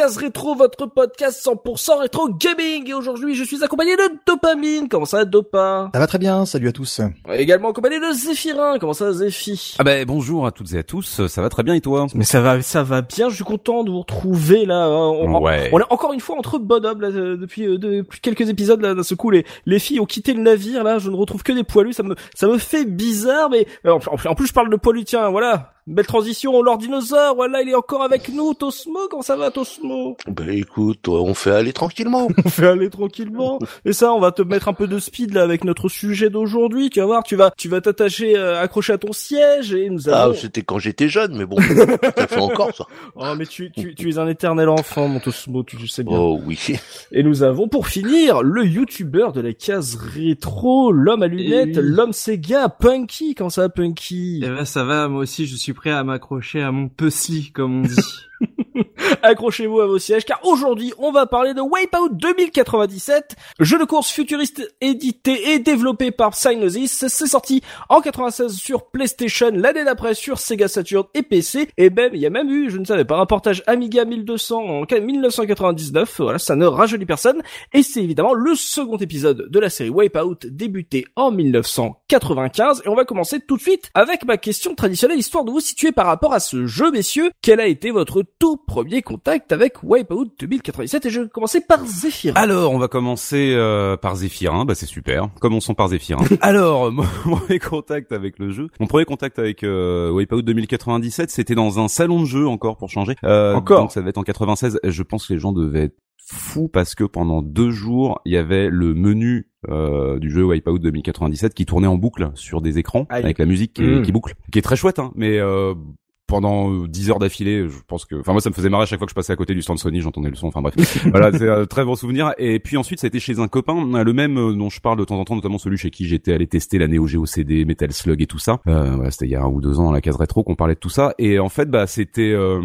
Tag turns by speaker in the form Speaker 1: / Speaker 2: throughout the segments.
Speaker 1: Case rétro, votre podcast 100% rétro gaming. Et aujourd'hui, je suis accompagné de Dopamine. Comment ça, Dopa?
Speaker 2: Ça va très bien, salut à tous.
Speaker 1: Également accompagné de Zéphirin. Comment ça, Zéphi?
Speaker 3: Ah ben bonjour à toutes et à tous, ça va très bien et toi?
Speaker 1: Mais ça va, ça va bien. Je suis content de vous retrouver là. On,
Speaker 3: Ouais.
Speaker 1: on est encore une fois entre bonhommes là euh, depuis, euh, depuis quelques épisodes là. D'un ce coup, les les filles ont quitté le navire là. Je ne retrouve que des poilus. Ça me ça me fait bizarre. Mais euh, en, en plus, je parle de poilus. Tiens, voilà. Belle transition, Lord Dinosaure, voilà, il est encore avec nous, Tosmo, comment ça va Tosmo?
Speaker 4: Bah écoute, on fait aller tranquillement.
Speaker 1: On fait aller tranquillement. Et ça, on va te mettre un peu de speed là avec notre sujet d'aujourd'hui. Tu vas voir, tu vas, tu vas t'attacher, euh, accrocher à ton siège et nous
Speaker 4: Ah,
Speaker 1: allons.
Speaker 4: c'était quand j'étais jeune, mais bon, ça fait encore ça.
Speaker 1: oh mais tu, tu, tu es un éternel enfant, mon Tosmo, tu sais bien.
Speaker 4: Oh oui.
Speaker 1: Et nous avons pour finir le youtubeur de la case rétro, l'homme à lunettes,
Speaker 5: oui.
Speaker 1: l'homme Sega, Punky. Comment ça, Punky?
Speaker 5: Eh ben ça va, moi aussi je suis prêt à m'accrocher à mon pussy, comme on dit.
Speaker 1: Accrochez-vous à vos sièges car aujourd'hui on va parler de Wipeout 2097, jeu de course futuriste édité et développé par Psygnosis. C'est sorti en 96 sur PlayStation, l'année d'après sur Sega Saturn et PC. Et même, il y a même eu, je ne savais pas, un portage Amiga 1200 en 1999. Voilà, ça ne rajeunit personne. Et c'est évidemment le second épisode de la série Wipeout débuté en 1995. Et on va commencer tout de suite avec ma question traditionnelle, histoire de vous situer par rapport à ce jeu, messieurs. Quel a été votre tout premier contact avec Wipeout 2097 Et je vais commencer par Zephyr.
Speaker 3: Alors on va commencer euh, par Zéphirin, bah c'est super, commençons par Zéphirin. Alors mon premier contact avec le jeu, mon premier contact avec euh, Wipeout 2097 c'était dans un salon de jeu encore pour changer. Euh,
Speaker 1: Encore
Speaker 3: Donc ça devait être en 96, je pense que les gens devaient être fous parce que pendant deux jours il y avait le menu euh, du jeu Wipeout 2097 qui tournait en boucle sur des écrans avec la musique qui,
Speaker 1: Mm.
Speaker 3: qui boucle, qui est très chouette hein, mais euh, pendant euh, 10 heures d'affilée, je pense que, enfin moi ça me faisait marrer à chaque fois que je passais à côté du stand Sony, j'entendais le son, enfin bref, voilà, c'est un très bon souvenir. Et puis ensuite ça a été chez un copain, euh, le même euh, dont je parle de temps en temps, notamment celui chez qui j'étais allé tester la Neo Geo CD, Metal Slug et tout ça. Euh, voilà, c'était il y a un ou deux ans dans la case rétro qu'on parlait de tout ça. Et en fait bah c'était euh,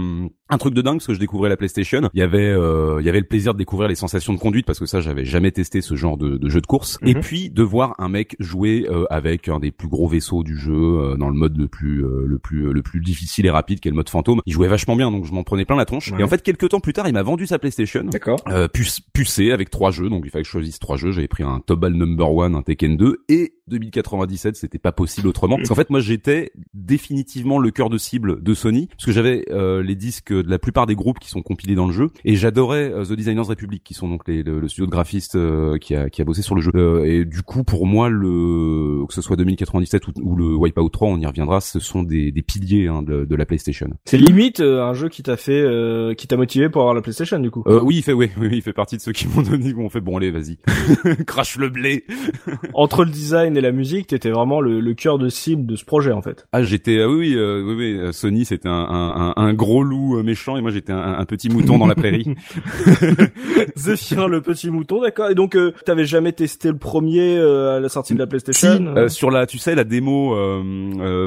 Speaker 3: un truc de dingue parce que je découvrais la PlayStation. Il y avait euh, il y avait le plaisir de découvrir les sensations de conduite parce que ça j'avais jamais testé ce genre de, de jeu de course. Et
Speaker 1: Mhm.
Speaker 3: puis de voir un mec jouer euh, avec un des plus gros vaisseaux du jeu euh, dans le mode le plus euh, le plus le plus difficile et rapide qui est le mode fantôme. Il jouait vachement bien donc je m'en prenais plein la tronche.
Speaker 1: Ouais.
Speaker 3: Et en fait quelques temps plus tard il m'a vendu sa PlayStation.
Speaker 1: D'accord.
Speaker 3: Euh, puce- pucé avec trois jeux, donc il fallait que je choisisse trois jeux. J'avais pris un Tobal Number One, un Tekken 2 et 2097, c'était pas possible autrement. Parce qu'en fait, moi, j'étais définitivement le cœur de cible de Sony, parce que j'avais euh, les disques de la plupart des groupes qui sont compilés dans le jeu, et j'adorais euh, The Designers Republic, qui sont donc les, le, le studio de graphistes euh, qui a qui a bossé sur le jeu. Euh, et du coup, pour moi, le que ce soit 2097 ou, ou le Wipeout 3, on y reviendra, ce sont des, des piliers hein, de, de la PlayStation.
Speaker 1: C'est limite euh, un jeu qui t'a fait, euh, qui t'a motivé pour avoir la PlayStation du coup.
Speaker 3: Euh, oui, il fait, oui, oui, il fait partie de ceux qui m'ont donné, on fait bon, allez, vas-y, crache le blé.
Speaker 1: Entre le design et la musique, t'étais vraiment le, le cœur de cible de ce projet en fait.
Speaker 3: Ah, j'étais, ah oui, oui, euh, oui, oui, euh, Sony, c'était un, un, un, gros loup euh, méchant et moi j'étais un, un petit mouton dans la prairie.
Speaker 1: Zéphirin le petit mouton, d'accord. Et donc, euh, t'avais jamais testé le premier euh, à la sortie de la PlayStation
Speaker 3: Euh, sur la, tu sais, la démo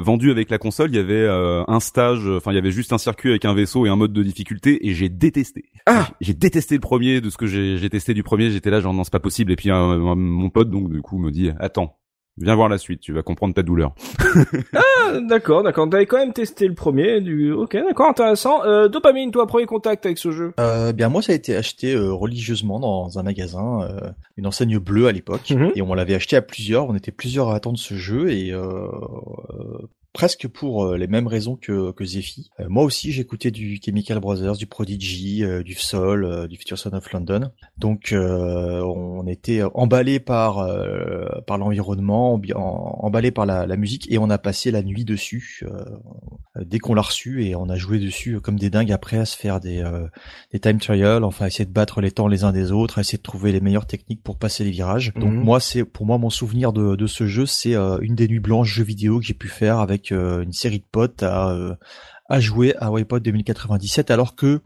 Speaker 3: vendue avec la console, il y avait euh, un stage, enfin il y avait juste un circuit avec un vaisseau et un mode de difficulté et j'ai détesté.
Speaker 1: Ah.
Speaker 3: J'ai détesté le premier de ce que j'ai j'ai testé du premier. J'étais là, genre non, c'est pas possible. Et puis euh, mon pote donc du coup me dit, attends. Viens voir la suite, tu vas comprendre ta douleur.
Speaker 1: Ah, D'accord, d'accord. T'avais quand même testé le premier. Du, ok, d'accord, intéressant. Euh, dopamine, toi, premier contact avec ce jeu.
Speaker 2: Euh, bien moi ça a été acheté euh, religieusement dans un magasin, euh, une enseigne bleue à l'époque,
Speaker 1: Mhm.
Speaker 2: et on l'avait acheté à plusieurs. On était plusieurs à attendre ce jeu et euh, euh, presque pour euh, les mêmes raisons que, que Zephy. Euh, moi aussi, j'écoutais du Chemical Brothers, du Prodigy, euh, du Soul, du Future Son of London. Donc, on était emballé par par l'environnement, emballé par la, la, musique, et on a passé la nuit dessus dès qu'on l'a reçu, et on a joué dessus comme des dingues après à se faire des des time trials, enfin essayer de battre les temps les uns des autres, essayer de trouver les meilleures techniques pour passer les virages. Donc
Speaker 1: Mhm.
Speaker 2: moi, c'est pour moi mon souvenir de, de ce jeu, c'est une des nuits blanches jeux vidéo que j'ai pu faire avec euh, une série de potes à, euh, à jouer à Wipeout 2097 alors que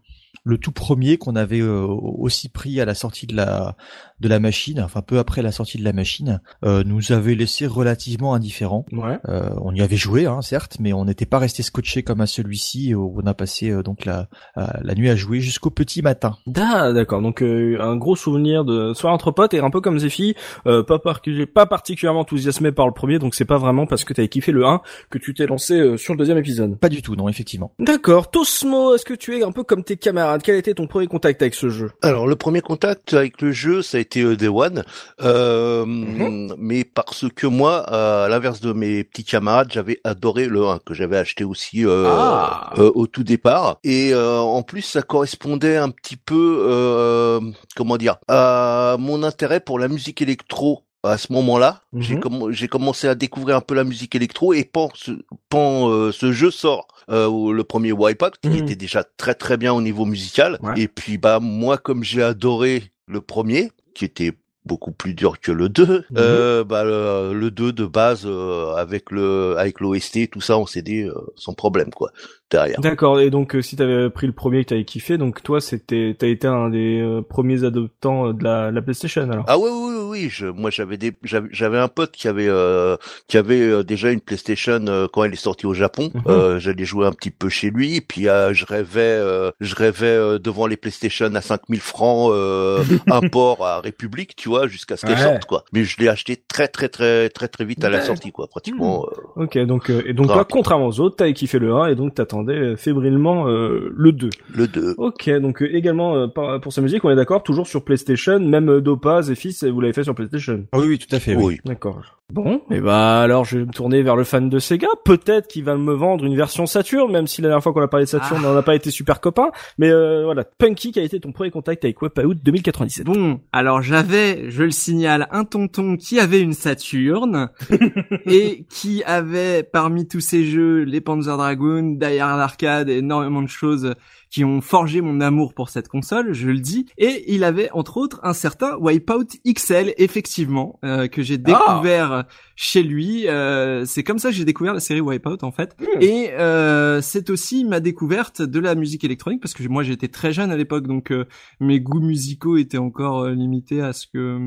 Speaker 2: le tout premier qu'on avait euh, aussi pris à la sortie de la de la machine, enfin peu après la sortie de la machine, euh, nous avait laissé relativement indifférents.
Speaker 1: Ouais.
Speaker 2: Euh, on y avait joué, hein, certes, mais on n'était pas resté scotché comme à celui-ci où on a passé euh, donc la la nuit à jouer jusqu'au petit matin.
Speaker 1: Ah, d'accord. Donc euh, un gros souvenir de soirée entre potes et un peu comme Zephy, euh, pas par pas particulièrement enthousiasmé par le premier, donc c'est pas vraiment parce que t'avais kiffé le 1 que tu t'es lancé euh, sur le deuxième épisode.
Speaker 2: Pas du tout, non, effectivement.
Speaker 1: D'accord. Tosmo, est-ce que tu es un peu comme tes camarades? Quel a été ton premier contact avec ce jeu?
Speaker 4: Alors le premier contact avec le jeu, ça a été Day One, euh,
Speaker 1: Mhm.
Speaker 4: mais parce que moi, à l'inverse de mes petits camarades, j'avais adoré le 1 que j'avais acheté aussi euh,
Speaker 1: Ah.
Speaker 4: euh, au tout départ, et euh, en plus ça correspondait un petit peu, euh, comment dire, à mon intérêt pour la musique électro. À ce moment-là, j'ai
Speaker 1: Mhm.
Speaker 4: j'ai commencé à découvrir un peu la musique électro et ce, quand, euh, ce jeu sort, euh, le premier Wipeout, qui
Speaker 1: Mhm.
Speaker 4: était déjà très très bien au niveau musical,
Speaker 1: Ouais.
Speaker 4: et puis bah moi comme j'ai adoré le premier, qui était beaucoup plus dur que le 2,
Speaker 1: Mhm.
Speaker 4: euh, bah le, le 2 de base euh, avec le avec l'OST tout ça on s'est dit euh, sans problème quoi derrière.
Speaker 1: D'accord. Et donc euh, si t'avais pris le premier que t'avais kiffé, donc toi c'était t'as été un des euh, premiers adoptants euh, de la, la PlayStation alors?
Speaker 4: Ah oui oui oui, oui, je, moi j'avais des j'avais un pote qui avait euh, qui avait déjà une PlayStation euh, quand elle est sortie au Japon. Euh, j'allais jouer un petit peu chez lui et puis euh, je rêvais euh, je rêvais euh, devant les PlayStation à 5000 francs euh, import à République, tu vois, jusqu'à ce qu'elle
Speaker 1: Ouais.
Speaker 4: sorte quoi. Mais je l'ai acheté très très très très très vite à la sortie quoi, pratiquement. euh,
Speaker 1: Ok. Donc euh, et donc toi, contrairement aux autres, t'avais kiffé le 1 et donc t'attendais euh, fébrilement euh, le 2.
Speaker 4: le 2.
Speaker 1: Ok, donc euh, également euh, par- pour sa musique, on est d'accord, toujours sur PlayStation, même euh, Dopaz et Fils, vous l'avez fait sur PlayStation?
Speaker 2: Ah oui, oui, tout à fait. oui.
Speaker 4: Oui.
Speaker 1: D'accord. Bon, et bah alors je vais me tourner vers le fan de Sega, peut-être qu'il va me vendre une version Saturn, même si la dernière fois qu'on a parlé de Saturn,
Speaker 5: Ah.
Speaker 1: on n'a pas été super copains, mais euh, voilà, Punky qui a été ton premier contact avec Wipeout 2097.
Speaker 5: Bon, alors j'avais, je le signale, un tonton qui avait une Saturne et qui avait parmi tous ces jeux les Panzer Dragoon, Die Hard Arcade, énormément de choses qui ont forgé mon amour pour cette console, je le dis. Et il avait entre autres un certain Wipeout XL, effectivement, euh, que j'ai découvert chez lui. Euh, c'est comme ça que j'ai découvert la série Wipeout en fait. Et euh, c'est aussi ma découverte de la musique électronique parce que moi j'étais très jeune à l'époque, donc euh, mes goûts musicaux étaient encore euh, limités à ce que.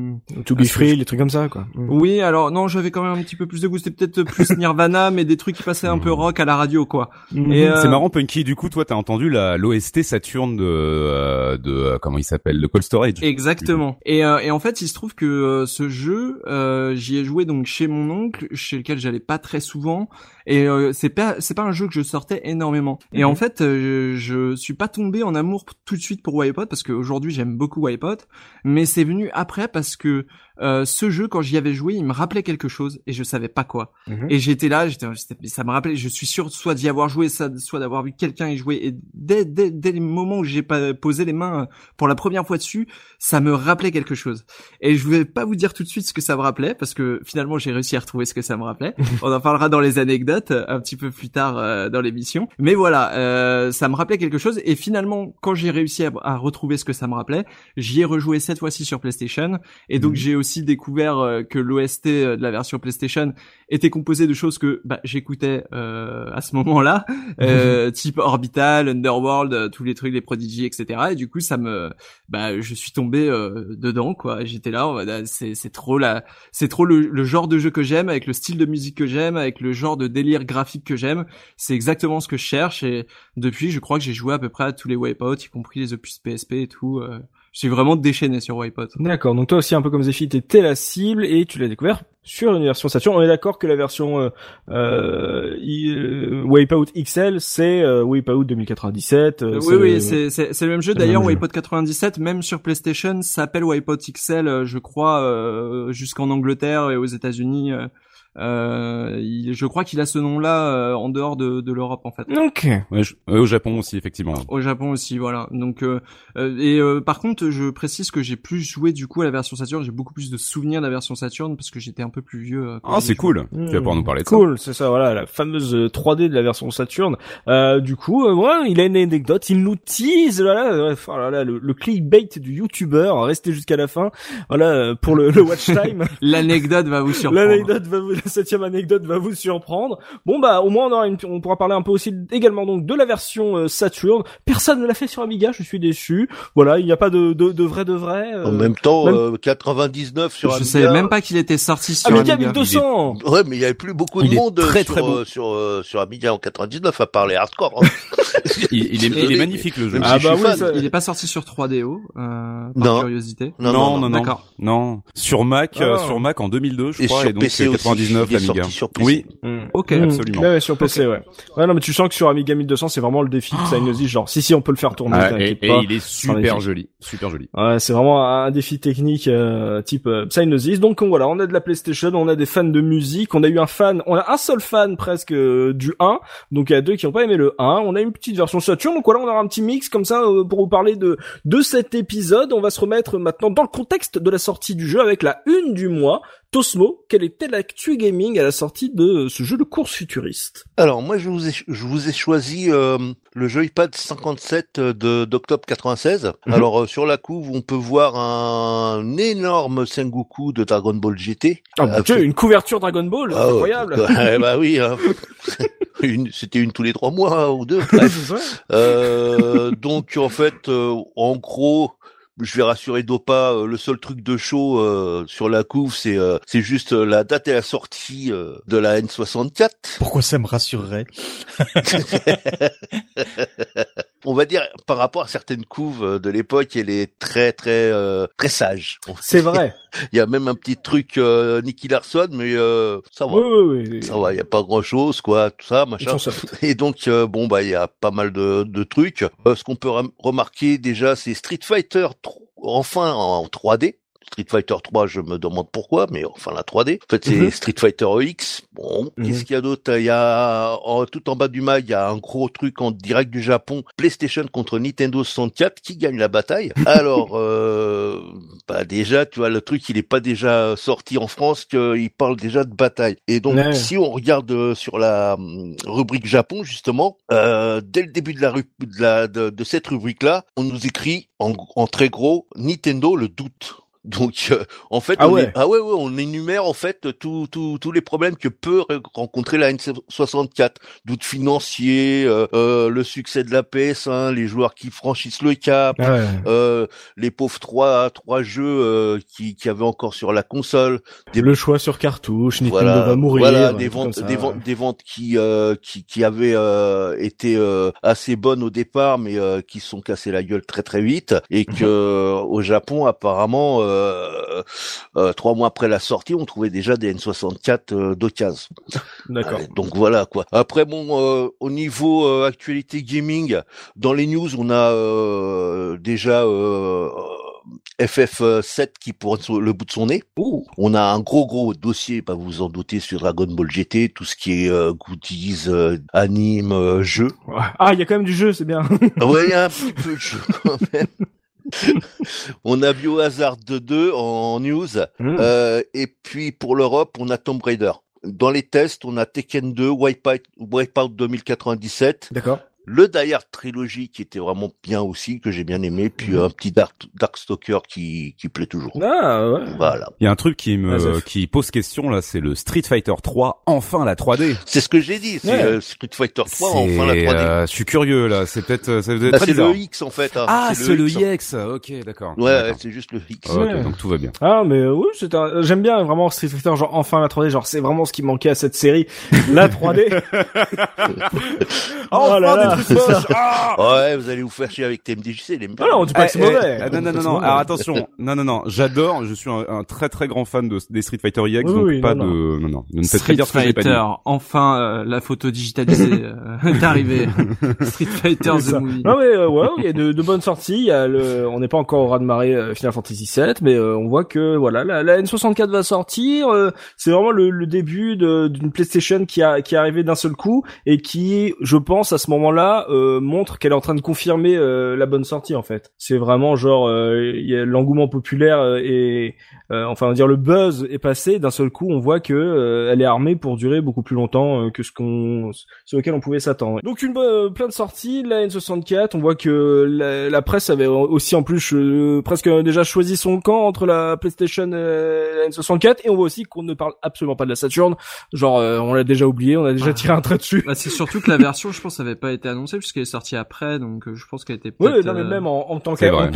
Speaker 1: To
Speaker 5: Ah,
Speaker 1: be free, les trucs comme ça, quoi.
Speaker 5: Oui, alors non, j'avais quand même un petit peu plus de goût. C'était peut-être plus Nirvana, mais des trucs qui passaient un peu rock à la radio, quoi. Et, euh,
Speaker 3: C'est marrant, Punky. Du coup, toi, t'as entendu la l'OST Saturn de euh, de euh, comment il s'appelle, de Cold Storage.
Speaker 5: Exactement. Et, euh, et en fait, il se trouve que euh, ce jeu, j'y ai joué donc chez mon oncle, chez lequel j'allais pas très souvent. Et euh, c'est pas c'est pas un jeu que je sortais énormément. Et
Speaker 1: Mhm.
Speaker 5: en fait, euh, je suis pas tombé en amour tout de suite pour Wipeout parce qu'aujourd'hui j'aime beaucoup Wipeout, mais c'est venu après parce que euh, ce jeu quand j'y avais joué, il me rappelait quelque chose et je savais pas quoi.
Speaker 1: Mhm.
Speaker 5: Et j'étais là, j'étais, ça me rappelait, je suis sûr soit d'y avoir joué, ça- soit d'avoir vu quelqu'un y jouer. Et dès, dès, dès les moments où j'ai pas posé les mains euh, pour la première fois dessus, ça me rappelait quelque chose. Et je vais pas vous dire tout de suite ce que ça me rappelait, parce que finalement j'ai réussi à retrouver ce que ça me rappelait. On en parlera dans les anecdotes euh, un petit peu plus tard euh, dans l'émission. Mais voilà, euh, ça me rappelait quelque chose. Et finalement, quand j'ai réussi à, à retrouver ce que ça me rappelait, j'y ai rejoué cette fois-ci sur PlayStation. Et donc
Speaker 2: Mhm.
Speaker 5: j'ai aussi découvert euh, que l'OST de la version PlayStation était composé de choses que bah, j'écoutais euh, à ce moment-là, euh, type Orbital, Underworld, euh, tous les trucs, les Prodigy, etc. Et du coup, ça me, bah, je suis tombé euh, dedans, quoi. J'étais là, ah, c'est c'est trop la, c'est trop le, le genre de jeu que j'aime, avec le style de musique que j'aime, avec le genre de délire graphique que j'aime. C'est exactement ce que je cherche. Et depuis, je crois que j'ai joué à peu près à tous les Wipeout, y compris les opus PSP et tout. euh, je suis vraiment déchaîné sur Wipeout.
Speaker 1: D'accord, donc toi aussi un peu comme Zephy, t'étais la cible et tu l'as découvert sur une version Saturn. On est d'accord que la version euh, euh, euh, Wipeout XL, c'est euh, Wipeout 2097. euh,
Speaker 5: oui, oui, c'est c'est c'est le même jeu. D'ailleurs. Wipeout 97, même sur PlayStation, s'appelle Wipeout XL, je crois, euh, jusqu'en Angleterre et aux États-Unis. Euh, Euh, il- je crois qu'il a ce nom-là euh, en dehors de, de l'Europe en fait.
Speaker 1: Ok.
Speaker 3: Ouais, je- ouais, au Japon aussi, effectivement.
Speaker 5: Au Japon aussi, voilà. Donc euh, euh, et euh, par contre, je précise que j'ai plus joué du coup à la version Saturn. J'ai beaucoup plus de souvenirs de la version Saturn parce que j'étais un peu plus vieux. euh,
Speaker 3: Ah,
Speaker 5: j'y
Speaker 3: c'est cool. Tu vas pouvoir nous parler de ça.
Speaker 1: Cool, c'est ça, voilà, la fameuse euh, 3D de la version Saturn. Euh, du coup, euh, ouais, il a une anecdote, il nous tease, voilà, euh, oh là là, le, le clickbait du YouTuber, restez jusqu'à la fin, voilà, euh, pour le, le watch time.
Speaker 5: L'anecdote va vous surprendre.
Speaker 1: L'anecdote va vous, septième anecdote va vous surprendre. Bon bah au moins on aura une, on pourra parler un peu aussi également donc de la version euh, Saturn. Personne ne l'a fait sur Amiga, je suis déçu. Voilà, il n'y a pas de de, de vrai de vrai. euh,
Speaker 4: En même temps,
Speaker 1: même-
Speaker 4: euh, 99 sur
Speaker 5: Je
Speaker 4: Amiga.
Speaker 5: savais même pas qu'il était sorti sur
Speaker 1: Amiga
Speaker 5: Amiga.
Speaker 1: 1200.
Speaker 4: Ouais, mais il y avait plus beaucoup de
Speaker 3: Il
Speaker 4: monde
Speaker 3: très,
Speaker 4: sur,
Speaker 3: très beau.
Speaker 4: euh, sur, euh, sur Amiga en 99 à part les hardcore. hein.
Speaker 3: Il, il est, il est magnifique le jeu.
Speaker 1: Ah
Speaker 4: si je
Speaker 1: bah oui, ça-
Speaker 5: Il est pas sorti sur 3DO, euh, par
Speaker 4: Non.
Speaker 5: curiosité.
Speaker 3: Non, non, non,
Speaker 5: D'accord.
Speaker 3: non. Sur Mac,
Speaker 1: Ah.
Speaker 3: euh, sur Mac en 2002, je
Speaker 4: Et
Speaker 3: crois,
Speaker 4: sur
Speaker 3: et donc
Speaker 4: PC
Speaker 3: euh,
Speaker 4: aussi.
Speaker 3: 99
Speaker 4: Il est
Speaker 3: l'Amiga.
Speaker 4: sorti sur PC.
Speaker 3: Oui,
Speaker 1: Hmm.
Speaker 5: Ok.
Speaker 1: Hmm.
Speaker 3: absolument.
Speaker 1: Ouais, ouais, sur PC, ouais. Ouais, non, mais tu sens que sur Amiga 1200, c'est vraiment le défi de Psygnosis, genre, si, si, on peut le faire tourner,
Speaker 3: Ah, et,
Speaker 1: t'inquiète
Speaker 3: et
Speaker 1: pas.
Speaker 3: il est super joli, super joli.
Speaker 1: Ouais, c'est vraiment un défi technique euh, type euh, Psygnosis. Donc on- voilà, on a de la PlayStation, on a des fans de musique, on a eu un fan, on a un seul fan presque euh, du 1, donc il y a deux qui ont pas aimé le 1. On a une petite version Saturn, donc voilà, on aura un petit mix comme ça euh, pour vous parler de de cet épisode. On va se remettre maintenant dans le contexte de la sortie du jeu avec la une du mois. Tosmo, quelle était l'actu gaming à la sortie de ce jeu de course futuriste?
Speaker 4: Alors moi je vous ai je vous ai choisi euh, le jeu iPad 57 de d'octobre 96.
Speaker 1: Mhm.
Speaker 4: Alors euh, sur la couve on peut voir un énorme Sengoku de Dragon Ball GT. Ah,
Speaker 1: dieu,
Speaker 4: fait-
Speaker 1: une couverture Dragon Ball,
Speaker 4: Ah,
Speaker 1: incroyable.
Speaker 4: Ouais, bah oui. hein. C'était une tous les trois mois ou deux. Bref. Euh, donc en fait, euh, en gros, je vais rassurer Dopa, euh, le seul truc de show euh, sur la couve, c'est euh, c'est juste euh, la date et la sortie euh, de la N64.
Speaker 2: Pourquoi ça me rassurerait?
Speaker 4: On va dire par rapport à certaines couves euh, de l'époque, elle est très très euh, très sage.
Speaker 1: C'est vrai.
Speaker 4: Il y a même un petit truc euh, Nicky Larson, mais euh, ça va.
Speaker 1: Oui, oui, oui.
Speaker 4: Ça va, il y a pas grand chose, quoi, tout ça, machin. Et donc euh, bon bah il y a pas mal de, de trucs. Euh, ce qu'on peut rem- remarquer déjà, c'est Street Fighter enfin en 3D. Street Fighter 3, je me demande pourquoi, mais enfin la 3D. En fait, c'est
Speaker 1: Mhm.
Speaker 4: Street Fighter EX. Bon,
Speaker 1: Mhm.
Speaker 4: qu'est-ce qu'il y a d'autre? Il y a en- tout en bas du mag, il y a un gros truc en direct du Japon, PlayStation contre Nintendo 64, qui gagne la bataille? Alors, euh, bah déjà, tu vois, le truc, il est pas déjà sorti en France, qu'il parle déjà de bataille. Et donc,
Speaker 1: Ouais.
Speaker 4: si on regarde euh, sur la hum, rubrique Japon, justement, euh, dès le début de la, ru- de, la de, de cette rubrique-là, on nous écrit en, en très gros Nintendo le doute. Donc, euh, en fait,
Speaker 1: Ah
Speaker 4: on
Speaker 1: ouais.
Speaker 4: est- ah ouais, ouais, on énumère en fait tous tous tous les problèmes que peut re- rencontrer la N64, doute financier, euh, euh, le succès de la PS1, les joueurs qui franchissent le cap,
Speaker 1: Ouais.
Speaker 4: euh, les pauvres trois trois jeux euh, qui qui avaient encore sur la console, des
Speaker 1: Le choix sur cartouche, Nintendo
Speaker 4: voilà,
Speaker 1: va mourir.
Speaker 4: voilà, des ventes,
Speaker 1: ça,
Speaker 4: des ventes, des ventes qui euh, qui qui avaient euh, été euh, assez bonnes au départ, mais euh, qui se sont cassées la gueule très très vite, et que euh, au Japon apparemment euh, euh, trois mois après la sortie, on trouvait déjà des N64 euh, d'occasion.
Speaker 1: D'accord.
Speaker 4: Donc voilà quoi. Après bon, au niveau actualité gaming, dans les news, on a déjà euh, FF7 qui pourrait être le bout de son nez. On a un gros gros dossier, bah, vous vous en doutez, sur Dragon Ball GT, tout ce qui est euh, goodies, euh, anime, euh.
Speaker 1: Ouais. Ah, il y a quand même du jeu, c'est bien.
Speaker 4: Ah ouais, il y a un petit peu de jeu quand même. On a Biohazard 2 en news.
Speaker 1: Hmm.
Speaker 4: Euh, et puis pour l'Europe, on a Tomb Raider. Dans les tests, on a Tekken 2, Wipeout, Wipeout 2097,
Speaker 1: D'accord.
Speaker 4: Le Die Hard Trilogy qui était vraiment bien aussi, que j'ai bien aimé, puis
Speaker 1: Mhm.
Speaker 4: un petit Dark, Darkstalker qui, qui plaît toujours.
Speaker 1: Ah, ouais.
Speaker 4: Voilà.
Speaker 3: Il y a un truc qui me
Speaker 1: Ah,
Speaker 3: qui pose question là, c'est le Street Fighter 3 enfin la 3D.
Speaker 4: C'est ce que j'ai dit, c'est
Speaker 1: Ouais.
Speaker 4: euh, Street Fighter 3,
Speaker 3: C'est,
Speaker 4: enfin la 3D.
Speaker 3: euh, je suis curieux là, c'est peut-être euh,
Speaker 4: Bah, c'est
Speaker 3: bizarre.
Speaker 4: le X en fait. hein.
Speaker 3: Ah, c'est le
Speaker 4: X.
Speaker 3: IX. OK, d'accord.
Speaker 4: Ouais, c'est juste le X.
Speaker 1: Ouais.
Speaker 3: donc tout va bien.
Speaker 1: Ah, mais euh, oui, c'est un... j'aime bien vraiment Street Fighter, genre enfin la 3D, genre c'est vraiment ce qui manquait à cette série, la 3D.
Speaker 3: Enfin
Speaker 1: Oh là là. C'est ça.
Speaker 4: Ouais, vous allez vous faire chier avec TMDJC, aime bien.
Speaker 1: Non, non, on dit pas que c'est
Speaker 3: Eh,
Speaker 1: mauvais.
Speaker 3: eh, ah, non, non, non, Alors attention. Non, non, non. J'adore. Je suis un, un très, très grand fan de, des Street Fighter EX,
Speaker 1: Oui,
Speaker 3: donc
Speaker 1: oui,
Speaker 3: pas
Speaker 1: non,
Speaker 3: de, non, non. Ne me faites pas
Speaker 5: Street
Speaker 3: dire ce que j'ai pas dit.
Speaker 5: Fighter, enfin euh, la photo digitalisée euh, est arrivée. Street Fighter the
Speaker 1: ça.
Speaker 5: movie.
Speaker 1: Non mais euh, ouais, il y a de, de bonnes sorties. Il y a le, on n'est pas encore au ras de marée euh, Final Fantasy VII, mais euh, on voit que voilà, la, la N64 va sortir. euh, c'est vraiment le, le début de- d'une PlayStation qui a qui est arrivée d'un seul coup et qui, je pense, à ce moment-là, euh, montre qu'elle est en train de confirmer euh, la bonne sortie en fait. C'est vraiment genre, euh, l'engouement populaire euh, et euh, enfin on va dire le buzz est passé. D'un seul coup, on voit que euh, elle est armée pour durer beaucoup plus longtemps que ce qu'on sur lequel on pouvait s'attendre. Donc une plein de sorties, la N64, on voit que la, la presse avait aussi en plus presque déjà choisi son camp entre la PlayStation et la N64 et on voit aussi qu'on ne parle absolument pas de la Saturn, genre on l'a déjà oublié, on a déjà
Speaker 5: Ah.
Speaker 1: tiré un trait dessus.
Speaker 5: Bah, c'est surtout que la version, je pense, avait pas été annoncée puisqu'elle est sortie après, donc euh, je pense qu'elle était
Speaker 1: Oui, non mais
Speaker 5: euh,
Speaker 1: même en, en tant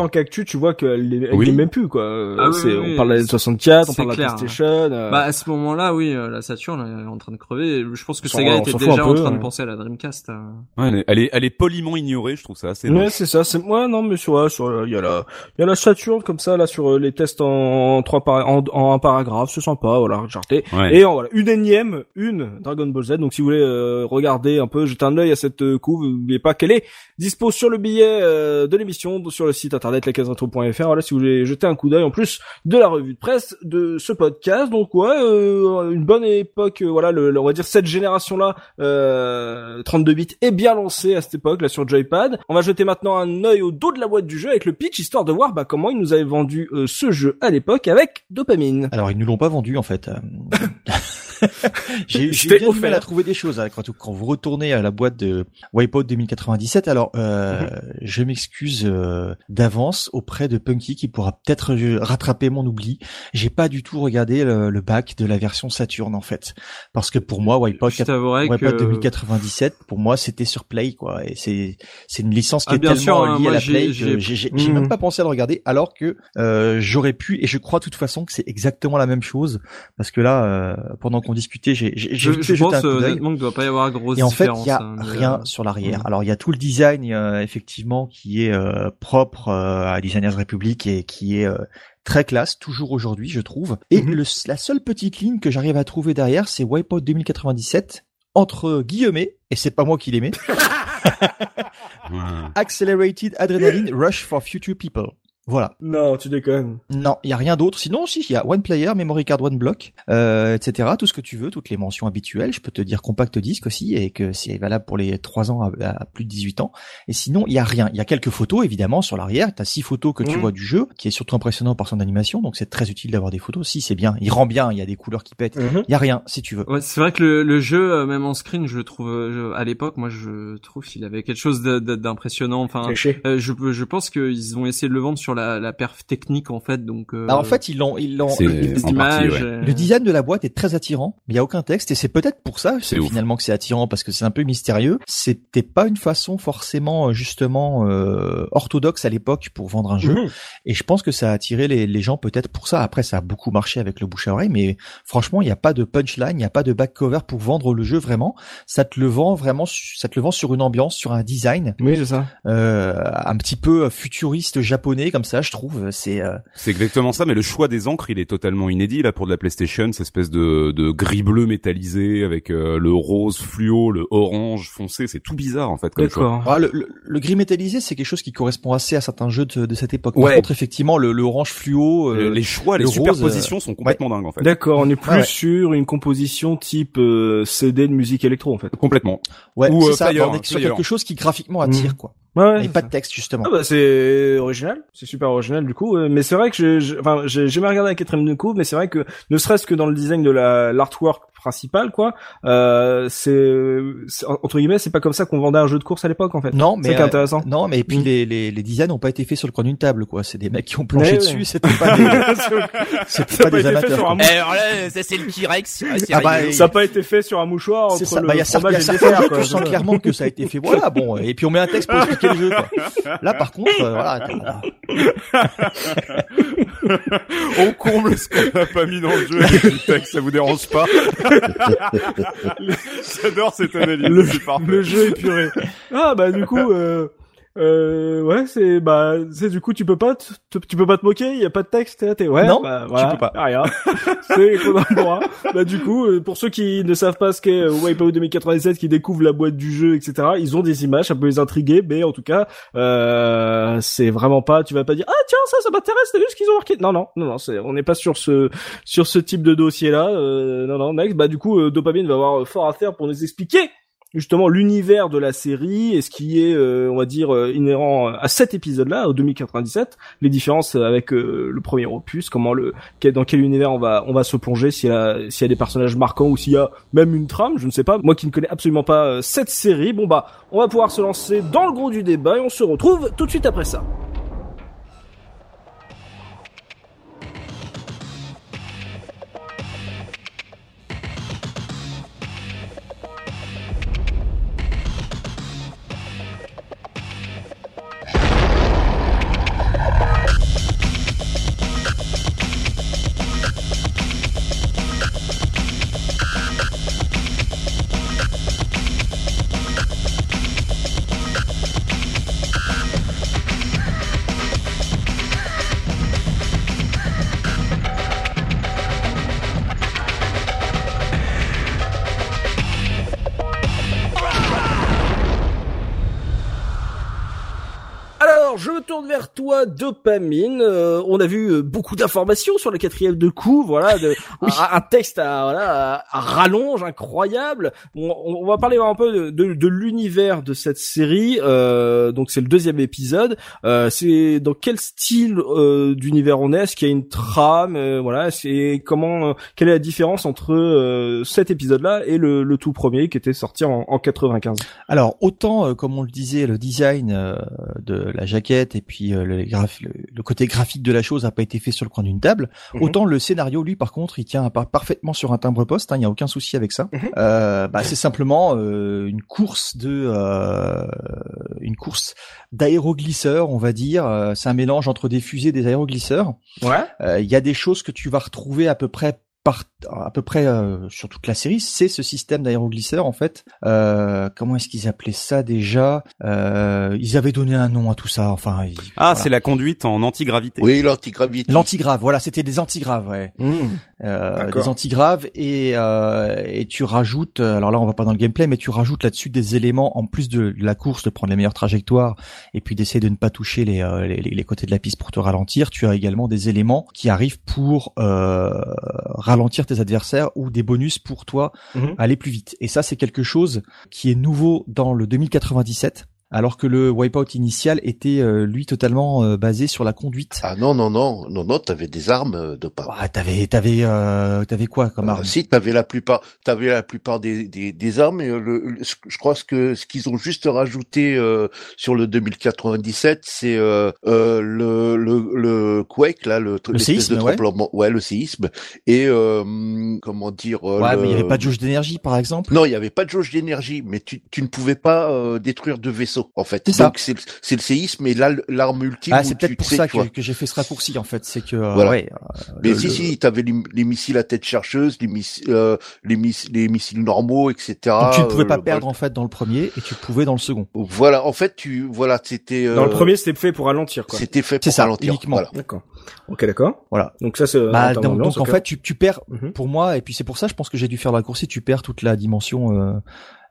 Speaker 1: qu'actu, tu vois qu'elle est, elle
Speaker 3: Oui.
Speaker 1: est même plus quoi. Euh,
Speaker 5: Ah oui,
Speaker 1: c'est-
Speaker 5: oui,
Speaker 1: on parle de la
Speaker 5: c'est-
Speaker 1: N64, on parle de la PlayStation. euh,
Speaker 5: Bah à ce moment-là, oui, euh, la Saturn elle est en train de crever. Je pense que
Speaker 1: On
Speaker 5: Sega
Speaker 1: on
Speaker 5: était déjà en
Speaker 1: peu,
Speaker 5: train de
Speaker 1: ouais.
Speaker 5: penser à la Dreamcast. euh.
Speaker 3: Ouais, elle est- elle est, elle est poliment ignorée. Je trouve ça assez.
Speaker 1: Ouais, c'est ça. C'est moi, non, mais sur, ouais, sur, il y a la, il y a la Saturn comme ça là sur euh, les tests en trois par, en, en un paragraphe, c'est sympa, voilà.
Speaker 3: Ouais.
Speaker 1: Et en, voilà, une énième, une Dragon Ball Z. Donc si vous voulez euh, regarder un peu, jeter un œil à cette euh, couve, n'oubliez pas qu'elle est dispo sur le billet euh, de l'émission, sur le site internet lacasetretro.fr. Voilà, si vous voulez jeter un coup d'œil en plus de la revue de presse de ce podcast. Donc ouais, euh, une bonne époque. euh, voilà, le, le- on va dire cette génération là, euh, 32 bits est bien lancée à cette époque là sur Joypad. On va jeter maintenant un œil au dos de la boîte du jeu avec le pitch histoire de voir bah, comment ils nous avaient vendu euh, ce jeu à l'époque avec Dopamine.
Speaker 2: Alors ils nous l'ont pas vendu en fait. J'ai j'ai bien du mal à trouver des choses hein, quand, quand vous retournez à la boîte de Wipeout 2097. Alors euh, je m'excuse euh, d'avance auprès de Punky qui pourra peut-être euh, rattraper mon oubli. J'ai pas du tout regardé le, le bac de la version Saturn en fait, parce que pour moi Wipeout,
Speaker 5: Je t'avouerai
Speaker 2: Wipeout
Speaker 5: que
Speaker 2: 2097 pour moi c'était sur Play quoi et c'est c'est une licence qui
Speaker 5: Ah,
Speaker 2: est
Speaker 5: bien
Speaker 2: tellement
Speaker 5: sûr, hein,
Speaker 2: liée à la Play que
Speaker 5: j'ai-
Speaker 2: j'ai- j'ai
Speaker 1: Mhm.
Speaker 2: même pas pensé à le regarder alors que euh, j'aurais pu et je crois de toute façon que c'est exactement la même chose parce que là euh, pendant qu'on discutait j'ai j'ai
Speaker 5: je,
Speaker 2: j'ai
Speaker 5: je
Speaker 2: jeté
Speaker 5: pense
Speaker 2: d'œil.
Speaker 5: honnêtement qu'il doit pas y avoir grosse
Speaker 2: Et en fait, il y a
Speaker 5: hein,
Speaker 2: rien
Speaker 5: euh,
Speaker 2: sur l'arrière.
Speaker 5: mhm.
Speaker 2: Alors, il y a tout le design, euh, effectivement, qui est euh, propre euh, à Designers Republic et qui est euh, très classe, toujours aujourd'hui, je trouve. Et
Speaker 1: Mhm.
Speaker 2: le, la seule petite ligne que j'arrive à trouver derrière, c'est Wipeout 2097, entre guillemets, et c'est pas moi qui
Speaker 3: Ouais.
Speaker 2: Accelerated Adrenaline Rush for Future People. Voilà.
Speaker 1: Non, tu déconnes.
Speaker 2: Non, il y a rien d'autre. Sinon, si, il y a One Player, Memory Card One Block, euh, etc. Tout ce que tu veux, toutes les mentions habituelles. Je peux te dire compact disque aussi, et que c'est valable pour les 3 ans à, à plus de 18 ans. Et sinon, il y a rien. Il y a quelques photos, évidemment, sur l'arrière. T'as six photos que tu
Speaker 1: Mhm.
Speaker 2: vois du jeu, qui est surtout impressionnant par son animation. Donc, c'est très utile d'avoir des photos. Si, c'est bien. Il rend bien. Il y a des couleurs qui pètent.
Speaker 1: Mhm.
Speaker 2: Il y a rien, si tu veux.
Speaker 5: Ouais, c'est vrai que le, le jeu, euh, même en screen, je le trouve euh, je- à l'époque, moi, je trouve qu'il avait quelque chose d'impressionnant. Enfin, euh, je, je pense qu'ils ont essayé de le vendre sur la, la perf technique en fait, donc. euh,
Speaker 2: Bah, en fait, ils l'ont, ils l'ont,
Speaker 3: ouais.
Speaker 5: euh,
Speaker 2: Le design de la boîte est très attirant, mais il y a aucun texte et c'est peut-être pour ça finalement que c'est attirant parce que c'est un peu mystérieux. C'était pas une façon forcément euh, justement euh, orthodoxe à l'époque pour vendre un jeu
Speaker 1: Mhm.
Speaker 2: et je pense que ça a attiré les, les gens peut-être pour ça. Après ça a beaucoup marché avec le bouche à oreille, mais franchement il n'y a pas de punchline, il n'y a pas de back cover pour vendre le jeu vraiment. Ça te le vend vraiment, ça te le vend sur une ambiance, sur un design
Speaker 1: Oui, c'est ça.
Speaker 2: euh, un petit peu futuriste japonais comme ça, je trouve. C'est euh,
Speaker 3: C'est exactement ça, mais le choix des encres, il est totalement inédit là pour de la PlayStation, cette espèce de, de gris bleu métallisé avec euh, le rose fluo, le orange foncé, c'est tout bizarre en fait comme choix.
Speaker 1: D'accord.
Speaker 2: Ah, le, le, le gris métallisé, c'est quelque chose qui correspond assez à certains jeux de, de cette époque.
Speaker 3: Ouais.
Speaker 2: Par contre, effectivement, le, le orange fluo, euh,
Speaker 3: les choix, les
Speaker 2: le rose,
Speaker 3: superpositions sont complètement dingues en fait.
Speaker 1: D'accord, on est plus
Speaker 2: ouais.
Speaker 1: sur une composition type euh, CD de musique électro en fait.
Speaker 3: Complètement.
Speaker 2: ouais,
Speaker 3: ou,
Speaker 2: c'est
Speaker 3: euh,
Speaker 2: ça.
Speaker 3: player,
Speaker 2: on est sur
Speaker 3: player.
Speaker 2: quelque chose qui graphiquement attire,
Speaker 1: Mhm.
Speaker 2: quoi.
Speaker 1: Ouais, ouais,
Speaker 2: Et pas
Speaker 1: ça.
Speaker 2: de texte justement.
Speaker 1: Ah bah c'est original, c'est super original du coup. euh, Mais c'est vrai que je, je- enfin j'ai jamais regardé la quatrième de couve, mais c'est vrai que ne serait-ce que dans le design de la l'artwork principal quoi, euh, c'est entre guillemets c'est pas comme ça qu'on vendait un jeu de course à l'époque en fait.
Speaker 2: Non, mais
Speaker 1: est
Speaker 2: euh,
Speaker 1: intéressant.
Speaker 2: non, mais et puis
Speaker 1: Mm.
Speaker 2: les, les, les designs n'ont pas été faits sur le coin d'une table, quoi. C'est des mecs qui ont planché
Speaker 1: Ouais,
Speaker 2: dessus.
Speaker 1: ouais.
Speaker 2: C'était pas des, c'était pas
Speaker 1: pas
Speaker 2: amateurs.
Speaker 1: un
Speaker 6: Alors là, ça c'est le T-Rex. Ah,
Speaker 2: Ah bah.
Speaker 1: Ça a pas été fait sur un mouchoir
Speaker 2: C'est
Speaker 1: entre
Speaker 2: ça.
Speaker 1: le
Speaker 2: Bah, il y a certains, il y a
Speaker 1: fromage et le
Speaker 2: certains jeux, tu sens clairement que ça a été fait. Voilà, bon. Et puis on met un texte pour expliquer le jeu, quoi. Là, par contre, euh, voilà.
Speaker 3: On comble ce qu'on n'a pas mis dans le jeu avec du texte, ça vous dérange pas? J'adore cette analyse.
Speaker 1: le, le jeu épuré. Ah bah du coup, euh, euh, ouais, c'est bah, c'est du coup tu peux pas, te- tu peux pas te moquer, il y a pas de texte, t'es ouais,
Speaker 2: Non,
Speaker 1: bah,
Speaker 2: tu
Speaker 1: voilà,
Speaker 2: peux pas.
Speaker 1: Rien. c'est Konamura. Bah du coup, euh, pour ceux qui ne savent pas ce qu'est euh, Wipeout 2097, qui découvrent la boîte du jeu, etc. Ils ont des images, ça peut les intriguer, mais en tout cas, euh, c'est vraiment pas, tu vas pas dire ah tiens ça, ça m'intéresse, t'as vu ce qu'ils ont marqué? Non non non non, c'est, on n'est pas sur ce sur ce type de dossier là. Euh, non non, next, bah du coup, euh, Dopamine va avoir fort à faire pour nous expliquer justement l'univers de la série et ce qui est, euh, on va dire, euh, inhérent à cet épisode-là, au 2097, les différences avec euh, le premier opus, comment le, dans quel univers on va, on va se plonger, s'il y a, s'il y a des personnages marquants ou s'il y a même une trame, je ne sais pas. Moi qui ne connais absolument pas cette série, bon bah, on va pouvoir se lancer dans le gros du débat et on se retrouve tout de suite après ça. Dopamine. Euh, on a vu euh, beaucoup d'informations sur le quatrième de coup, voilà, de, un, un texte à, voilà, à, à rallonge incroyable. On, on va parler un peu de, de, de l'univers de cette série. Euh, donc, c'est le deuxième épisode. Euh, c'est dans quel style euh, d'univers on est? Est-ce qu'il y a une trame? Euh, Voilà, c'est comment euh, Quelle est la différence entre euh, cet épisode-là et le, le tout premier qui était sorti en, en 95
Speaker 2: Alors autant, euh, comme on le disait, le design euh, de la jaquette et puis euh, le, graph- le, le côté graphique de la chose n'a pas été fait sur le coin d'une table.
Speaker 1: Mhm.
Speaker 2: Autant le scénario, lui, par contre, il tient par- parfaitement sur un timbre poste. hein, Il n'y a aucun souci avec ça.
Speaker 1: Mhm.
Speaker 2: Euh, bah, c'est simplement euh, une course de, euh, une course d'aéroglisseurs, on va dire. Euh, c'est un mélange entre des fusées et des aéroglisseurs.
Speaker 1: Ouais.
Speaker 2: Euh, Il y a des choses que tu vas retrouver à peu près par à peu près euh, sur toute la série, c'est ce système d'aéroglisseur en fait. Euh, comment est-ce qu'ils appelaient ça déjà? Euh, Ils avaient donné un nom à tout ça. Enfin, ils-
Speaker 3: Ah,
Speaker 2: voilà.
Speaker 3: c'est la conduite en antigravité.
Speaker 4: Oui, l'antigravité.
Speaker 2: l'antigrave. Voilà, c'était des antigraves. Ouais. Euh, des antigraves et euh, et tu rajoutes. euh, Alors là, on va pas dans le gameplay, mais tu rajoutes là-dessus des éléments en plus de la course, de prendre les meilleures trajectoires et puis d'essayer de ne pas toucher les, euh, les les côtés de la piste pour te ralentir. Tu as également des éléments qui arrivent pour euh, ralentir tes adversaires ou des bonus pour toi
Speaker 1: Mhm.
Speaker 2: aller plus vite. Et ça, c'est quelque chose qui est nouveau dans le 2097. Alors que le wipeout initial était euh, lui totalement euh, basé sur la conduite.
Speaker 4: Ah non, non, non, non, non, t'avais des armes euh, de pas.
Speaker 2: Ah, t'avais, t'avais, euh, t'avais quoi comme
Speaker 4: Euh,
Speaker 2: arme?
Speaker 4: si t'avais la plupart, t'avais la plupart des, des, des armes et le, je crois ce que ce qu'ils ont juste rajouté euh, sur le 2097, c'est euh, euh, le, le le quake là, le,
Speaker 2: Le séisme,
Speaker 4: de
Speaker 2: ouais.
Speaker 4: le séisme et euh, comment dire.
Speaker 2: Ouais, mais il y avait pas de jauge d'énergie, par exemple?
Speaker 4: Non, il y avait pas de jauge d'énergie, mais tu, tu ne pouvais pas euh, détruire de vaisseau en fait.
Speaker 2: C'est ça.
Speaker 4: Donc c'est c'est le séisme et l'arme ultime.
Speaker 2: Ah, c'est peut-être
Speaker 4: tu
Speaker 2: pour ça que, que j'ai fait ce raccourci en fait, c'est que euh,
Speaker 4: Voilà.
Speaker 2: ouais,
Speaker 4: Mais
Speaker 2: le-
Speaker 4: si,
Speaker 2: le-
Speaker 4: si, t'avais les, les missiles à tête chercheuse, les missiles, euh, les, miss- les missiles normaux, etc.
Speaker 2: donc tu ne pouvais
Speaker 4: euh,
Speaker 2: pas
Speaker 4: le-
Speaker 2: perdre en fait dans le premier et tu pouvais dans le second.
Speaker 4: Voilà, en fait, tu, voilà, c'était. euh,
Speaker 1: Dans le premier, c'était fait pour ralentir, quoi.
Speaker 4: C'était fait
Speaker 2: C'est
Speaker 4: pour
Speaker 2: ça,
Speaker 4: ralentir.
Speaker 2: uniquement.
Speaker 4: Voilà.
Speaker 1: D'accord. Ok, d'accord.
Speaker 2: Voilà.
Speaker 1: Donc ça, c'est.
Speaker 2: Bah, donc, en fait tu, tu perds
Speaker 1: Mhm.
Speaker 2: pour moi et puis c'est pour ça je pense que j'ai dû faire le raccourci, tu perds toute la dimension euh,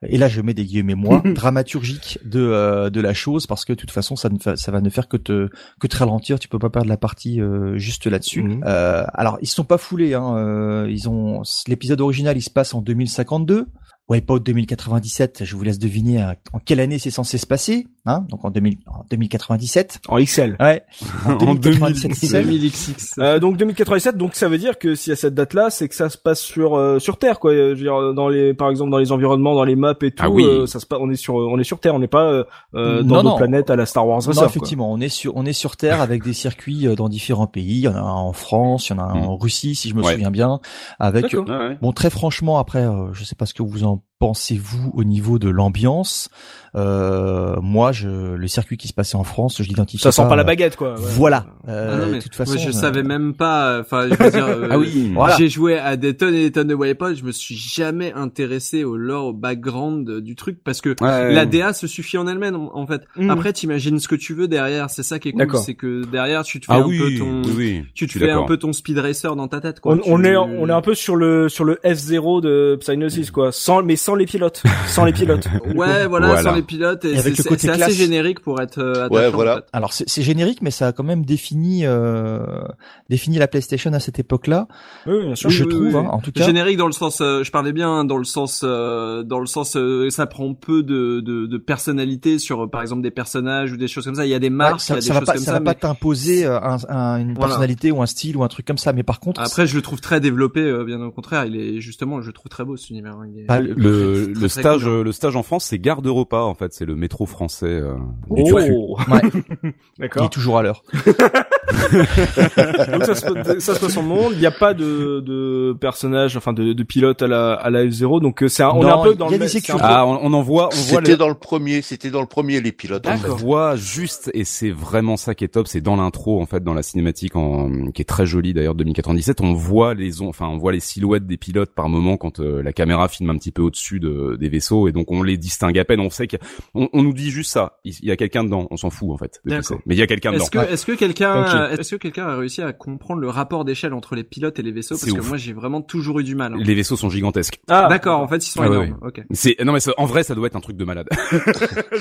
Speaker 2: et là je mets des guillemets moi dramaturgique de euh, de la chose parce que de toute façon ça ne fa- ça va ne faire que te que te ralentir, tu peux pas perdre la partie euh, juste là-dessus.
Speaker 1: Mhm.
Speaker 2: Euh, alors ils se sont pas foulés hein, euh, ils ont l'épisode original il se passe en 2052. Wipeout 2097, je vous laisse deviner à- en quelle année c'est censé se passer, hein Donc en, 2000, en 2097.
Speaker 1: En XL.
Speaker 2: Ouais.
Speaker 3: En
Speaker 2: 2097, c'est ça
Speaker 5: 2000XX.
Speaker 1: Euh, donc 2087, donc ça veut dire que s'il y a cette date-là, c'est que ça se passe sur euh, sur Terre, quoi. Je veux dire, dans les, par exemple, dans les environnements, dans les maps et tout,
Speaker 3: Ah oui.
Speaker 1: euh, ça se passe, on est sur, on est sur Terre, on n'est pas euh, euh, dans
Speaker 2: Non,
Speaker 1: nos
Speaker 2: non.
Speaker 1: planètes à la Star Wars Racer.
Speaker 2: Non,
Speaker 1: quoi.
Speaker 2: effectivement, on est sur on est sur Terre avec des circuits euh, dans différents pays. Il y en a un en France, il y en a un
Speaker 3: Mm.
Speaker 2: en Russie, si je me
Speaker 3: Ouais.
Speaker 2: souviens bien. Avec.
Speaker 3: Ouais,
Speaker 2: bon, très franchement, après, euh, je sais pas ce que vous en pensez-vous au niveau de l'ambiance? Euh, Moi, je, le circuit qui se passait en France, je l'identifie.
Speaker 1: Ça sent pas la
Speaker 2: euh,
Speaker 1: baguette, quoi. ouais.
Speaker 2: Voilà.
Speaker 5: Ah
Speaker 2: Euh,
Speaker 5: non, mais
Speaker 2: de toute façon,
Speaker 5: moi, je
Speaker 2: euh,
Speaker 5: savais même pas. Enfin, je veux dire, euh,
Speaker 3: Ah oui,
Speaker 2: voilà.
Speaker 5: J'ai joué à des tonnes et des tonnes de Wipeout, je me suis jamais intéressé au lore, au background du truc parce que
Speaker 3: Ouais.
Speaker 5: la DA se suffit en elle-même en en fait.
Speaker 1: Mhm.
Speaker 5: Après, t'imagines ce que tu veux derrière, c'est ça qui est cool, c'est que derrière tu te fais
Speaker 3: Ah
Speaker 5: un
Speaker 3: oui,
Speaker 5: peu ton,
Speaker 3: oui,
Speaker 5: tu te fais un peu ton speed racer dans ta tête quoi.
Speaker 1: On, est on est un peu sur le sur le F0 de Psygnosis quoi, sans mais sans les pilotes, sans les pilotes.
Speaker 5: Ouais, voilà,
Speaker 3: Voilà.
Speaker 5: sans les pilotes et,
Speaker 2: Et avec
Speaker 5: c'est
Speaker 2: le côté
Speaker 5: c'est assez générique pour être euh, attachant,
Speaker 4: Ouais, voilà.
Speaker 5: en fait.
Speaker 2: Alors c'est c'est générique, mais ça a quand même défini euh, défini la PlayStation à cette époque-là.
Speaker 1: Oui, bien sûr.
Speaker 2: je
Speaker 5: oui,
Speaker 2: trouve,
Speaker 5: oui.
Speaker 2: hein, en tout cas.
Speaker 5: Générique dans le sens, euh, je parlais bien hein, dans le sens, euh, dans le sens, euh, ça prend peu de, de, de personnalité sur, par exemple, des personnages ou des choses comme ça. Il y a des
Speaker 2: Ouais,
Speaker 5: marques, il y
Speaker 2: ça,
Speaker 5: a des
Speaker 2: ça va
Speaker 5: choses
Speaker 2: pas,
Speaker 5: comme
Speaker 2: ça
Speaker 5: ça.
Speaker 2: va pas t'imposer un, un- une
Speaker 5: Voilà.
Speaker 2: personnalité ou un style ou un truc comme ça. Mais par contre,
Speaker 5: Après, je le trouve très développé, euh, bien au contraire. Il est justement, je le trouve très beau cet univers. Il est-
Speaker 2: Bah,
Speaker 3: Le, le
Speaker 5: très, très
Speaker 3: stage,
Speaker 5: cool, hein.
Speaker 3: le stage en France, c'est garde repas en fait, c'est le métro français. euh, du turfu.
Speaker 1: Oh,
Speaker 2: ouais, il
Speaker 1: d'accord.
Speaker 2: est toujours à l'heure.
Speaker 1: Donc ça se, passe- ça se passe en monde. Il n'y a pas de, de personnage, enfin de, de pilote à la à la F0. Donc euh, c'est un, on est un peu dans le
Speaker 3: Ah, on, on en voit, on voit
Speaker 4: C'était dans le premier, c'était dans le premier les pilotes. en fait.
Speaker 3: on voit juste et c'est vraiment ça qui est top, c'est dans l'intro en fait, dans la cinématique en, qui est très jolie d'ailleurs de 2097, on voit les on- enfin on voit les silhouettes des pilotes par moment quand euh, la caméra filme un petit peu au-dessus de, des vaisseaux et donc on les distingue à peine. On sait qu'on on nous dit juste ça, il il y a quelqu'un dedans, on s'en fout en fait. de. Mais il y a quelqu'un dedans.
Speaker 5: Est-ce que, est-ce que quelqu'un,
Speaker 1: Ok.
Speaker 5: est-ce que quelqu'un a réussi à comprendre le rapport d'échelle entre les pilotes et les vaisseaux? Parce que moi, j'ai vraiment toujours eu du mal. hein.
Speaker 3: Les vaisseaux sont gigantesques.
Speaker 1: Ah,
Speaker 5: D'accord, en fait, ils sont
Speaker 3: Ah ouais,
Speaker 5: énormes. Ok.
Speaker 3: C'est non mais ça- en vrai ça doit être un truc de malade.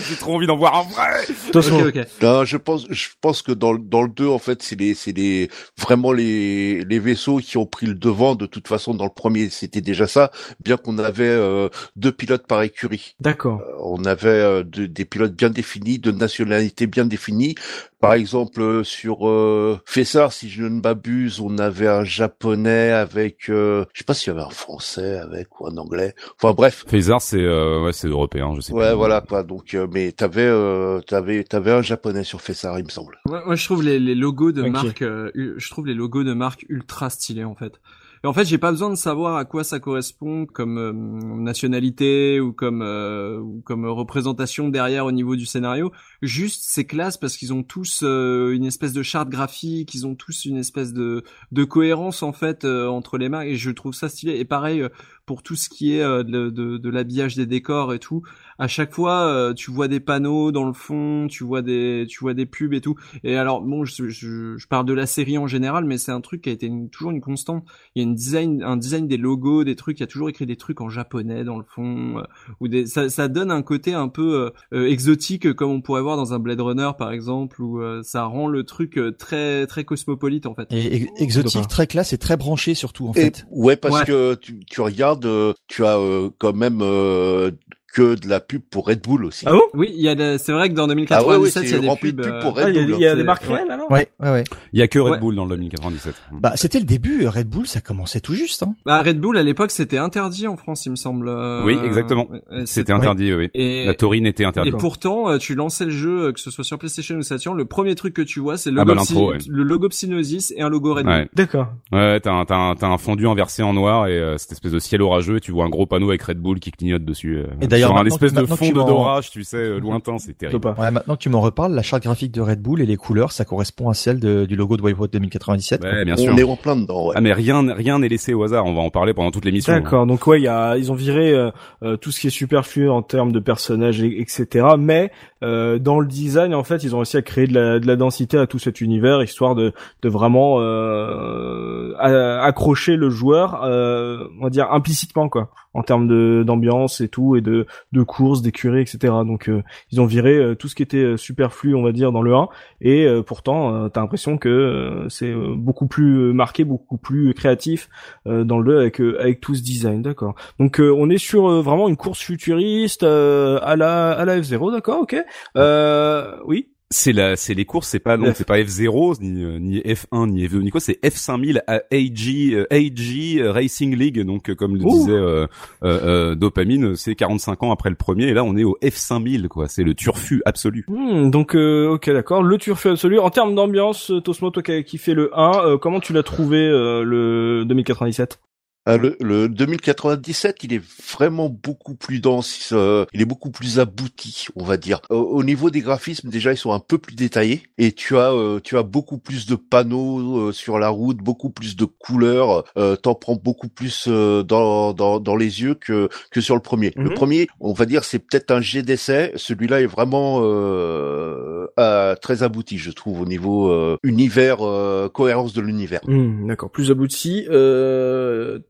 Speaker 3: J'ai trop envie d'en voir en vrai.
Speaker 1: Attention.
Speaker 5: Ok, ok.
Speaker 4: Non, je pense, je pense que dans, le- dans le 2, en fait, c'est les, c'est les, vraiment les, les vaisseaux qui ont pris le devant. De toute façon, dans le premier, c'était déjà ça, bien qu'on avait euh, deux pilotes par écurie.
Speaker 1: D'accord.
Speaker 4: Euh, On avait euh, de- des pilotes bien définis, de nationalités bien définies. Par exemple, euh, sur euh, Fessard, si je ne m'abuse, on avait un japonais avec, euh, je sais pas s'il y avait un français avec ou un anglais. Enfin bref,
Speaker 3: Phasar c'est euh, ouais c'est européen, je sais
Speaker 4: ouais,
Speaker 3: pas.
Speaker 4: voilà quoi. Donc, euh, mais t'avais, euh, t'avais, t'avais un japonais sur Fessard, il me semble.
Speaker 5: Moi, moi, je trouve les, les logos de
Speaker 1: Ok.
Speaker 5: marque, euh, je trouve les logos de marque ultra stylés en fait. Et en fait, j'ai pas besoin de savoir à quoi ça correspond comme euh, nationalité ou comme euh, comme représentation derrière au niveau du scénario. Juste, c'est classe parce qu'ils ont tous euh, une espèce de charte graphique, ils ont tous une espèce de de cohérence en fait euh, entre les marques et je trouve ça stylé. Et pareil pour tout ce qui est de, de, de l'habillage des décors et tout. À chaque fois, euh, tu vois des panneaux dans le fond, tu vois des tu vois des pubs et tout. Et alors bon, je, je, je parle de la série en général, mais c'est un truc qui a été une- toujours une constante. Il y a une design, un design des logos, des trucs. Il y a toujours écrit des trucs en japonais dans le fond, euh, ou des, ça, ça donne un côté un peu euh, euh, exotique, euh, comme on pourrait voir dans un Blade Runner par exemple, où euh, ça rend le truc euh, très très cosmopolite en fait.
Speaker 2: Et ex- exotique, très classe et très branché surtout en
Speaker 4: Et-
Speaker 2: fait.
Speaker 4: ouais, parce
Speaker 5: Ouais.
Speaker 4: que tu, tu regardes, euh, tu as euh, quand même euh, que de la pub pour Red Bull aussi.
Speaker 1: Ah bon?
Speaker 5: Oui, il y a des- c'est vrai que dans
Speaker 4: Ah ouais,
Speaker 5: 2097,
Speaker 4: ouais,
Speaker 5: il y a
Speaker 4: c'est
Speaker 5: des
Speaker 4: rempli
Speaker 5: pubs.
Speaker 4: de pubs
Speaker 5: euh,
Speaker 4: pour
Speaker 1: Ah,
Speaker 4: Red
Speaker 1: il y a,
Speaker 4: Bull.
Speaker 1: il y a des marques réelles alors?
Speaker 2: Ouais, ouais, ouais.
Speaker 3: Il y a que Red
Speaker 5: Ouais.
Speaker 3: Bull dans le 2097.
Speaker 2: Bah c'était le début. Red Bull, ça commençait tout juste. Hein.
Speaker 5: Bah, Red Bull à l'époque c'était interdit en France, il me semble. euh,
Speaker 3: Oui, exactement.
Speaker 5: euh,
Speaker 3: C'était interdit, oui.
Speaker 5: Et,
Speaker 3: La taurine était interdite.
Speaker 5: et pourtant, euh, tu lançais le jeu, euh, que ce soit sur PlayStation ou Saturn, le premier truc que tu vois, c'est le,
Speaker 3: Ah bah,
Speaker 5: le logo Psygnosis et un logo Red Bull.
Speaker 3: Ouais,
Speaker 1: D'accord.
Speaker 3: ouais, t'as un, un, un fondu inversé en noir et euh, cette espèce de ciel orageux. et Tu vois un gros panneau avec Red Bull qui clignote dessus. euh,
Speaker 2: Et d'ailleurs,
Speaker 3: sur un
Speaker 2: maintenant
Speaker 3: espèce de fond
Speaker 2: tu
Speaker 3: de
Speaker 2: m'en-
Speaker 3: d'orage, tu sais, euh, lointain, c'est terrible.
Speaker 1: pas.
Speaker 2: Ouais, maintenant que tu m'en reparles, la charte graphique de Red Bull et les couleurs, ça correspond à celle de- du logo de Wipeout 2097.
Speaker 3: Ouais, bien sûr.
Speaker 4: On est en plein dedans, ouais.
Speaker 3: Ah mais rien, rien n'est laissé au hasard. On va en parler pendant toute l'émission.
Speaker 1: D'accord. Donc ouais, il y a, ils ont viré euh, euh, tout ce qui est superflu en termes de personnages, et- etc. Mais euh, dans le design, en fait, ils ont réussi à créer de la, de la densité à tout cet univers, histoire de, de vraiment euh, accrocher le joueur, euh, on va dire implicitement quoi, en termes de d'ambiance et tout, et de de courses, d'écuries, etc. Donc euh, ils ont viré euh, tout ce qui était euh, superflu, on va dire, dans le 1, et pourtant, t'as l'impression que c'est beaucoup plus marqué, beaucoup plus créatif dans le 2 avec avec tout ce design, d'accord. Donc on est sur vraiment une course futuriste à la à la F0, d'accord, ok. Euh, oui.
Speaker 3: C'est la, c'est les courses, c'est pas non,
Speaker 1: F.
Speaker 3: c'est pas F0 ni euh, ni F1 ni F2 ni quoi, c'est F5000 à AG euh, AG Racing League. Donc euh, comme le
Speaker 1: Ouh.
Speaker 3: disait euh, euh, euh, Dopamine, c'est 45 ans après le premier et là on est au F5000 quoi. C'est le turfu absolu.
Speaker 1: Hmm, donc euh, ok, d'accord. Le turfu absolu. En termes d'ambiance, euh, Tosmo, toi qui as kiffé le 1, euh, comment tu l'as trouvé euh, le 2097
Speaker 4: Euh, le, le 2097, il est vraiment beaucoup plus dense, euh, il est beaucoup plus abouti, on va dire. Au, au niveau des graphismes, déjà, ils sont un peu plus détaillés et tu as euh, tu as beaucoup plus de panneaux euh, sur la route, beaucoup plus de couleurs. Euh, T'en prends beaucoup plus euh, dans, dans dans les yeux que que sur le premier. Le
Speaker 1: Mhm.
Speaker 4: premier, on va dire, c'est peut-être un jet d'essai. Celui-là est vraiment euh, euh, très abouti, je trouve, au niveau euh, univers, euh, cohérence de l'univers.
Speaker 1: Hmm, D'accord, plus abouti.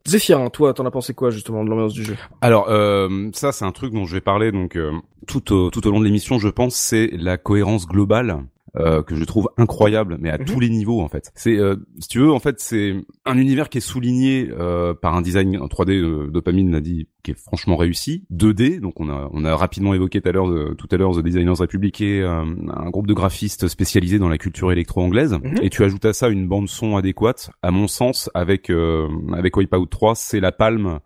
Speaker 1: Zéphirin, toi, t'en as pensé quoi justement de l'ambiance du jeu?
Speaker 3: Alors euh, ça c'est un truc dont je vais parler donc euh, tout au, tout au long de l'émission je pense c'est la cohérence globale euh, que je trouve incroyable mais à
Speaker 1: Mhm.
Speaker 3: tous les niveaux en fait. C'est euh, si tu veux en fait c'est un univers qui est souligné euh, par un design en 3D euh, dopamine l'a dit qui est franchement réussi, 2D donc on a on a rapidement évoqué tout à l'heure euh, tout à l'heure The Designers Republic qui est euh, un groupe de graphistes spécialisés dans la culture électro-anglaise
Speaker 1: Mhm.
Speaker 3: et tu ajoutes à ça une bande son adéquate à mon sens avec euh, avec Wipeout 3 c'est la palme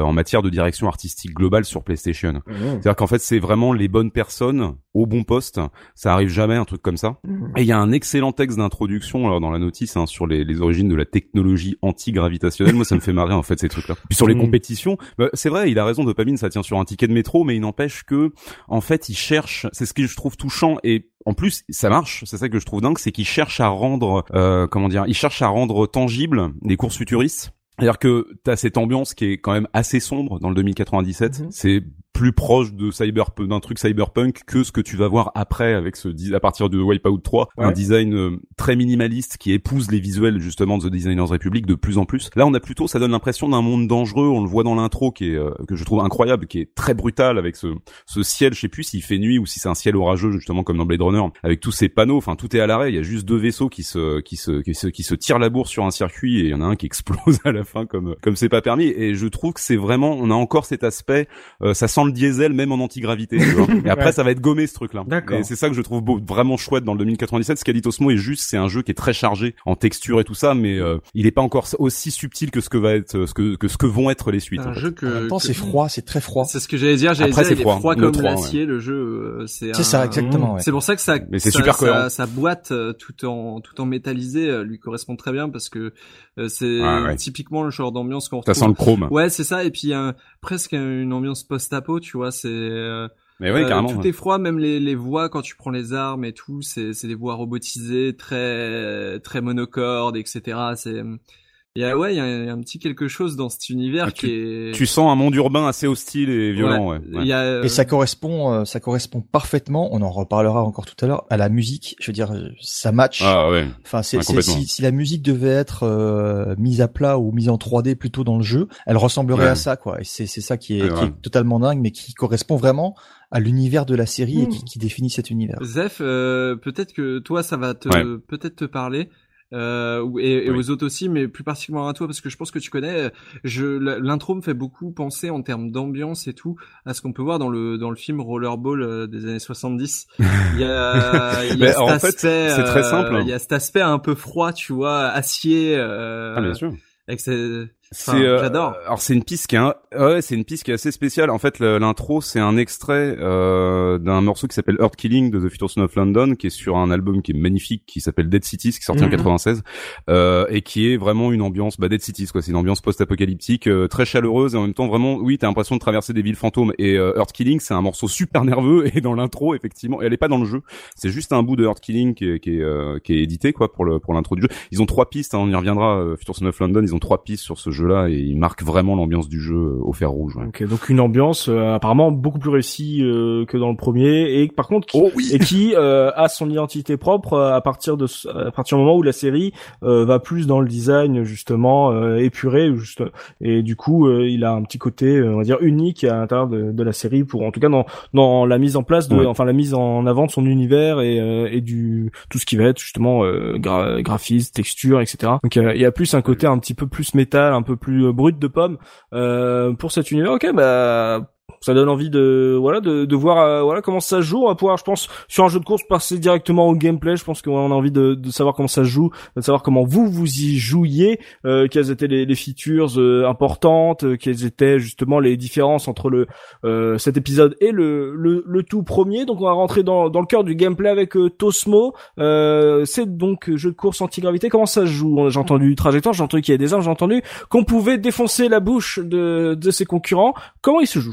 Speaker 3: en matière de direction artistique globale sur PlayStation. C'est-à-dire qu'en fait, c'est vraiment les bonnes personnes au bon poste. Ça arrive jamais un truc comme ça. Et il y a un excellent texte d'introduction alors dans la notice hein, sur les, les origines de la technologie anti-gravitationnelle. Moi, ça me fait marrer en fait ces trucs-là. Puis sur les
Speaker 1: Mhm.
Speaker 3: compétitions, bah, c'est vrai, il a raison. Dopamine, ça tient sur un ticket de métro, mais il n'empêche que en fait, il cherche. C'est ce que je trouve touchant et en plus, ça marche. C'est ça que je trouve dingue, c'est qu'il cherche à rendre, euh, comment dire, il cherche à rendre tangible des courses futuristes. C'est-à-dire que t'as cette ambiance qui est quand même assez sombre dans le 2097.
Speaker 1: Mhm.
Speaker 3: C'est plus proche de cyber d'un truc cyberpunk que ce que tu vas voir après avec ce à partir de Wipeout 3, un design euh, très minimaliste qui épouse les visuels justement de The Designers Republic de plus en plus. Là, on a plutôt ça donne l'impression d'un monde dangereux, on le voit dans l'intro qui est euh, que je trouve incroyable, qui est très brutal avec ce ce ciel, je sais plus s'il fait nuit ou si c'est un ciel orageux justement comme dans Blade Runner avec tous ces panneaux, enfin tout est à l'arrêt, il y a juste deux vaisseaux qui se qui se qui se qui se tirent la bourse sur un circuit et il y en a un qui explose à la fin comme comme c'est pas permis. Et je trouve que c'est vraiment on a encore cet aspect euh, ça sent le diesel même en antigravité tu vois. et après
Speaker 1: Ouais.
Speaker 3: ça va être gommé ce truc là
Speaker 1: D'accord.
Speaker 3: et c'est ça que je trouve beau, vraiment chouette dans le 2097 ce qu'a dit Osmo est juste c'est un jeu qui est très chargé en texture et tout ça mais euh, il est pas encore aussi subtil que ce que va être ce que que ce que vont être les suites
Speaker 5: C'est
Speaker 3: en
Speaker 5: un
Speaker 3: fait.
Speaker 5: jeu que,
Speaker 2: En même temps,
Speaker 5: que-
Speaker 2: c'est froid, c'est très froid.
Speaker 5: C'est ce que j'allais dire. J'allais
Speaker 3: Après,
Speaker 5: dire,
Speaker 3: c'est froid.
Speaker 5: froid comme
Speaker 3: 3,
Speaker 5: l'acier, le jeu. euh, C'est
Speaker 2: C'est ça,
Speaker 5: un-
Speaker 2: exactement. ouais.
Speaker 5: C'est pour ça que ça,
Speaker 3: Mais c'est
Speaker 5: ça-
Speaker 3: super
Speaker 5: ça-
Speaker 3: cohérent.
Speaker 5: Sa boîte euh, tout en tout en métallisé euh, lui correspond très bien parce que euh, c'est
Speaker 3: Ouais, ouais.
Speaker 5: typiquement le genre d'ambiance qu'on
Speaker 3: ça
Speaker 5: retrouve.
Speaker 3: sent le chrome
Speaker 5: Ouais, c'est ça. Et puis euh, presque une ambiance post-apo, tu vois. C'est euh,
Speaker 3: mais ouais
Speaker 5: euh,
Speaker 3: carrément
Speaker 5: tout
Speaker 3: ouais.
Speaker 5: est froid, même les, les voix quand tu prends les armes et tout, c'est c'est des voix robotisées, très très monocordes, etc. C'est il y a ouais, il y a il y a un petit quelque chose dans cet univers
Speaker 3: Ah,
Speaker 5: qui est.
Speaker 3: tu sens un monde urbain assez hostile et violent ouais,
Speaker 5: y a, euh,
Speaker 2: Et ça correspond, euh, ça correspond parfaitement. On en reparlera encore tout à l'heure à la musique. Je veux dire, ça match.
Speaker 3: ah ouais
Speaker 2: Enfin, c'est, si, si la musique devait être euh, mise à plat ou mise en 3D plutôt dans le jeu, elle ressemblerait
Speaker 3: Ouais.
Speaker 2: à ça, quoi. Et c'est, c'est ça qui est,
Speaker 3: Ouais,
Speaker 2: qui
Speaker 3: ouais.
Speaker 2: est totalement dingue, mais qui correspond vraiment à l'univers de la série et qui, qui définit cet univers.
Speaker 5: Zef, euh, peut-être que toi ça va te
Speaker 3: Ouais.
Speaker 5: peut-être te parler. Euh, et, et
Speaker 3: Oui.
Speaker 5: aux autres aussi, mais plus particulièrement à toi parce que je pense que tu connais. Je l'intro me fait beaucoup penser en termes d'ambiance et tout à ce qu'on peut voir dans le dans le film Rollerball euh, des années 70. Il y a, il y a cet
Speaker 3: en fait,
Speaker 5: aspect,
Speaker 3: c'est très
Speaker 5: euh,
Speaker 3: simple.
Speaker 5: Il y a cet aspect un peu froid, tu vois, acier. Euh,
Speaker 3: ah bien sûr
Speaker 5: avec
Speaker 3: C'est,
Speaker 5: Enfin,
Speaker 3: euh. Alors c'est une piste qui est, un- ouais, c'est une piste qui est assez spéciale. En fait, l'intro c'est un extrait euh, d'un morceau qui s'appelle Earth Killing de The Future Son of London, qui est sur un album qui est magnifique, qui s'appelle Dead Cities, qui est sorti en
Speaker 1: Mhm.
Speaker 3: 96, euh, et qui est vraiment une ambiance, bah Dead Cities quoi. C'est une ambiance post-apocalyptique, euh, très chaleureuse et en même temps vraiment, oui, t'as l'impression de traverser des villes fantômes. Et euh, Earth Killing, c'est un morceau super nerveux et dans l'intro effectivement, elle est pas dans le jeu. C'est juste un bout de Earth Killing qui est, qui est, euh, qui est édité quoi pour le pour l'intro du jeu. Ils ont trois pistes, hein, on y reviendra. Future Son of London, ils ont trois pistes sur ce jeu-là et ils marquent vraiment l'ambiance du jeu euh, au fer rouge. ouais.
Speaker 1: Donc une ambiance euh, apparemment beaucoup plus réussie euh, que dans le premier et par contre qui,
Speaker 3: Oh oui.
Speaker 1: et qui euh, a son identité propre euh, à partir de à partir du moment où la série euh, va plus dans le design justement euh, épuré juste et du coup euh, il a un petit côté on va dire unique à l'intérieur de, de la série pour en tout cas dans dans la mise en place de
Speaker 3: Ouais.
Speaker 1: enfin la mise en avant de son univers et euh, et du tout ce qui va être justement euh, gra- graphisme texture etc donc il y a plus un côté un petit peu plus métal un peu plus euh, brut de pomme euh, pour cet univers. Ok bah Ça donne envie de voilà de, de voir euh, voilà comment ça joue. On va pouvoir, je pense, sur un jeu de course passer directement au gameplay. Je pense qu'on a envie de, de savoir comment ça se joue, de savoir comment vous vous y jouiez, euh, quelles étaient les, les features euh, importantes, euh, quelles étaient justement les différences entre le cet épisode et le, le le tout premier. Donc on va rentrer dans dans le cœur du gameplay avec Tosmo. C'est donc jeu de course anti-gravité. Comment ça se joue J'ai entendu trajectoire, j'ai entendu qu'il y avait des armes, j'ai entendu qu'on pouvait défoncer la bouche de de ses concurrents. Comment il se joue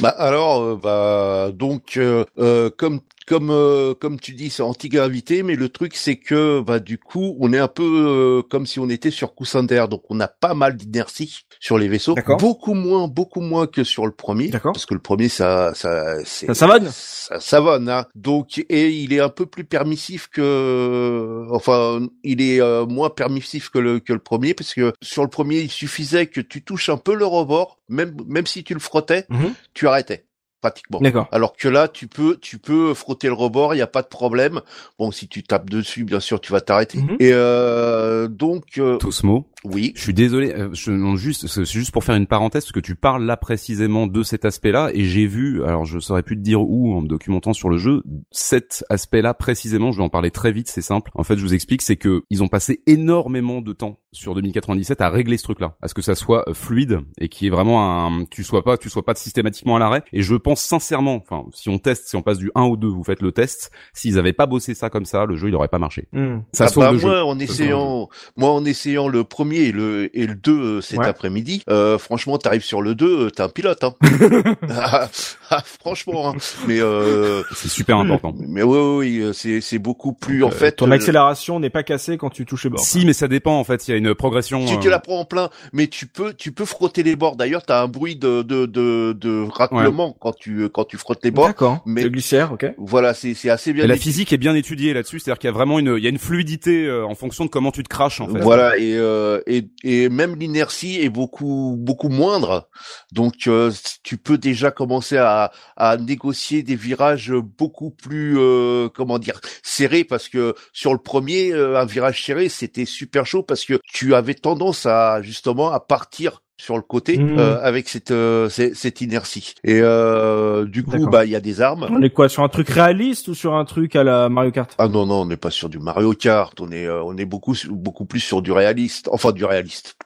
Speaker 4: Bah alors, euh, bah donc euh, euh, comme comme euh, comme tu dis, c'est anti-gravité, mais le truc c'est que bah du coup, on est un peu euh, comme si on était sur coussin d'air, donc on a pas mal d'inertie sur les vaisseaux, beaucoup moins, beaucoup moins que sur le premier,
Speaker 1: D'accord.
Speaker 4: parce que le premier ça ça c'est
Speaker 1: Ça savonne
Speaker 4: ça savonne, hein. Donc et il est un peu plus permissif que, enfin, il est euh, moins permissif que le que le premier, parce que sur le premier, il suffisait que tu touches un peu le rebord, même même si tu le frottais,
Speaker 1: Mhm.
Speaker 4: tu arrêtais pratiquement.
Speaker 1: D'accord.
Speaker 4: Alors que là, tu peux, tu peux frotter le rebord, il n'y a pas de problème. Bon, si tu tapes dessus, bien sûr, tu vas t'arrêter.
Speaker 1: Mhm.
Speaker 4: Et euh, donc, euh,
Speaker 3: Tosmo.
Speaker 4: oui,
Speaker 3: Je suis désolé, euh, je non, juste c'est juste pour faire une parenthèse parce que tu parles là précisément de cet aspect-là et j'ai vu, alors je saurais plus te dire où en me documentant sur le jeu, cet aspect-là précisément, je vais en parler très vite, c'est simple. En fait, je vous explique, c'est que ils ont passé énormément de temps sur 2097 à régler ce truc-là, à ce que ça soit fluide et qui est vraiment un, tu sois pas, tu sois pas systématiquement à l'arrêt. Et je pense sincèrement, enfin, si on teste, si on passe du 1 au 2, vous faites le test, s'ils avaient pas bossé ça comme ça, le jeu il aurait pas marché.
Speaker 1: Hmm.
Speaker 3: Ça
Speaker 4: Ah
Speaker 3: sauve
Speaker 4: bah,
Speaker 3: le jeu.
Speaker 4: moi, en essayant, moi, en essayant le premier et le et le 2 euh, cet
Speaker 1: Ouais.
Speaker 4: après-midi, euh, franchement, t'arrives sur le 2, euh, t'es un pilote, hein. Ah, ah, franchement, hein. mais euh,
Speaker 3: C'est super important.
Speaker 4: mais oui, oui, oui, c'est c'est beaucoup plus en
Speaker 1: Euh,
Speaker 4: fait.
Speaker 1: ton
Speaker 4: euh,
Speaker 1: accélération n'est pas cassée quand tu touches le bord.
Speaker 3: Si, mais ça dépend en fait. Il y a une progression.
Speaker 4: Tu
Speaker 3: euh,
Speaker 4: te la prends en plein, mais tu peux, tu peux frotter les bords. D'ailleurs, t'as un bruit de de de, de raclement quand tu quand tu frottes les bords.
Speaker 1: D'accord.
Speaker 4: mais-
Speaker 1: Le glissière, ok.
Speaker 4: Voilà, c'est c'est assez bien.
Speaker 3: Et la physique est bien étudiée là-dessus, c'est-à-dire qu'il y a vraiment une, il y a une fluidité euh, en fonction de comment tu te craches en fait.
Speaker 4: Voilà et, euh, et et même l'inertie est beaucoup beaucoup moindre, donc euh, tu peux déjà commencer à à négocier des virages beaucoup plus euh, comment dire serrés parce que sur le premier euh, un virage serré c'était super chaud parce que tu avais tendance à justement à partir sur le côté
Speaker 1: Mhm.
Speaker 4: euh, avec cette, euh, cette cette inertie. Et euh, du coup bah il y a des armes.
Speaker 1: On est quoi sur un truc réaliste ou sur un truc à la Mario Kart?
Speaker 4: Ah non non, on n'est pas sur du Mario Kart, on est euh, on est beaucoup beaucoup plus sur du réaliste, enfin du réaliste,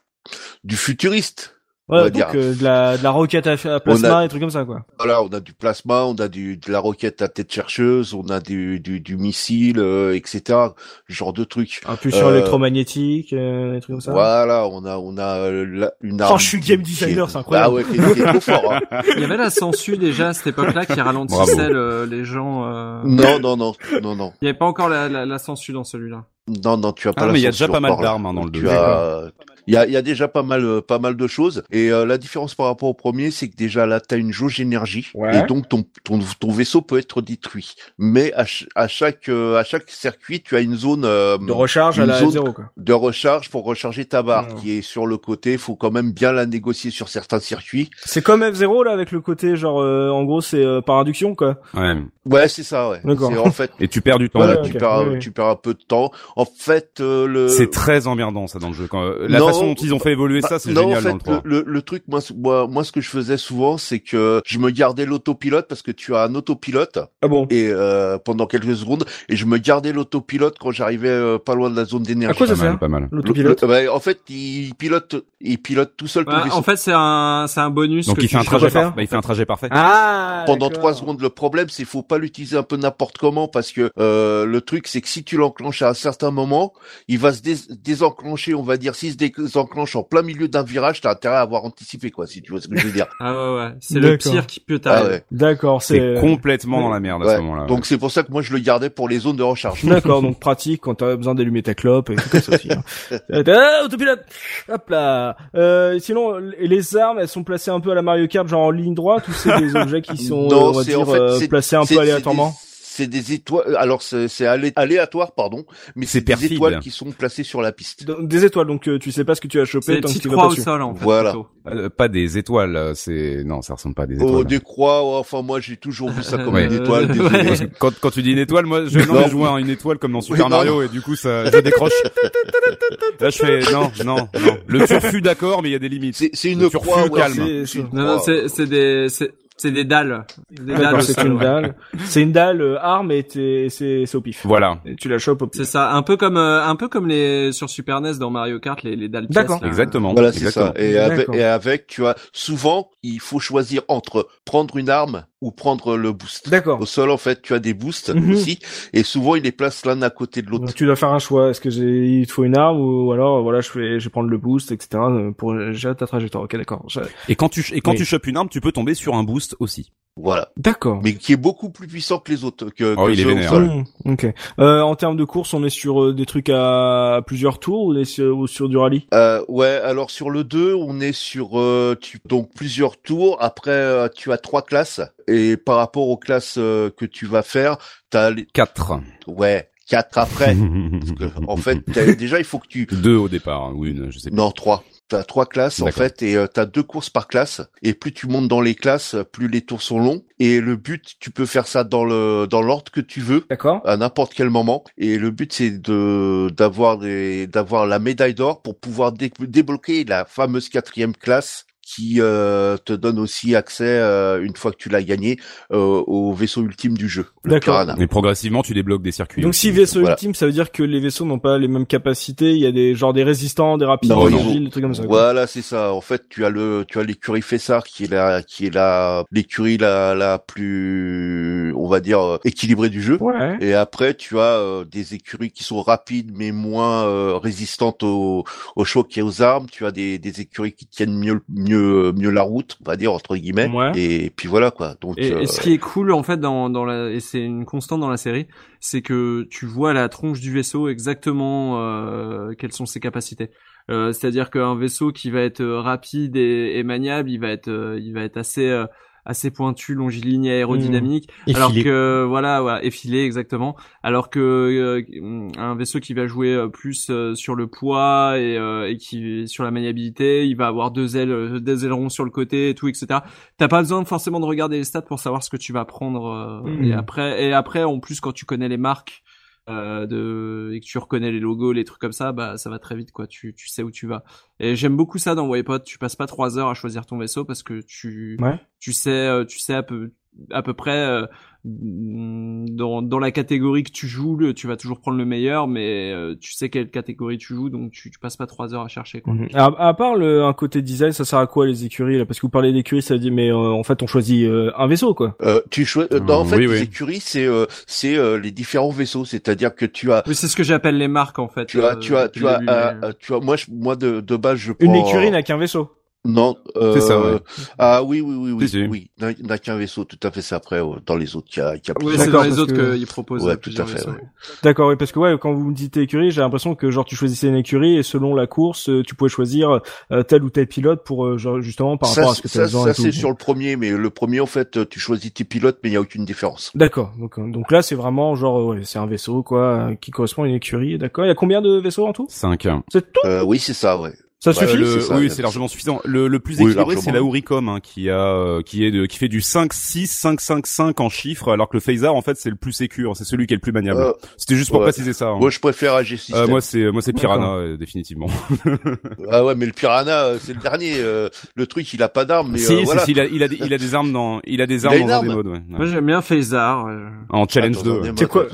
Speaker 4: du futuriste. Va
Speaker 1: donc euh, de la de la roquette à, plasma et trucs comme ça quoi.
Speaker 4: Voilà, on a du plasma, on a du de la roquette à tête chercheuse, on a du du, du missile, euh, etc. Genre de trucs.
Speaker 1: Un pulsion
Speaker 4: Euh,
Speaker 1: électromagnétique, euh, des trucs comme ça.
Speaker 4: Voilà, on a on a euh, la- une
Speaker 1: Oh,
Speaker 4: arme.
Speaker 1: je suis game designer, c'est incroyable.
Speaker 4: Ah ouais, qui, qui est trop fort. Hein.
Speaker 5: Il y avait la sensu déjà à cette époque-là qui ralentissait le- les gens. euh,
Speaker 4: Non non non non non
Speaker 5: Il n'y avait pas encore la, la, la sensu dans celui-là.
Speaker 4: non non, tu as pas
Speaker 3: Ah,
Speaker 4: la
Speaker 3: mais il y a déjà
Speaker 4: censure
Speaker 3: pas mal d'armes hein, dans le
Speaker 4: Tu
Speaker 3: 2.
Speaker 4: as, il y a, il y a déjà pas mal, euh, pas mal de choses. Et euh, la différence par rapport au premier, c'est que déjà là, tu as une jauge énergie,
Speaker 1: Ouais.
Speaker 4: et donc ton, ton, ton vaisseau peut être détruit. Mais à, ch- à chaque, euh, à chaque circuit, tu as une zone euh,
Speaker 1: De recharge à la
Speaker 4: zone-
Speaker 1: zéro quoi.
Speaker 4: de recharge pour recharger ta barre, qui est sur le côté. faut quand même bien la négocier sur certains circuits.
Speaker 1: C'est comme F0 là avec le côté genre euh, en gros c'est euh, par induction quoi.
Speaker 3: Ouais.
Speaker 4: Ouais, c'est ça. Ouais.
Speaker 1: D'accord.
Speaker 4: C'est en fait.
Speaker 3: Et tu perds du temps.
Speaker 4: Voilà,
Speaker 1: Ouais,
Speaker 4: tu perds,
Speaker 1: Oui, oui.
Speaker 4: tu perds un peu de temps. En fait, euh, le.
Speaker 3: C'est très emmerdant ça dans le jeu. Quand, euh, la
Speaker 4: Non,
Speaker 3: façon dont ils ont fait évoluer
Speaker 4: Bah,
Speaker 3: ça, c'est
Speaker 4: non,
Speaker 3: génial
Speaker 4: en fait,
Speaker 3: dans le 3.
Speaker 4: Le, le, le truc, moi, moi, moi, ce que je faisais souvent, c'est que je me gardais l'autopilote parce que tu as un autopilote
Speaker 1: Ah bon?
Speaker 4: et euh, pendant quelques secondes, et je me gardais l'autopilote quand j'arrivais euh, pas loin de la zone
Speaker 1: À
Speaker 4: d'énergie.
Speaker 1: quoi ça
Speaker 3: Pas mal,
Speaker 1: sert
Speaker 3: pas mal.
Speaker 1: L'autopilote?
Speaker 4: bah, en fait, il pilote, il pilote tout seul vaisseau.
Speaker 5: en fait, c'est un, c'est un bonus.
Speaker 3: Donc
Speaker 5: que
Speaker 3: il fait un trajet parfait. Bah, il fait un trajet parfait.
Speaker 1: Ah.
Speaker 4: pendant trois secondes. Le problème, c'est faut pas l'utiliser un peu n'importe comment parce que euh, le truc, c'est que si tu l'enclenches à un certain moment, il va se dés- désenclencher. On va dire s'il se désenclenche en plein milieu d'un virage, t'as intérêt à avoir anticipé quoi, si tu vois ce que je veux dire.
Speaker 5: Ah ouais, ouais. C'est le
Speaker 1: D'accord.
Speaker 5: pire qui peut
Speaker 4: Ah
Speaker 5: t'arriver.
Speaker 4: ouais.
Speaker 1: D'accord,
Speaker 3: C'est complètement dans la merde à
Speaker 4: Ouais.
Speaker 3: ce moment-là.
Speaker 4: Donc c'est pour ça que moi je le gardais pour les zones de recharge.
Speaker 1: D'accord, donc pratique quand t'as besoin d'allumer ta clope et tout comme ça aussi. hein. Euh, ah, autopilote Hop là euh, Sinon, les- armes, elles sont placées un peu à la Mario Kart, genre en ligne droite, ou c'est des objets qui sont,
Speaker 4: Non,
Speaker 1: euh, on va dire,
Speaker 4: en fait,
Speaker 1: euh, placés un peu aléatoirement?
Speaker 4: des- C'est des étoiles. Alors c'est c'est alé- aléatoire, pardon, mais
Speaker 3: C'est
Speaker 4: des
Speaker 3: perfide.
Speaker 4: étoiles qui sont placées sur la piste.
Speaker 1: Des étoiles, donc euh, tu sais pas ce que tu as chopé
Speaker 5: C'est des petites croix
Speaker 1: pas
Speaker 5: au
Speaker 1: dessus.
Speaker 5: sol, en fait.
Speaker 4: Voilà.
Speaker 3: Euh, pas des étoiles, euh, c'est non, ça ressemble pas à des étoiles.
Speaker 4: Oh, des croix. ouais, Enfin moi j'ai toujours vu ça comme une étoile.
Speaker 5: Euh,
Speaker 4: désolé.
Speaker 3: quand, quand tu dis une étoile, moi, je
Speaker 4: Non.
Speaker 3: non, joué à une étoile comme dans Super
Speaker 4: Oui,
Speaker 3: Mario et du coup, ça, je décroche. Là, je fais non, non, non. Le turfu, d'accord, mais il y a des limites.
Speaker 4: C'est c'est une
Speaker 3: Le turfu
Speaker 4: croix. ouais,
Speaker 3: calme.
Speaker 4: une
Speaker 5: c'est des, c'est, des dalles. Des
Speaker 1: c'est une dalle. C'est une dalle euh, arme et c'est c'est au pif.
Speaker 3: Voilà.
Speaker 1: Et tu la chopes au pif.
Speaker 5: C'est ça, un peu comme euh, un peu comme les sur Super NES dans Mario Kart, les, les dalles.
Speaker 1: D'accord.
Speaker 3: Exactement.
Speaker 4: Voilà, c'est ça. Et avec, et avec, tu vois, souvent, il faut choisir entre prendre une arme ou prendre le boost.
Speaker 1: D'accord.
Speaker 4: Au sol, en fait, tu as des boosts
Speaker 1: Mhm.
Speaker 4: aussi, et souvent, ils les placent l'un à côté de l'autre.
Speaker 1: Donc tu dois faire un choix. Est-ce que j'ai, il te faut une arme ou alors voilà, je vais, je vais prendre le boost, etc. euh, pour gérer ta trajectoire. Ok, d'accord. Je-
Speaker 3: Et quand tu et quand
Speaker 1: Oui.
Speaker 3: tu chopes une arme, tu peux tomber sur un boost aussi.
Speaker 4: Voilà.
Speaker 1: D'accord.
Speaker 4: Mais qui est beaucoup plus puissant que les autres. Que,
Speaker 3: Oh,
Speaker 4: que
Speaker 3: il est vénère.
Speaker 1: Mmh, ok. Euh, en termes de course, on est sur euh, des trucs à, à plusieurs tours ou on est sur, ou sur du rallye?
Speaker 4: Euh, ouais, alors sur le 2, on est sur euh, tu, donc plusieurs tours. Après, euh, tu as trois classes. Et par rapport aux classes euh, que tu vas faire, t'as les...
Speaker 3: 4.
Speaker 4: ouais quatre après. Parce que, en fait, t'as- déjà, il faut que tu
Speaker 3: deux au départ, hein, ou une, je sais pas.
Speaker 4: Non, trois. T'as trois classes en fait et euh, t'as deux courses par classe. Et plus tu montes dans les classes, plus les tours sont longs. Et le but, tu peux faire ça dans le dans l'ordre que tu veux
Speaker 1: D'accord.
Speaker 4: à n'importe quel moment. Et le but, c'est de d'avoir des d'avoir la médaille d'or pour pouvoir dé- débloquer la fameuse quatrième classe qui euh, te donne aussi accès euh, une fois que tu l'as gagné euh, au vaisseau ultime du jeu, le
Speaker 1: D'accord.
Speaker 4: Piranha.
Speaker 3: Et progressivement, tu débloques des circuits.
Speaker 1: Donc
Speaker 3: aussi.
Speaker 1: si vaisseau
Speaker 4: Voilà.
Speaker 1: ultime, ça veut dire que les vaisseaux n'ont pas les mêmes capacités. Il y a des genre des résistants, des rapides,
Speaker 4: Non,
Speaker 1: des
Speaker 3: non.
Speaker 1: agiles, des trucs comme ça. quoi.
Speaker 4: Voilà, c'est ça. En fait, tu as le, tu as l'écurie Fessard qui est la, qui est la, l'écurie la, la plus, on va dire, euh, équilibrée du jeu.
Speaker 1: Ouais.
Speaker 4: Et après, tu as euh, des écuries qui sont rapides mais moins euh, résistantes au, au choc et aux armes. Tu as des, des écuries qui tiennent mieux, mieux, mieux la route, on va dire entre guillemets.
Speaker 1: Ouais.
Speaker 4: Et puis voilà quoi. Donc
Speaker 5: Et,
Speaker 4: euh,
Speaker 5: et ce qui est cool en fait dans, dans la et c'est une constante dans la série, c'est que tu vois la tronche du vaisseau exactement euh, quelles sont ses capacités. Euh, C'est-à-dire qu'un vaisseau qui va être euh, rapide et, et maniable, il va être euh, il va être assez euh, assez pointu, longiligne, et aérodynamique.
Speaker 2: Et
Speaker 5: alors que voilà, voilà, effilé exactement. Alors que euh, un vaisseau qui va jouer euh, plus euh, sur le poids et, euh, et qui sur la maniabilité, il va avoir deux ailes, euh, des ailerons sur le côté et tout, etc. T'as pas besoin forcément de regarder les stats pour savoir ce que tu vas prendre. euh,
Speaker 1: Mhm.
Speaker 5: Et après, et après, en plus, quand tu connais les marques. Euh, de et que tu reconnais les logos les trucs comme ça bah ça va très vite quoi. Tu tu sais où tu vas. Et j'aime beaucoup ça dans Wipeout tu passes pas trois heures à choisir ton vaisseau parce que tu
Speaker 1: Ouais.
Speaker 5: tu sais euh, tu sais à peu à peu près euh, dans dans la catégorie que tu joues le- tu vas toujours prendre le meilleur mais euh, tu sais quelle catégorie tu joues donc tu, tu passes pas trois heures à chercher quoi
Speaker 1: Mhm. À, à part le un côté design, ça sert à quoi les écuries là? Parce que vous parlez d'écuries, ça veut dire mais euh, en fait on choisit euh, un vaisseau quoi.
Speaker 4: euh, tu choi- euh, non, en
Speaker 3: Euh,
Speaker 4: fait,
Speaker 3: oui,
Speaker 4: les
Speaker 3: oui.
Speaker 4: écuries, c'est, euh, c'est euh, les différents vaisseaux. C'est-à-dire que tu as,
Speaker 5: oui c'est ce que j'appelle les marques en fait
Speaker 4: tu as, tu as, tu as,
Speaker 5: début, mais-
Speaker 4: tu as, moi, je, moi de, de base, je
Speaker 1: Une
Speaker 4: prends-
Speaker 1: écurie n'a qu'un vaisseau.
Speaker 4: Non, euh,
Speaker 3: C'est ça, ouais.
Speaker 4: Ah oui, oui, oui, oui,
Speaker 3: Si, si.
Speaker 4: oui. Il n'y a qu'un vaisseau, tout à fait. C'est après euh, dans les autres qu'il y a, qu'il y a
Speaker 5: oui
Speaker 4: plusieurs.
Speaker 5: c'est
Speaker 1: D'accord,
Speaker 5: dans les autres
Speaker 1: que-
Speaker 5: qu'ils proposent
Speaker 4: Ouais,
Speaker 5: euh,
Speaker 4: tout à fait, ouais.
Speaker 1: D'accord, oui, parce que ouais, quand vous me dites écurie, j'ai l'impression que genre tu choisissais une écurie et selon la course, euh, tu pouvais choisir euh, tel ou tel pilote pour euh, genre, justement par
Speaker 4: ça,
Speaker 1: rapport à ce que tu
Speaker 4: ça,
Speaker 1: as besoin.
Speaker 4: ça,
Speaker 1: tout.
Speaker 4: c'est sur le premier, mais le premier, en fait, euh, tu choisis tes pilotes, mais il n'y a aucune différence.
Speaker 1: D'accord. Donc euh, donc là c'est vraiment genre euh, ouais, c'est un vaisseau quoi euh, qui correspond à une écurie. D'accord. Il y a combien de vaisseaux en tout?
Speaker 3: 5.
Speaker 1: C'est tout?
Speaker 4: Euh, oui, c'est ça, ouais.
Speaker 1: Ça suffit.
Speaker 3: le,
Speaker 4: ça,
Speaker 3: oui, c'est largement suffisant. Le, le plus
Speaker 4: Oui,
Speaker 3: équilibré, c'est la Uricom, hein, qui a, euh, qui est de, qui fait du 5, 6, 5, 5, 5 en chiffres, alors que le Phasar, en fait, c'est le plus sécure, c'est celui qui est le plus maniable.
Speaker 4: Euh,
Speaker 3: C'était juste pour
Speaker 4: ouais.
Speaker 3: préciser ça. hein.
Speaker 4: Moi, je préfère AG
Speaker 3: Euh, moi, c'est, moi, c'est Piranha, euh, définitivement.
Speaker 4: Ah ouais, mais le Piranha, c'est le dernier. euh, le truc, il a pas d'armes, mais
Speaker 3: si,
Speaker 4: euh,
Speaker 3: si,
Speaker 4: voilà.
Speaker 3: si, il a, il a, des, il a des armes dans, il a des armes dans
Speaker 4: arme
Speaker 3: des modes, ouais.
Speaker 5: Moi j'aime bien Phasar euh,
Speaker 3: En challenge
Speaker 4: Attends,
Speaker 3: 2.
Speaker 4: j'en ai
Speaker 3: ouais.
Speaker 4: marre,
Speaker 1: C'est quoi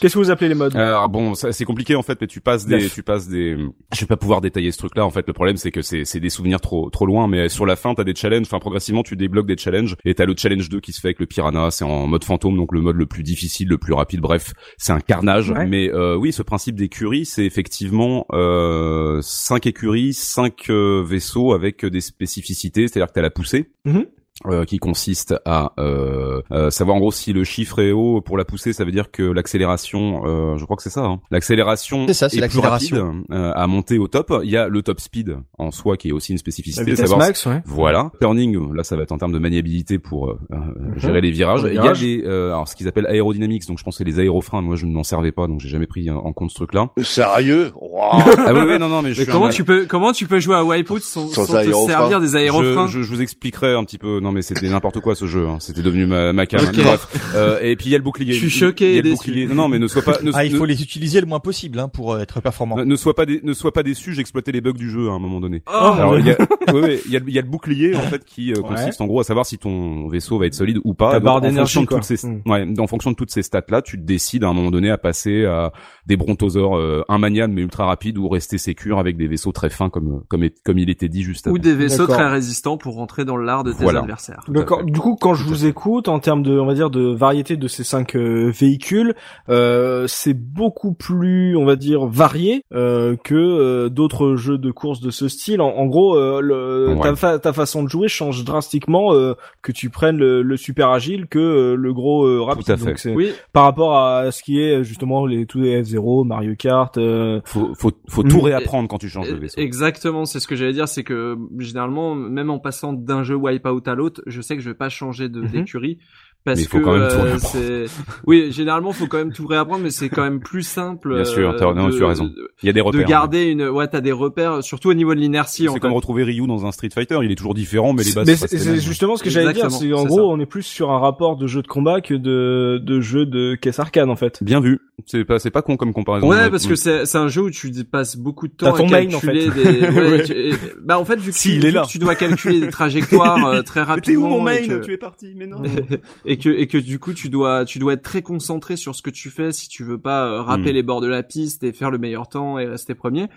Speaker 1: Qu'est-ce que vous appelez les modes?
Speaker 3: Alors bon, ça, c'est compliqué en fait, mais tu passes des, tu passes des. Je vais pas pouvoir détailler ce truc-là. En fait, le problème c'est que c'est, c'est des souvenirs trop, trop loin. Mais sur la fin, t'as des challenges. Enfin, progressivement, tu débloques des challenges. Et t'as le challenge 2 qui se fait avec le piranha. C'est en mode fantôme, donc le mode le plus difficile, le plus rapide. Bref, c'est un carnage.
Speaker 1: Ouais.
Speaker 3: Mais euh, oui, ce principe d'écurie, c'est effectivement euh, cinq écuries, cinq euh, vaisseaux avec des spécificités. C'est-à-dire que t'as la poussée.
Speaker 1: Mhm.
Speaker 3: Euh, qui consiste à euh, euh, savoir en gros si le chiffre est haut pour la poussée, ça veut dire que l'accélération, euh, je crois que c'est ça, hein, l'accélération
Speaker 2: C'est ça, c'est
Speaker 3: est plus rapide euh, à monter au top. Il y a le top speed en soi qui est aussi une spécificité, savoir
Speaker 1: max, ouais.
Speaker 3: voilà, turning, là ça va être en termes de maniabilité pour euh, euh, gérer les virages. Il y a des, euh, alors ce qu'ils appellent aérodynamics, donc je pense que c'est les aérofreins. Moi je ne m'en servais pas, donc j'ai jamais pris en compte ce truc-là.
Speaker 4: Sérieux? Wow.
Speaker 3: ah oui, oui, non, non, mais je
Speaker 5: mais comment
Speaker 3: un-
Speaker 5: tu peux comment tu peux jouer à Wipeout sans,
Speaker 4: Sans
Speaker 5: sans te servir des aérofreins?
Speaker 3: Je, je, je vous expliquerai un petit peu. Non, Non mais c'était n'importe quoi ce jeu. Hein. C'était devenu ma, ma cam. Bref. Euh, et puis il y a le bouclier.
Speaker 5: Je suis choqué
Speaker 3: Il y a le bouclier. Non, non mais ne sois pas. Ne,
Speaker 2: Ah, il
Speaker 3: ne-
Speaker 2: faut les utiliser le moins possible hein, pour euh, être performant.
Speaker 3: ne, ne sois pas dé- ne sois pas déçu. J'exploitais les bugs du jeu à un moment donné.
Speaker 5: Oh,
Speaker 3: Alors il y a, ouais, ouais, il y a, y a le bouclier en fait qui euh,
Speaker 1: Ouais.
Speaker 3: consiste en gros à savoir si ton vaisseau va être solide ou pas.
Speaker 1: Ta
Speaker 3: Donc,
Speaker 1: barre
Speaker 3: en
Speaker 1: d'énergie,
Speaker 3: fonction de toutes ces,
Speaker 1: Mm.
Speaker 3: ouais, en fonction de toutes ces stats là, tu décides à un moment donné à passer à des brontosaures euh, immaniables mais ultra rapides ou rester sécure avec des vaisseaux très fins comme comme est- comme il était dit juste avant.
Speaker 5: Ou des vaisseaux très résistants pour rentrer dans l'art de tes
Speaker 3: Voilà.
Speaker 5: adversaires.
Speaker 1: D'accord. Du coup, quand je vous écoute, en termes de, on va dire, de variété de ces cinq euh, véhicules, euh, c'est beaucoup plus, on va dire, varié euh, que euh, d'autres jeux de course de ce style. En, en gros, euh, le,
Speaker 3: Ouais.
Speaker 1: ta, fa- ta façon de jouer change drastiquement euh, que tu prennes le, le super agile que euh, le gros euh, rapide.
Speaker 3: Tout à fait.
Speaker 1: Donc, c'est
Speaker 5: Oui,
Speaker 1: par rapport à ce qui est justement les tous les F0, Mario Kart. euh,
Speaker 3: Faut faut faut
Speaker 1: Mm.
Speaker 3: tout réapprendre quand tu changes de
Speaker 5: e-
Speaker 3: vaisseau.
Speaker 5: exactement. C'est ce que j'allais dire, c'est que généralement, même en passant d'un jeu Wipeout à l'autre, je sais que je vais pas changer de
Speaker 1: Mhm.
Speaker 5: d'écurie. Parce
Speaker 3: Mais il faut
Speaker 5: que
Speaker 3: quand même tout
Speaker 5: euh,
Speaker 3: réapprendre.
Speaker 5: oui généralement faut quand même tout réapprendre mais c'est quand même plus simple
Speaker 3: Bien sûr,
Speaker 5: euh,
Speaker 3: t'as- non,
Speaker 5: de-
Speaker 3: tu as raison. Il y a des repères.
Speaker 5: de garder une ouais t'as des repères surtout au niveau de l'inertie en
Speaker 3: C'est
Speaker 5: fait.
Speaker 3: comme retrouver Ryu dans un Street Fighter, il est toujours différent, mais les bases
Speaker 1: Mais
Speaker 3: sont
Speaker 1: c'est justement ce que j'allais dire. C'est en gros,
Speaker 5: ça.
Speaker 1: on est plus sur un rapport de jeu de combat que de de jeu de caisse arcade en fait.
Speaker 3: Bien vu. C'est pas, c'est pas con comme comparaison.
Speaker 5: Ouais, parce que c'est c'est un jeu où tu passes beaucoup de temps
Speaker 1: ton
Speaker 5: à
Speaker 1: main, en
Speaker 5: calculer
Speaker 1: fait.
Speaker 5: des. ouais,
Speaker 1: Ouais.
Speaker 5: tu- et- Bah en fait vu que,
Speaker 3: Si,
Speaker 5: tu,
Speaker 3: il est
Speaker 5: vu
Speaker 3: là.
Speaker 5: que tu dois calculer des trajectoires euh, très rapidement et que,
Speaker 3: es parti, mais non.
Speaker 5: et que et que du coup tu dois tu dois être très concentré sur ce que tu fais si tu veux pas euh, râper
Speaker 3: Mm.
Speaker 5: les bords de la piste et faire le meilleur temps et rester premier.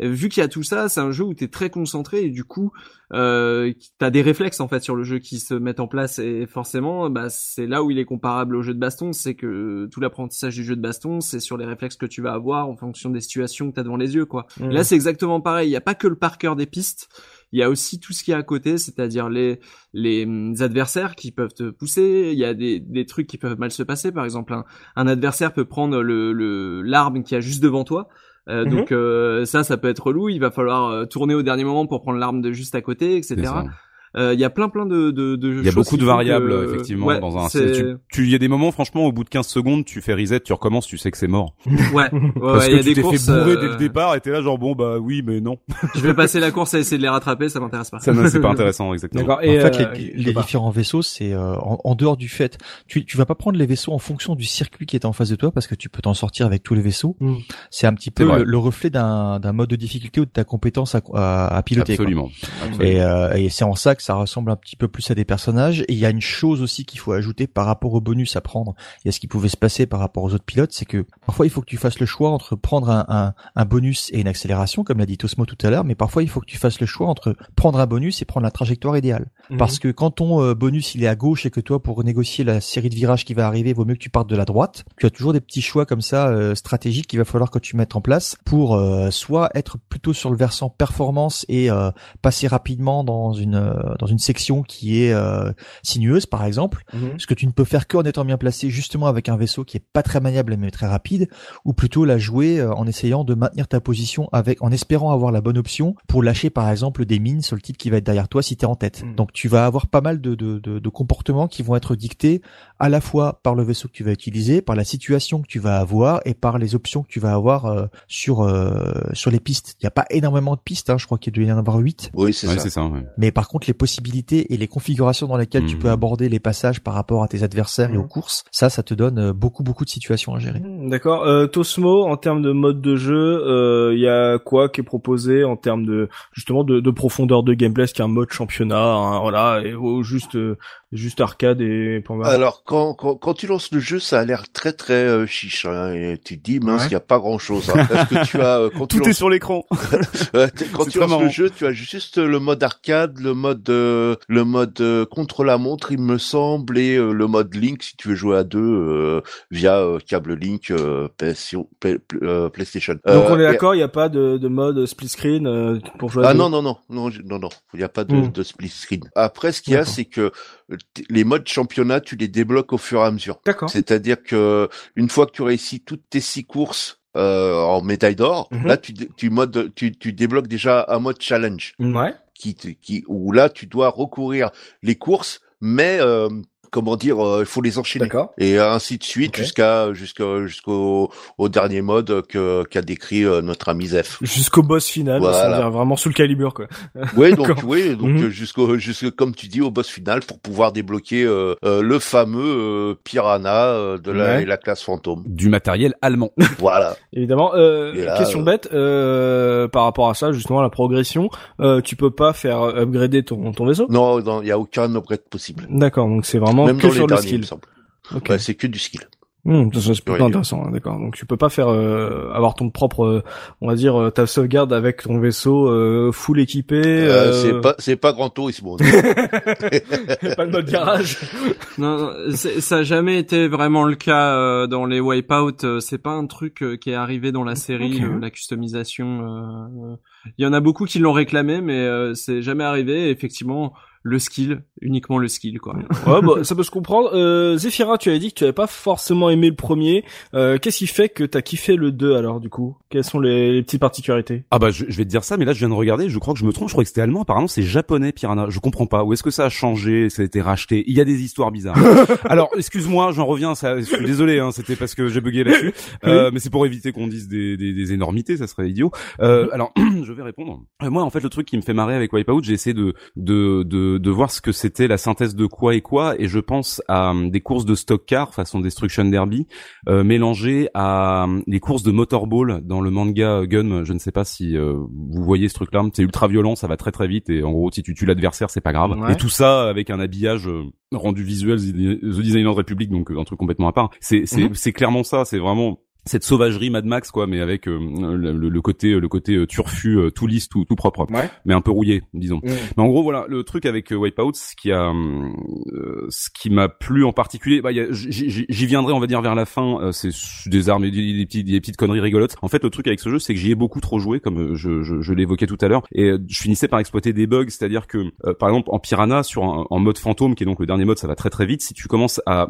Speaker 5: Et vu qu'il y a tout ça, c'est un jeu où tu es très concentré et du coup euh, t'as des réflexes en fait sur le jeu qui se mettent en place et forcément bah c'est là où il est comparable au jeu de baston, c'est que tout l'apprentissage du jeu de baston, c'est sur les réflexes que tu vas avoir en fonction des situations que tu as devant les yeux quoi.
Speaker 1: Mm.
Speaker 5: Là, c'est exactement pareil. Il n'y a pas que le par cœur des pistes. Il y a aussi tout ce qui est à côté, c'est-à-dire les les hum, adversaires qui peuvent te pousser. Il y a des des trucs qui peuvent mal se passer. Par exemple, un, un adversaire peut prendre le le l'arme qui a juste devant toi. Euh,
Speaker 1: Mhm.
Speaker 5: Donc euh, ça, ça peut être relou. Il va falloir euh, tourner au dernier moment pour prendre l'arme de juste à côté, etc. Euh, Il y a plein plein de de, de
Speaker 3: Il y a beaucoup de variables
Speaker 5: que-
Speaker 3: effectivement
Speaker 5: Ouais,
Speaker 3: dans un. Tu, tu, il y a des moments franchement au bout de 15 secondes, tu fais reset, tu recommences, tu sais que c'est mort.
Speaker 5: Ouais, ouais,
Speaker 3: Parce
Speaker 5: il y
Speaker 3: que
Speaker 5: a
Speaker 3: tu
Speaker 5: des
Speaker 3: t'es
Speaker 5: courses.
Speaker 3: fait bourrer
Speaker 5: euh,
Speaker 3: dès le départ et t'es là genre bon bah oui mais non.
Speaker 5: Je vais passer la course à essayer de les rattraper, ça m'intéresse pas.
Speaker 3: Ça c'est pas intéressant exactement.
Speaker 1: D'accord.
Speaker 2: En
Speaker 1: Et
Speaker 2: fait,
Speaker 1: euh,
Speaker 2: les, les différents vaisseaux, c'est euh, en, en dehors du fait, tu, tu vas pas prendre les vaisseaux en fonction du circuit qui est en face de toi parce que tu peux t'en sortir avec tous les vaisseaux.
Speaker 1: Mm.
Speaker 2: C'est un petit peu le, le reflet d'un d'un mode de difficulté ou de ta compétence à, à, à piloter.
Speaker 3: Absolument. Absolument.
Speaker 2: Et, euh, et c'est en ça que ça ressemble un petit peu plus à des personnages. Et il y a une chose aussi qu'il faut ajouter par rapport au bonus à prendre et à ce qui pouvait se passer par rapport aux autres pilotes, c'est que parfois il faut que tu fasses le choix entre prendre un, un, un bonus et une accélération, comme l'a dit Tosmo tout à l'heure, mais parfois il faut que tu fasses le choix entre prendre un bonus et prendre la trajectoire idéale.
Speaker 1: Mhm.
Speaker 2: Parce que quand ton euh, bonus il est à gauche et que toi pour négocier la série de virages qui va arriver, vaut mieux que tu partes de la droite. Tu as toujours des petits choix comme ça euh, stratégiques qu'il va falloir que tu mettes en place pour euh, soit être plutôt sur le versant performance et euh, passer rapidement dans une dans une section qui est euh, sinueuse par exemple,
Speaker 1: Mhm.
Speaker 2: ce que tu ne peux faire qu'en étant bien placé justement avec un vaisseau qui est pas très maniable mais très rapide, ou plutôt la jouer euh, en essayant de maintenir ta position avec en espérant avoir la bonne option pour lâcher par exemple des mines sur le type qui va être derrière toi si tu es en tête.
Speaker 1: Mhm.
Speaker 2: Donc tu vas avoir pas mal de, de, de, de comportements qui vont être dictés à la fois par le vaisseau que tu vas utiliser, par la situation que tu vas avoir et par les options que tu vas avoir euh, sur euh, sur les pistes. Il n'y a pas énormément de pistes, hein, je crois qu'il doit y en avoir huit.
Speaker 4: Oui, c'est
Speaker 3: Ouais,
Speaker 4: ça.
Speaker 3: c'est ça. ouais.
Speaker 2: Mais par contre, les possibilités et les configurations dans lesquelles tu
Speaker 3: Mhm.
Speaker 2: peux aborder les passages par rapport à tes adversaires et
Speaker 1: Mhm.
Speaker 2: aux courses, ça, ça te donne euh, beaucoup, beaucoup de situations à gérer.
Speaker 1: Hmm, D'accord. Euh, Tosmo, en termes de mode de jeu, euh, il y a quoi qui est proposé en termes de justement de, de profondeur de gameplay, est-ce qu'il y a un mode championnat, hein, voilà, et, ou juste euh, juste arcade et
Speaker 4: Alors quand, quand quand tu lances le jeu, ça a l'air très très euh, chiche. Hein, et tu te dis mince, il
Speaker 1: Ouais.
Speaker 4: y a pas grand chose. Hein, parce que tu as euh, quand tu
Speaker 3: Tout est sur l'écran.
Speaker 4: euh, quand tu lances le jeu, tu as juste le mode arcade, le mode euh, le mode euh, contre la montre, il me semble, et euh, le mode Link si tu veux jouer à deux euh, via euh, câble Link euh, euh, PlayStation.
Speaker 1: Donc
Speaker 4: Euh,
Speaker 1: on est d'accord, il n'y a pas de, de mode split screen euh, pour jouer à
Speaker 4: Ah
Speaker 1: deux
Speaker 4: non non non non non non il n'y a pas de,
Speaker 1: Hmm.
Speaker 4: de split screen. Après ce qu'il y a c'est que euh, les modes championnat tu les débloques au fur et à mesure.
Speaker 1: D'accord.
Speaker 4: C'est-à-dire que une fois que tu réussis toutes tes six courses euh, en médaille d'or,
Speaker 1: Mhm.
Speaker 4: là tu, tu mode tu, tu débloques déjà un mode challenge
Speaker 1: Ouais.
Speaker 4: qui qui où là tu dois recourir les courses mais euh, comment dire, euh, il faut les enchaîner.
Speaker 1: D'accord.
Speaker 4: Et ainsi de suite jusqu'à jusqu'au jusqu'au au dernier mode que qu'a décrit euh, notre ami Zef.
Speaker 1: Jusqu'au boss final,
Speaker 4: Voilà.
Speaker 1: c'est-à-dire vraiment sous le calibre, quoi.
Speaker 4: Oui, donc oui, donc
Speaker 1: Mhm.
Speaker 4: jusqu'au jusque comme tu dis au boss final pour pouvoir débloquer euh, euh, le fameux euh, Piranha euh, de la,
Speaker 1: Ouais.
Speaker 4: et la classe fantôme.
Speaker 3: Du matériel allemand.
Speaker 4: voilà.
Speaker 1: Évidemment. Euh,
Speaker 4: là,
Speaker 1: question
Speaker 4: euh,
Speaker 1: bête, euh, par rapport à ça, justement, la progression, euh, tu peux pas faire upgrader ton, ton vaisseau?
Speaker 4: Non, non, il y a aucun upgrade possible.
Speaker 1: D'accord, donc c'est vraiment
Speaker 4: Même
Speaker 1: que sur le skill.
Speaker 4: me semble.
Speaker 1: Ok.
Speaker 4: Ouais, c'est que du skill.
Speaker 1: Ça, c'est plutôt intéressant, hein, d'accord. Donc tu peux pas faire euh, avoir ton propre, euh, on va dire, euh, ta sauvegarde avec ton vaisseau euh, full équipé.
Speaker 4: Euh,
Speaker 1: euh,
Speaker 4: C'est pas c'est pas Grand Turismo.
Speaker 1: pas le mode garage.
Speaker 5: Non, ça a jamais été vraiment le cas euh, dans les Wipeout. euh, C'est pas un truc euh, qui est arrivé dans la série, euh, la customisation. euh, euh. Il y en a beaucoup qui l'ont réclamé, mais euh, c'est jamais arrivé. Et effectivement, le skill, uniquement le skill, quoi.
Speaker 1: Ouais, bah, ça peut se comprendre. Euh, Zephyra, tu avais dit que tu avais pas forcément aimé le premier. Euh, Qu'est-ce qui fait que t'as kiffé le 2 alors du coup? Quelles sont les, les petites particularités?
Speaker 3: Ah bah je, je vais te dire ça, mais là je viens de regarder, je crois que je me trompe, je crois que c'était allemand, apparemment c'est japonais Piranha, je comprends pas, où est-ce que ça a changé, ça a été racheté, il y a des histoires bizarres. Alors excuse-moi, j'en reviens, ça, je suis désolé, hein, c'était parce que j'ai bugué là-dessus, euh, mais c'est pour éviter qu'on dise des, des, des énormités, ça serait idiot. Euh, alors je vais répondre. Euh, moi en fait le truc qui me fait marrer avec Wipeout, j'ai essayé de, de, de, de voir ce que c'était la synthèse de quoi et quoi, et je pense à hum, des courses de stock car façon Destruction Derby, euh, mélangé à hum, les courses de motorball dans le manga Gun. Je ne sais pas si euh, vous voyez ce truc-là. C'est ultra violent, ça va très très vite et en gros si tu tues l'adversaire c'est pas grave.
Speaker 1: Ouais.
Speaker 3: Et tout ça avec un habillage euh, rendu visuel The Designer Republic donc euh, un truc complètement à part. C'est c'est
Speaker 1: Mhm.
Speaker 3: c'est clairement ça. C'est vraiment cette sauvagerie Mad Max quoi mais avec euh, le, le côté le côté euh, turfu euh, tout lisse tout tout propre
Speaker 1: Ouais.
Speaker 3: mais un peu rouillé disons mais en gros, voilà, le truc avec euh, Wipeout, ce qui a, euh, ce qui m'a plu en particulier, bah, j'y viendrai, on va dire vers la fin. euh, c'est des armes et des, des petits- des petites conneries rigolotes. En fait, le truc avec ce jeu, c'est que j'y ai beaucoup trop joué, comme je, je, je l'évoquais tout à l'heure, et je finissais par exploiter des bugs, c'est-à-dire que, euh, par exemple, en Piranha, sur un, en mode fantôme, qui est donc le dernier mode, ça va très très vite. Si tu commences à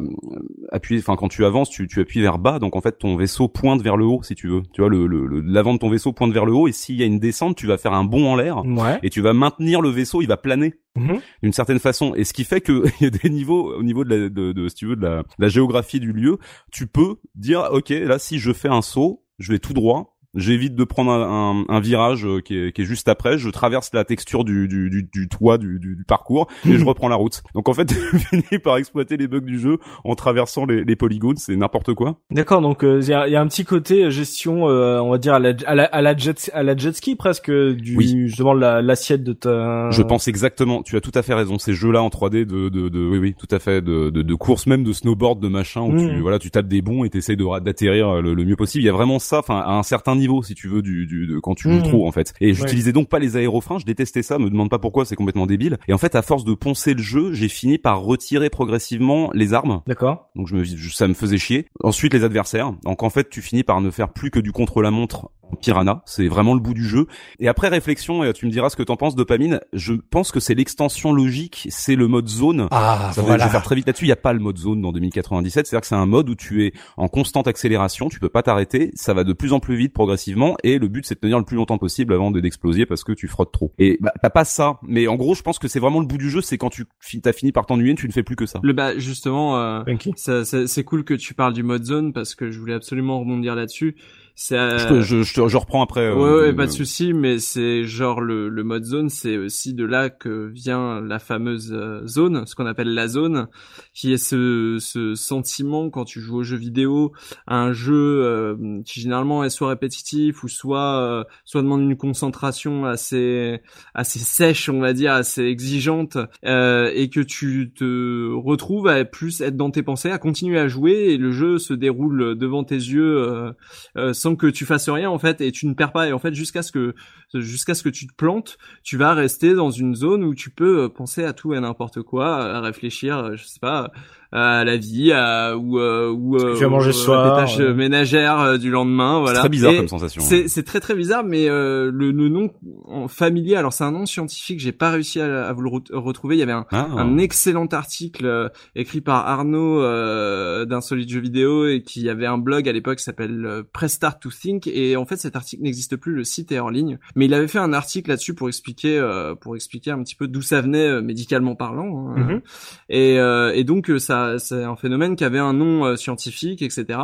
Speaker 3: appuyer, enfin, quand tu avances, tu, tu appuies vers bas, donc en fait, ton vaisseau pointe vers le haut, si tu veux. Tu vois, le le- le- l'avant de ton vaisseau pointe vers le haut, et s'il y a une descente, tu vas faire un bond en l'air
Speaker 1: Ouais.
Speaker 3: et tu vas maintenir le vaisseau, il va planer
Speaker 1: Mhm.
Speaker 3: d'une certaine façon. Et ce qui fait que il y a des niveaux au niveau de, la, de, de si tu veux de la, de la géographie du lieu, tu peux dire ok là si je fais un saut, je vais tout droit. J'évite de prendre un, un, un virage euh, qui est, qui est juste après. Je traverse la texture du, du, du, du toit du, du, parcours et je reprends la route. Donc en fait, je finis par exploiter les bugs du jeu en traversant les, les polygones. C'est n'importe quoi.
Speaker 1: D'accord, donc euh, il y, a, y a un petit côté euh, gestion, euh, on va dire à la, à la, à la jet à la jet ski presque du
Speaker 3: Oui.
Speaker 1: justement de la- l'assiette de ta.
Speaker 3: Je pense exactement. Tu as tout à fait raison. Ces jeux-là en 3D de, de, de oui, oui, tout à fait, de, de, de course même de snowboard, de machin, où tu,
Speaker 1: Mhm.
Speaker 3: voilà, tu tapes des bons et t'essayes d'atterrir le, le mieux possible. Il y a vraiment ça, enfin, à un certain niveau, si tu veux, du, du de, quand tu joues
Speaker 1: Mhm.
Speaker 3: trop, en fait. Et j'utilisais donc pas les aérofreins. Je détestais ça. Me demande pas pourquoi. C'est complètement débile. Et en fait, à force de poncer le jeu, j'ai fini par retirer progressivement les armes.
Speaker 1: D'accord.
Speaker 3: Donc je me, je- ça me faisait chier. Ensuite les adversaires. Donc en fait tu finis par ne faire plus que du contre la montre en Piranha. C'est vraiment le bout du jeu. Et après réflexion, et tu me diras ce que t'en penses, dopamine. Je pense que c'est l'extension logique, c'est le mode zone.
Speaker 2: Ah,
Speaker 3: Ça va, je vais faire très vite là-dessus. Il n'y a pas le mode zone dans 2097. C'est-à-dire que c'est un mode où tu es en constante accélération, tu peux pas t'arrêter. Ça va de plus en plus vite progressivement, et le but c'est de tenir le plus longtemps possible avant de d'exploser parce que tu frottes trop. Et bah, t'as pas ça. Mais en gros, je pense que c'est vraiment le bout du jeu. C'est quand tu t'as fini par t'ennuyer, tu ne fais plus que ça.
Speaker 5: Le bah justement, euh, c'est cool que tu parles du mode zone parce que je voulais absolument rebondir là-dessus. C'est euh,
Speaker 3: Je, je, je, te- je reprends après. euh,
Speaker 5: Ouais, ouais,
Speaker 3: euh,
Speaker 5: pas de souci, mais c'est genre le, le mode zone, c'est aussi de là que vient la fameuse euh, zone, ce qu'on appelle la zone, qui est ce, ce sentiment quand tu joues aux jeux vidéo, à un jeu euh, qui généralement est soit répétitif ou soit euh, soit demande une concentration assez assez sèche, on va dire, assez exigeante, euh, et que tu te retrouves à plus être dans tes pensées, à continuer à jouer, et le jeu se déroule devant tes yeux. euh, euh, que tu fasses rien en fait et tu ne perds pas. Et en fait jusqu'à ce que jusqu'à ce que tu te plantes tu vas rester dans une zone où tu peux euh, penser à tout et n'importe quoi à réfléchir euh, je sais pas à la vie, à, ou euh, ou
Speaker 1: tu vas manger ce
Speaker 5: euh,
Speaker 1: soir,
Speaker 5: des tâches
Speaker 1: euh.
Speaker 5: ménagères euh, du lendemain.
Speaker 3: C'est
Speaker 5: Voilà.
Speaker 3: très bizarre
Speaker 5: Et
Speaker 3: comme sensation.
Speaker 5: C'est c'est très très bizarre, mais euh, le, le nom en familier, alors c'est un nom scientifique, j'ai pas réussi à, à vous le re- retrouver. Il y avait un,
Speaker 3: Ah.
Speaker 5: un excellent article euh, écrit par Arnaud euh, d'un solide jeu vidéo et qui avait un blog à l'époque qui s'appelle euh, Press Start to Think et en fait cet article n'existe plus, le site est en ligne, mais il avait fait un article là-dessus pour expliquer euh, pour expliquer un petit peu d'où ça venait euh, médicalement parlant hein.
Speaker 1: Mhm.
Speaker 5: et, euh, et donc euh, ça c'est un phénomène qui avait un nom euh, scientifique etc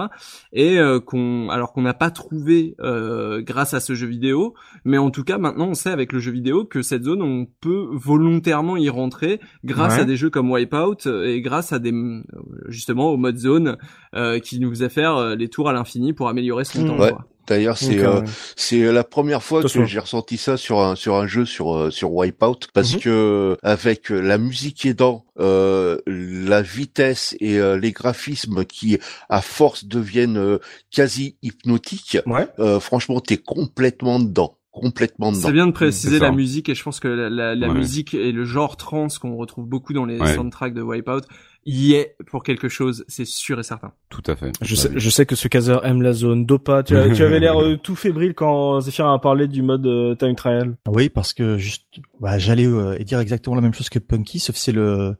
Speaker 5: et euh, qu'on alors qu'on n'a pas trouvé euh, grâce à ce jeu vidéo mais en tout cas maintenant on sait avec le jeu vidéo que cette zone on peut volontairement y rentrer grâce
Speaker 1: Ouais.
Speaker 5: à des jeux comme Wipeout et grâce à des justement au mode zone euh, qui nous faisait faire les tours à l'infini pour améliorer son
Speaker 1: Mmh.
Speaker 5: temps
Speaker 4: Ouais.
Speaker 5: quoi.
Speaker 4: D'ailleurs, c'est euh,
Speaker 1: euh,
Speaker 4: c'est la première fois
Speaker 1: Attention.
Speaker 4: que j'ai ressenti ça sur un sur un jeu sur euh, sur Wipeout parce
Speaker 1: Mhm.
Speaker 4: que avec la musique aidant, euh, la vitesse et euh, les graphismes qui à force deviennent euh, quasi hypnotiques,
Speaker 1: Ouais.
Speaker 4: euh, franchement, t'es complètement dedans, complètement dedans.
Speaker 5: C'est bien de préciser
Speaker 3: C'est ça.
Speaker 5: la musique et je pense que la, la, la
Speaker 3: Ouais.
Speaker 5: musique et le genre trance qu'on retrouve beaucoup dans les
Speaker 3: Ouais.
Speaker 5: soundtracks de Wipeout y est pour quelque chose, c'est sûr et certain.
Speaker 3: Tout à fait.
Speaker 1: Je
Speaker 3: Bah
Speaker 1: sais,
Speaker 3: oui.
Speaker 1: je sais que ce caseur aime la zone. Dopa, tu, as- tu avais l'air euh, tout fébrile quand Zephyr a parlé du mode euh, time trial.
Speaker 2: Oui, parce que juste, bah, j'allais euh, dire exactement la même chose que Punky, sauf c'est le,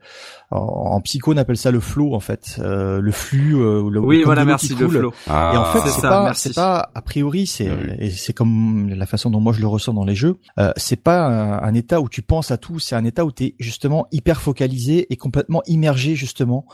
Speaker 2: en, en psycho on appelle ça le flow en fait, euh, le flux. euh, le,
Speaker 5: Oui, voilà, merci le flow.
Speaker 3: Ah,
Speaker 2: Et en fait,
Speaker 5: c'est
Speaker 2: pas, c'est pas a priori, c'est
Speaker 3: Oui.
Speaker 2: et c'est comme la façon dont moi je le ressens dans les jeux. Euh, c'est pas un, un état où tu penses à tout, c'est un état où tu es justement hyper focalisé et complètement immergé justement justement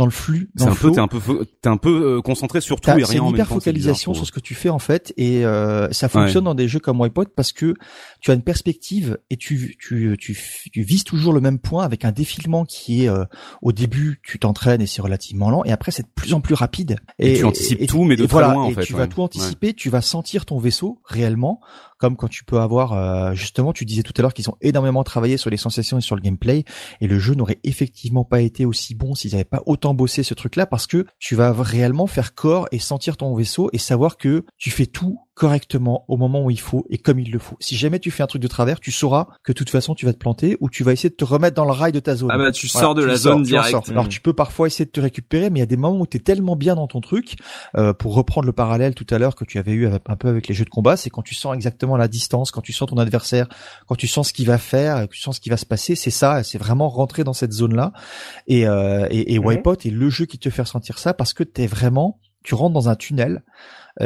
Speaker 2: dans le flux,
Speaker 3: un peu, t'es un peu, t'es un peu euh, concentré sur tout et rien
Speaker 2: une hyper
Speaker 3: temps. c'est bizarre,
Speaker 2: focalisation sur ce que tu fais en fait et euh, ça fonctionne dans des jeux comme Wipeout parce que tu as une perspective et tu tu tu, tu vises toujours le même point avec un défilement qui est euh, au début tu t'entraînes et c'est relativement lent et après c'est de plus en plus rapide
Speaker 3: Et tu anticipes tout, mais de très
Speaker 2: voilà,
Speaker 3: loin, en
Speaker 2: et
Speaker 3: fait,
Speaker 2: tu
Speaker 3: ouais.
Speaker 2: vas tout anticiper tu vas sentir ton vaisseau réellement comme quand tu peux avoir euh, justement tu disais tout à l'heure qu'ils ont énormément travaillé sur les sensations et sur le gameplay et le jeu n'aurait effectivement pas été aussi bon s'ils n'avaient pas autant bossé ce truc là parce que tu vas réellement faire corps et sentir ton vaisseau et savoir que tu fais tout correctement au moment où il faut et comme il le faut. Si jamais tu fais un truc de travers, tu sauras que de toute façon tu vas te planter ou tu vas essayer de te remettre dans le rail de ta zone.
Speaker 5: Ah bah tu
Speaker 2: Voilà,
Speaker 5: sors de
Speaker 2: tu
Speaker 5: la
Speaker 2: sors,
Speaker 5: zone
Speaker 2: tu en
Speaker 5: direct.
Speaker 2: sors. Alors tu peux parfois essayer de te récupérer, mais il y a des moments où tu es tellement bien dans ton truc, euh, pour reprendre le parallèle tout à l'heure que tu avais eu un peu avec les jeux de combat, c'est quand tu sens exactement la distance, quand tu sens ton adversaire, quand tu sens ce qu'il va faire, quand tu sens ce qui va se passer, c'est ça, c'est vraiment rentrer dans cette zone-là. Et, euh, et, et
Speaker 1: Mhm.
Speaker 2: Wipeout est le jeu qui te fait ressentir ça parce que t'es vraiment, tu rentres dans un tunnel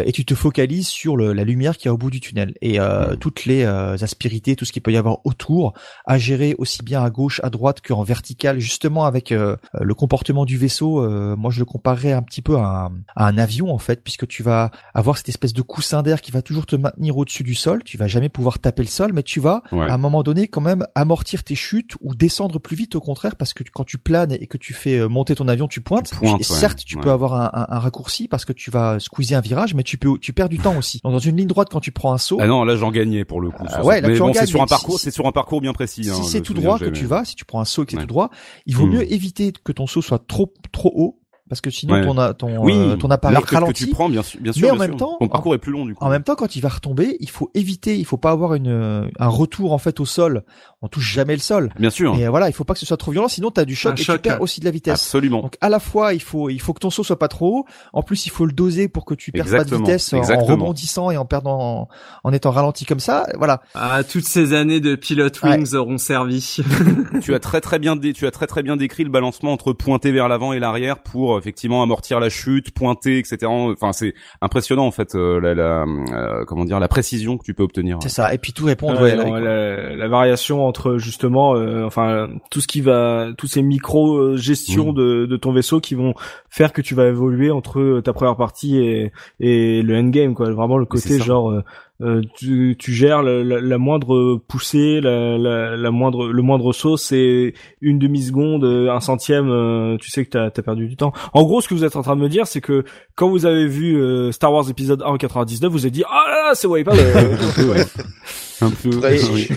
Speaker 2: et tu te focalises sur le- la lumière qui est au bout du tunnel et euh, toutes les euh, aspérités, tout ce qu'il peut y avoir autour, à gérer aussi bien à gauche, à droite qu'en vertical, justement avec euh, le comportement du vaisseau. euh, moi, je le comparerais un petit peu à un, à un avion en fait, puisque tu vas avoir cette espèce de coussin d'air qui va toujours te maintenir au-dessus du sol. Tu vas jamais pouvoir taper le sol, mais tu vas
Speaker 3: Ouais.
Speaker 2: à un moment donné quand même amortir tes chutes ou descendre plus vite au contraire, parce que quand tu planes et que tu fais euh, monter ton avion, tu pointes.
Speaker 3: Tu pointes,
Speaker 2: et
Speaker 3: ouais.
Speaker 2: certes, tu
Speaker 3: Ouais.
Speaker 2: peux avoir un, un- un raccourci parce que tu vas squeezer un virage, mais tu peux tu perds du temps aussi. Donc dans une ligne droite, quand tu prends un saut,
Speaker 3: Ah non, là j'en gagnais pour le coup.
Speaker 2: Ah ouais, là,
Speaker 3: mais
Speaker 2: tu en
Speaker 3: bon, c'est sur un parcours,
Speaker 2: si-
Speaker 3: c'est sur un parcours bien précis. hein,
Speaker 2: si c'est
Speaker 3: le
Speaker 2: tout droit
Speaker 3: que
Speaker 2: tu vas, si tu prends un saut et que c'est
Speaker 3: Ouais.
Speaker 2: tout droit, il vaut
Speaker 3: Hmm.
Speaker 2: mieux éviter que ton saut soit trop trop haut parce que sinon
Speaker 3: Ouais.
Speaker 2: ton a- ton
Speaker 3: Oui,
Speaker 2: euh, ton appareil
Speaker 3: l'arc que
Speaker 2: ralentit.
Speaker 3: tu prends, bien sûr, bien sûr.
Speaker 2: Mais en
Speaker 3: bien
Speaker 2: même
Speaker 3: sûr.
Speaker 2: temps,
Speaker 3: ton parcours est plus long du coup.
Speaker 2: En même temps, quand il va retomber, il faut éviter, il faut pas avoir une un retour en fait au sol. On touche jamais le sol.
Speaker 3: Bien sûr,
Speaker 2: Et voilà, il faut pas que ce soit trop violent, sinon tu as du choc
Speaker 5: Un
Speaker 2: et
Speaker 5: choc,
Speaker 2: tu perds aussi de la vitesse.
Speaker 3: absolument.
Speaker 2: Donc à la fois il faut il faut que ton saut soit pas trop haut, en plus il faut le doser pour que tu perdes pas de vitesse en- rebondissant et en perdant en, en étant ralenti comme ça. Voilà.
Speaker 5: Ah, toutes ces années de Pilot
Speaker 2: Ouais.
Speaker 5: Wings auront servi.
Speaker 3: tu as très très bien dé- tu as très très bien décrit le balancement entre pointer vers l'avant et l'arrière pour effectivement amortir la chute, pointer, etc. Enfin, c'est impressionnant en fait euh, la, la euh, comment dire la précision que tu peux obtenir.
Speaker 2: C'est ça. Et puis tout répondre.
Speaker 1: Ouais, non, la, la variation entre justement, euh, enfin tout ce qui va, tous ces micro gestions
Speaker 3: Mm.
Speaker 1: de, de ton vaisseau qui vont faire que tu vas évoluer entre ta première partie et, et le endgame, quoi. Vraiment le côté genre, euh, euh, tu, tu gères la, la, la moindre poussée, la, la, la moindre, le moindre saut, c'est une demi seconde, un centième, euh, tu sais que t'as as perdu du temps. En gros, ce que vous êtes en train de me dire, c'est que quand vous avez vu euh, Star Wars épisode 1 en 99, vous avez dit ah là là, c'est Wipeout.
Speaker 3: Un peu. Oui.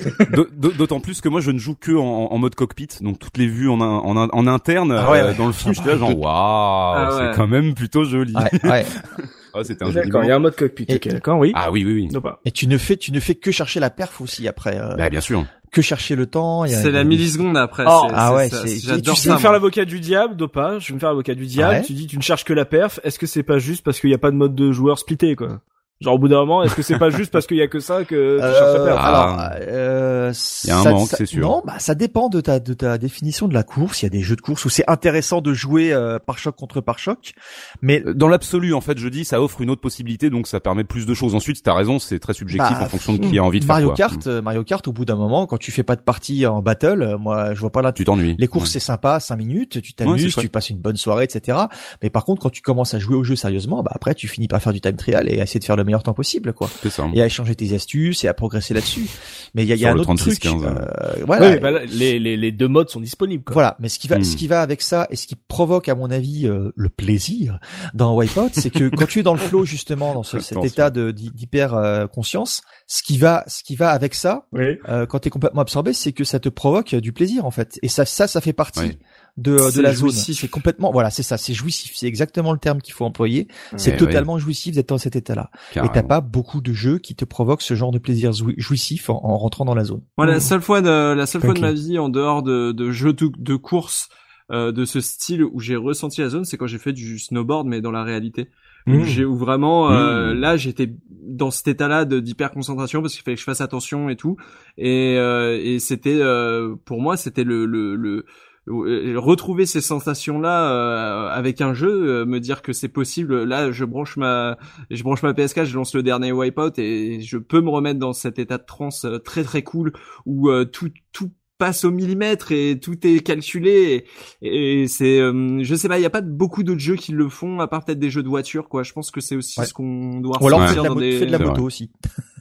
Speaker 3: D'autant plus que moi je ne joue que en, en mode cockpit, donc toutes les vues en, en, en interne
Speaker 2: Ah ouais,
Speaker 3: euh,
Speaker 2: ouais.
Speaker 3: dans le film, j'étais là genre waouh,
Speaker 5: Ah ouais.
Speaker 3: c'est quand même plutôt joli. Ah, c'était un jeu
Speaker 1: D'accord, il y a un mode cockpit.
Speaker 2: Et-
Speaker 1: Ok, d'accord, oui.
Speaker 3: Ah oui, oui, oui.
Speaker 1: Non pas.
Speaker 2: Et tu ne fais, tu ne fais que chercher la perf aussi après. euh,
Speaker 3: Bah, bien sûr.
Speaker 2: que chercher le temps. il y a-
Speaker 5: C'est la milliseconde après.
Speaker 1: Oh,
Speaker 5: c'est-
Speaker 2: ah ouais,
Speaker 5: ça,
Speaker 2: c'est-
Speaker 5: J'adore
Speaker 2: tu
Speaker 5: ça.
Speaker 1: vais me faire l'avocat du diable, Dopa. Je vais me faire l'avocat du diable.
Speaker 2: Ouais.
Speaker 1: Tu dis, tu ne cherches que la perf. Est-ce que c'est pas juste parce qu'il y a pas de mode de joueur splitté, quoi? Genre, au bout d'un moment, est-ce que c'est pas juste parce qu'il y a que ça que tu cherches la
Speaker 2: Euh, alors,
Speaker 3: Ah.
Speaker 2: euh,
Speaker 3: Il y a un
Speaker 2: ça-
Speaker 3: manque, c'est sûr.
Speaker 2: Non, bah ça dépend de ta de ta définition de la course. Il y a des jeux de course où c'est intéressant de jouer euh, par choc contre par choc, mais
Speaker 3: Dans l'absolu, en fait, je dis, ça offre une autre possibilité, donc ça permet plus de choses. Ensuite, t'as raison, c'est très subjectif
Speaker 2: Bah,
Speaker 3: en fonction de qui a envie de
Speaker 2: Mario
Speaker 3: faire quoi.
Speaker 2: Kart, euh, Mario Kart, au bout d'un moment, quand tu fais pas de partie en battle, euh, moi je vois pas là.
Speaker 3: Tu t'ennuies.
Speaker 2: Les courses c'est sympa, cinq minutes, tu t'amuses, tu passes une bonne soirée, etc. Mais par contre, quand tu commences à jouer au jeu sérieusement, bah après tu finis par faire du time trial et à essayer de faire le meilleur temps possible, quoi.
Speaker 3: Ça.
Speaker 2: Et à échanger tes astuces et à progresser là-dessus. Mais il y a, il y a un autre truc.
Speaker 3: 36-15,
Speaker 2: euh, voilà.
Speaker 1: Ouais, bah là, les, les, les deux modes sont disponibles, quoi.
Speaker 2: Voilà, mais ce qui va,
Speaker 3: Hmm.
Speaker 2: ce qui va avec ça et ce qui provoque, à mon avis, euh, le plaisir dans Wipeout, c'est que quand tu es dans le flow justement, dans ce- cet état de d'hyper euh, conscience, ce qui va, ce qui va avec ça,
Speaker 1: Oui.
Speaker 2: euh, quand tu es complètement absorbé, c'est que ça te provoque euh, du plaisir en fait. Et ça, ça, ça fait partie. De, de
Speaker 5: C'est
Speaker 2: la zone. C'est complètement, voilà, c'est ça, c'est jouissif. C'est exactement le terme qu'il faut employer. C'est
Speaker 3: Ouais,
Speaker 2: totalement jouissif d'être dans cet état-là. Et t'as pas beaucoup de jeux qui te provoquent ce genre de plaisir jou- jouissif en, en rentrant dans la zone.
Speaker 5: Moi, la seule fois de la seule fois de ma vie en dehors de, de jeux de, de course euh, de ce style où j'ai ressenti la zone, c'est quand j'ai fait du snowboard, mais dans la réalité. Où
Speaker 1: Mmh.
Speaker 5: J'ai où vraiment euh,
Speaker 3: Mmh.
Speaker 5: là j'étais dans cet état-là de d'hyper concentration parce qu'il fallait que je fasse attention et tout et euh, et c'était euh, pour moi c'était le le, le euh, retrouver ces sensations là avec un jeu euh, me dire que c'est possible là je branche ma je branche ma PS4 je lance le dernier wipeout et je peux me remettre dans cet état de transe euh, très très cool où euh, tout tout passe au millimètre et tout est calculé et, et c'est euh, je sais pas il y a pas beaucoup d'autres jeux qui le font à part peut-être des jeux de voiture quoi je pense que c'est aussi
Speaker 2: Ouais.
Speaker 5: ce qu'on doit
Speaker 2: Ou alors
Speaker 5: ressentir
Speaker 2: fais de la,
Speaker 5: dans des
Speaker 2: fais de la moto aussi.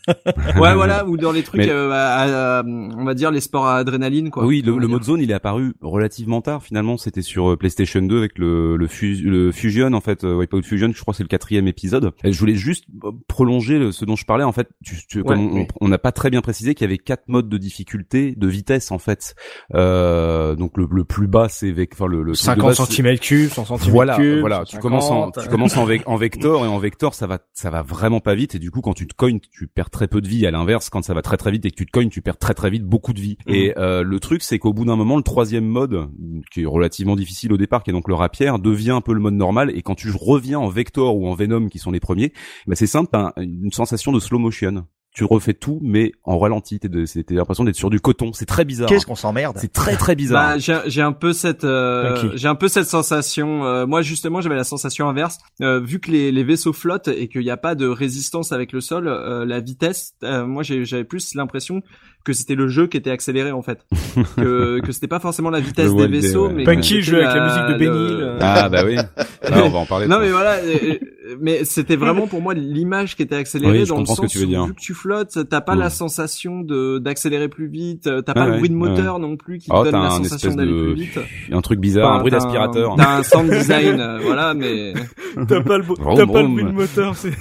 Speaker 5: ouais voilà ou dans les trucs
Speaker 3: Mais-
Speaker 5: euh, à- à- on va dire les sports à adrénaline quoi
Speaker 3: Oui, le, le mode zone, il est apparu relativement tard. Finalement, c'était sur euh, PlayStation 2 avec le, le, Fus- le Fusion, en fait, euh, Wipeout Fusion. Je crois que c'est le quatrième épisode. Et je voulais juste euh, prolonger le- ce dont je parlais. En fait, tu, tu- comme on-
Speaker 1: oui.
Speaker 3: on n'a pas très bien précisé qu'il y avait quatre modes de difficulté, de vitesse, en fait. Euh, donc le, le plus bas, c'est avec, enfin le, le truc de
Speaker 1: 50
Speaker 3: base, c'est-
Speaker 1: cm cubes, 100 cm
Speaker 3: voilà,
Speaker 1: cubes.
Speaker 3: voilà. Tu
Speaker 1: 150.
Speaker 3: commences en, tu commences en, en vector et en vector, ça va, ça va vraiment pas vite et du coup, quand tu te cognes, tu perds très peu de vie. À l'inverse, quand ça va très très vite et que tu te cognes, tu perds très très vite beaucoup de vie. Et euh, le truc, c'est qu'au bout d'un moment, le troisième mode, qui est relativement difficile au départ, qui est donc le rapière, devient un peu le mode normal. Et quand tu reviens en vector ou en venom, qui sont les premiers, bah c'est simple, une sensation de slow motion. Tu refais tout, mais en ralenti. T'es de- C'était l'impression d'être sur du coton. C'est très bizarre.
Speaker 2: Qu'est-ce qu'on s'emmerde
Speaker 3: C'est très très bizarre.
Speaker 5: Bah, j'ai j'ai un peu cette euh, j'ai un peu cette sensation. euh, moi justement, j'avais la sensation inverse. Euh, vu que les, les vaisseaux flottent et qu'il n'y a pas de résistance avec le sol, euh, la vitesse. euh, moi, j'ai- j'avais plus l'impression que c'était le jeu qui était accéléré en fait. que que c'était pas forcément la vitesse des vaisseaux, mais
Speaker 3: ouais.
Speaker 5: que
Speaker 1: Punky joue avec la musique de Benny. là.
Speaker 3: Ah bah oui. Ah, on va en parler.
Speaker 5: Non mais voilà, mais c'était vraiment pour moi l'image qui était accélérée
Speaker 3: Oui,
Speaker 5: dans le sens
Speaker 3: que tu veux
Speaker 5: où
Speaker 3: dire.
Speaker 5: vu que tu flottes, t'as pas
Speaker 3: Mm.
Speaker 5: la sensation de d'accélérer plus vite, t'as
Speaker 3: Ah
Speaker 5: pas le bruit de
Speaker 3: ouais.
Speaker 5: moteur non plus qui te
Speaker 3: Oh,
Speaker 5: donne la
Speaker 3: un
Speaker 5: sensation d'aller
Speaker 3: de-
Speaker 5: plus vite.
Speaker 3: un truc bizarre, un bruit d'aspirateur.
Speaker 5: T'as un sound design, euh, voilà, mais
Speaker 1: T'as pas le, t'as pas le bruit de moteur, c'est,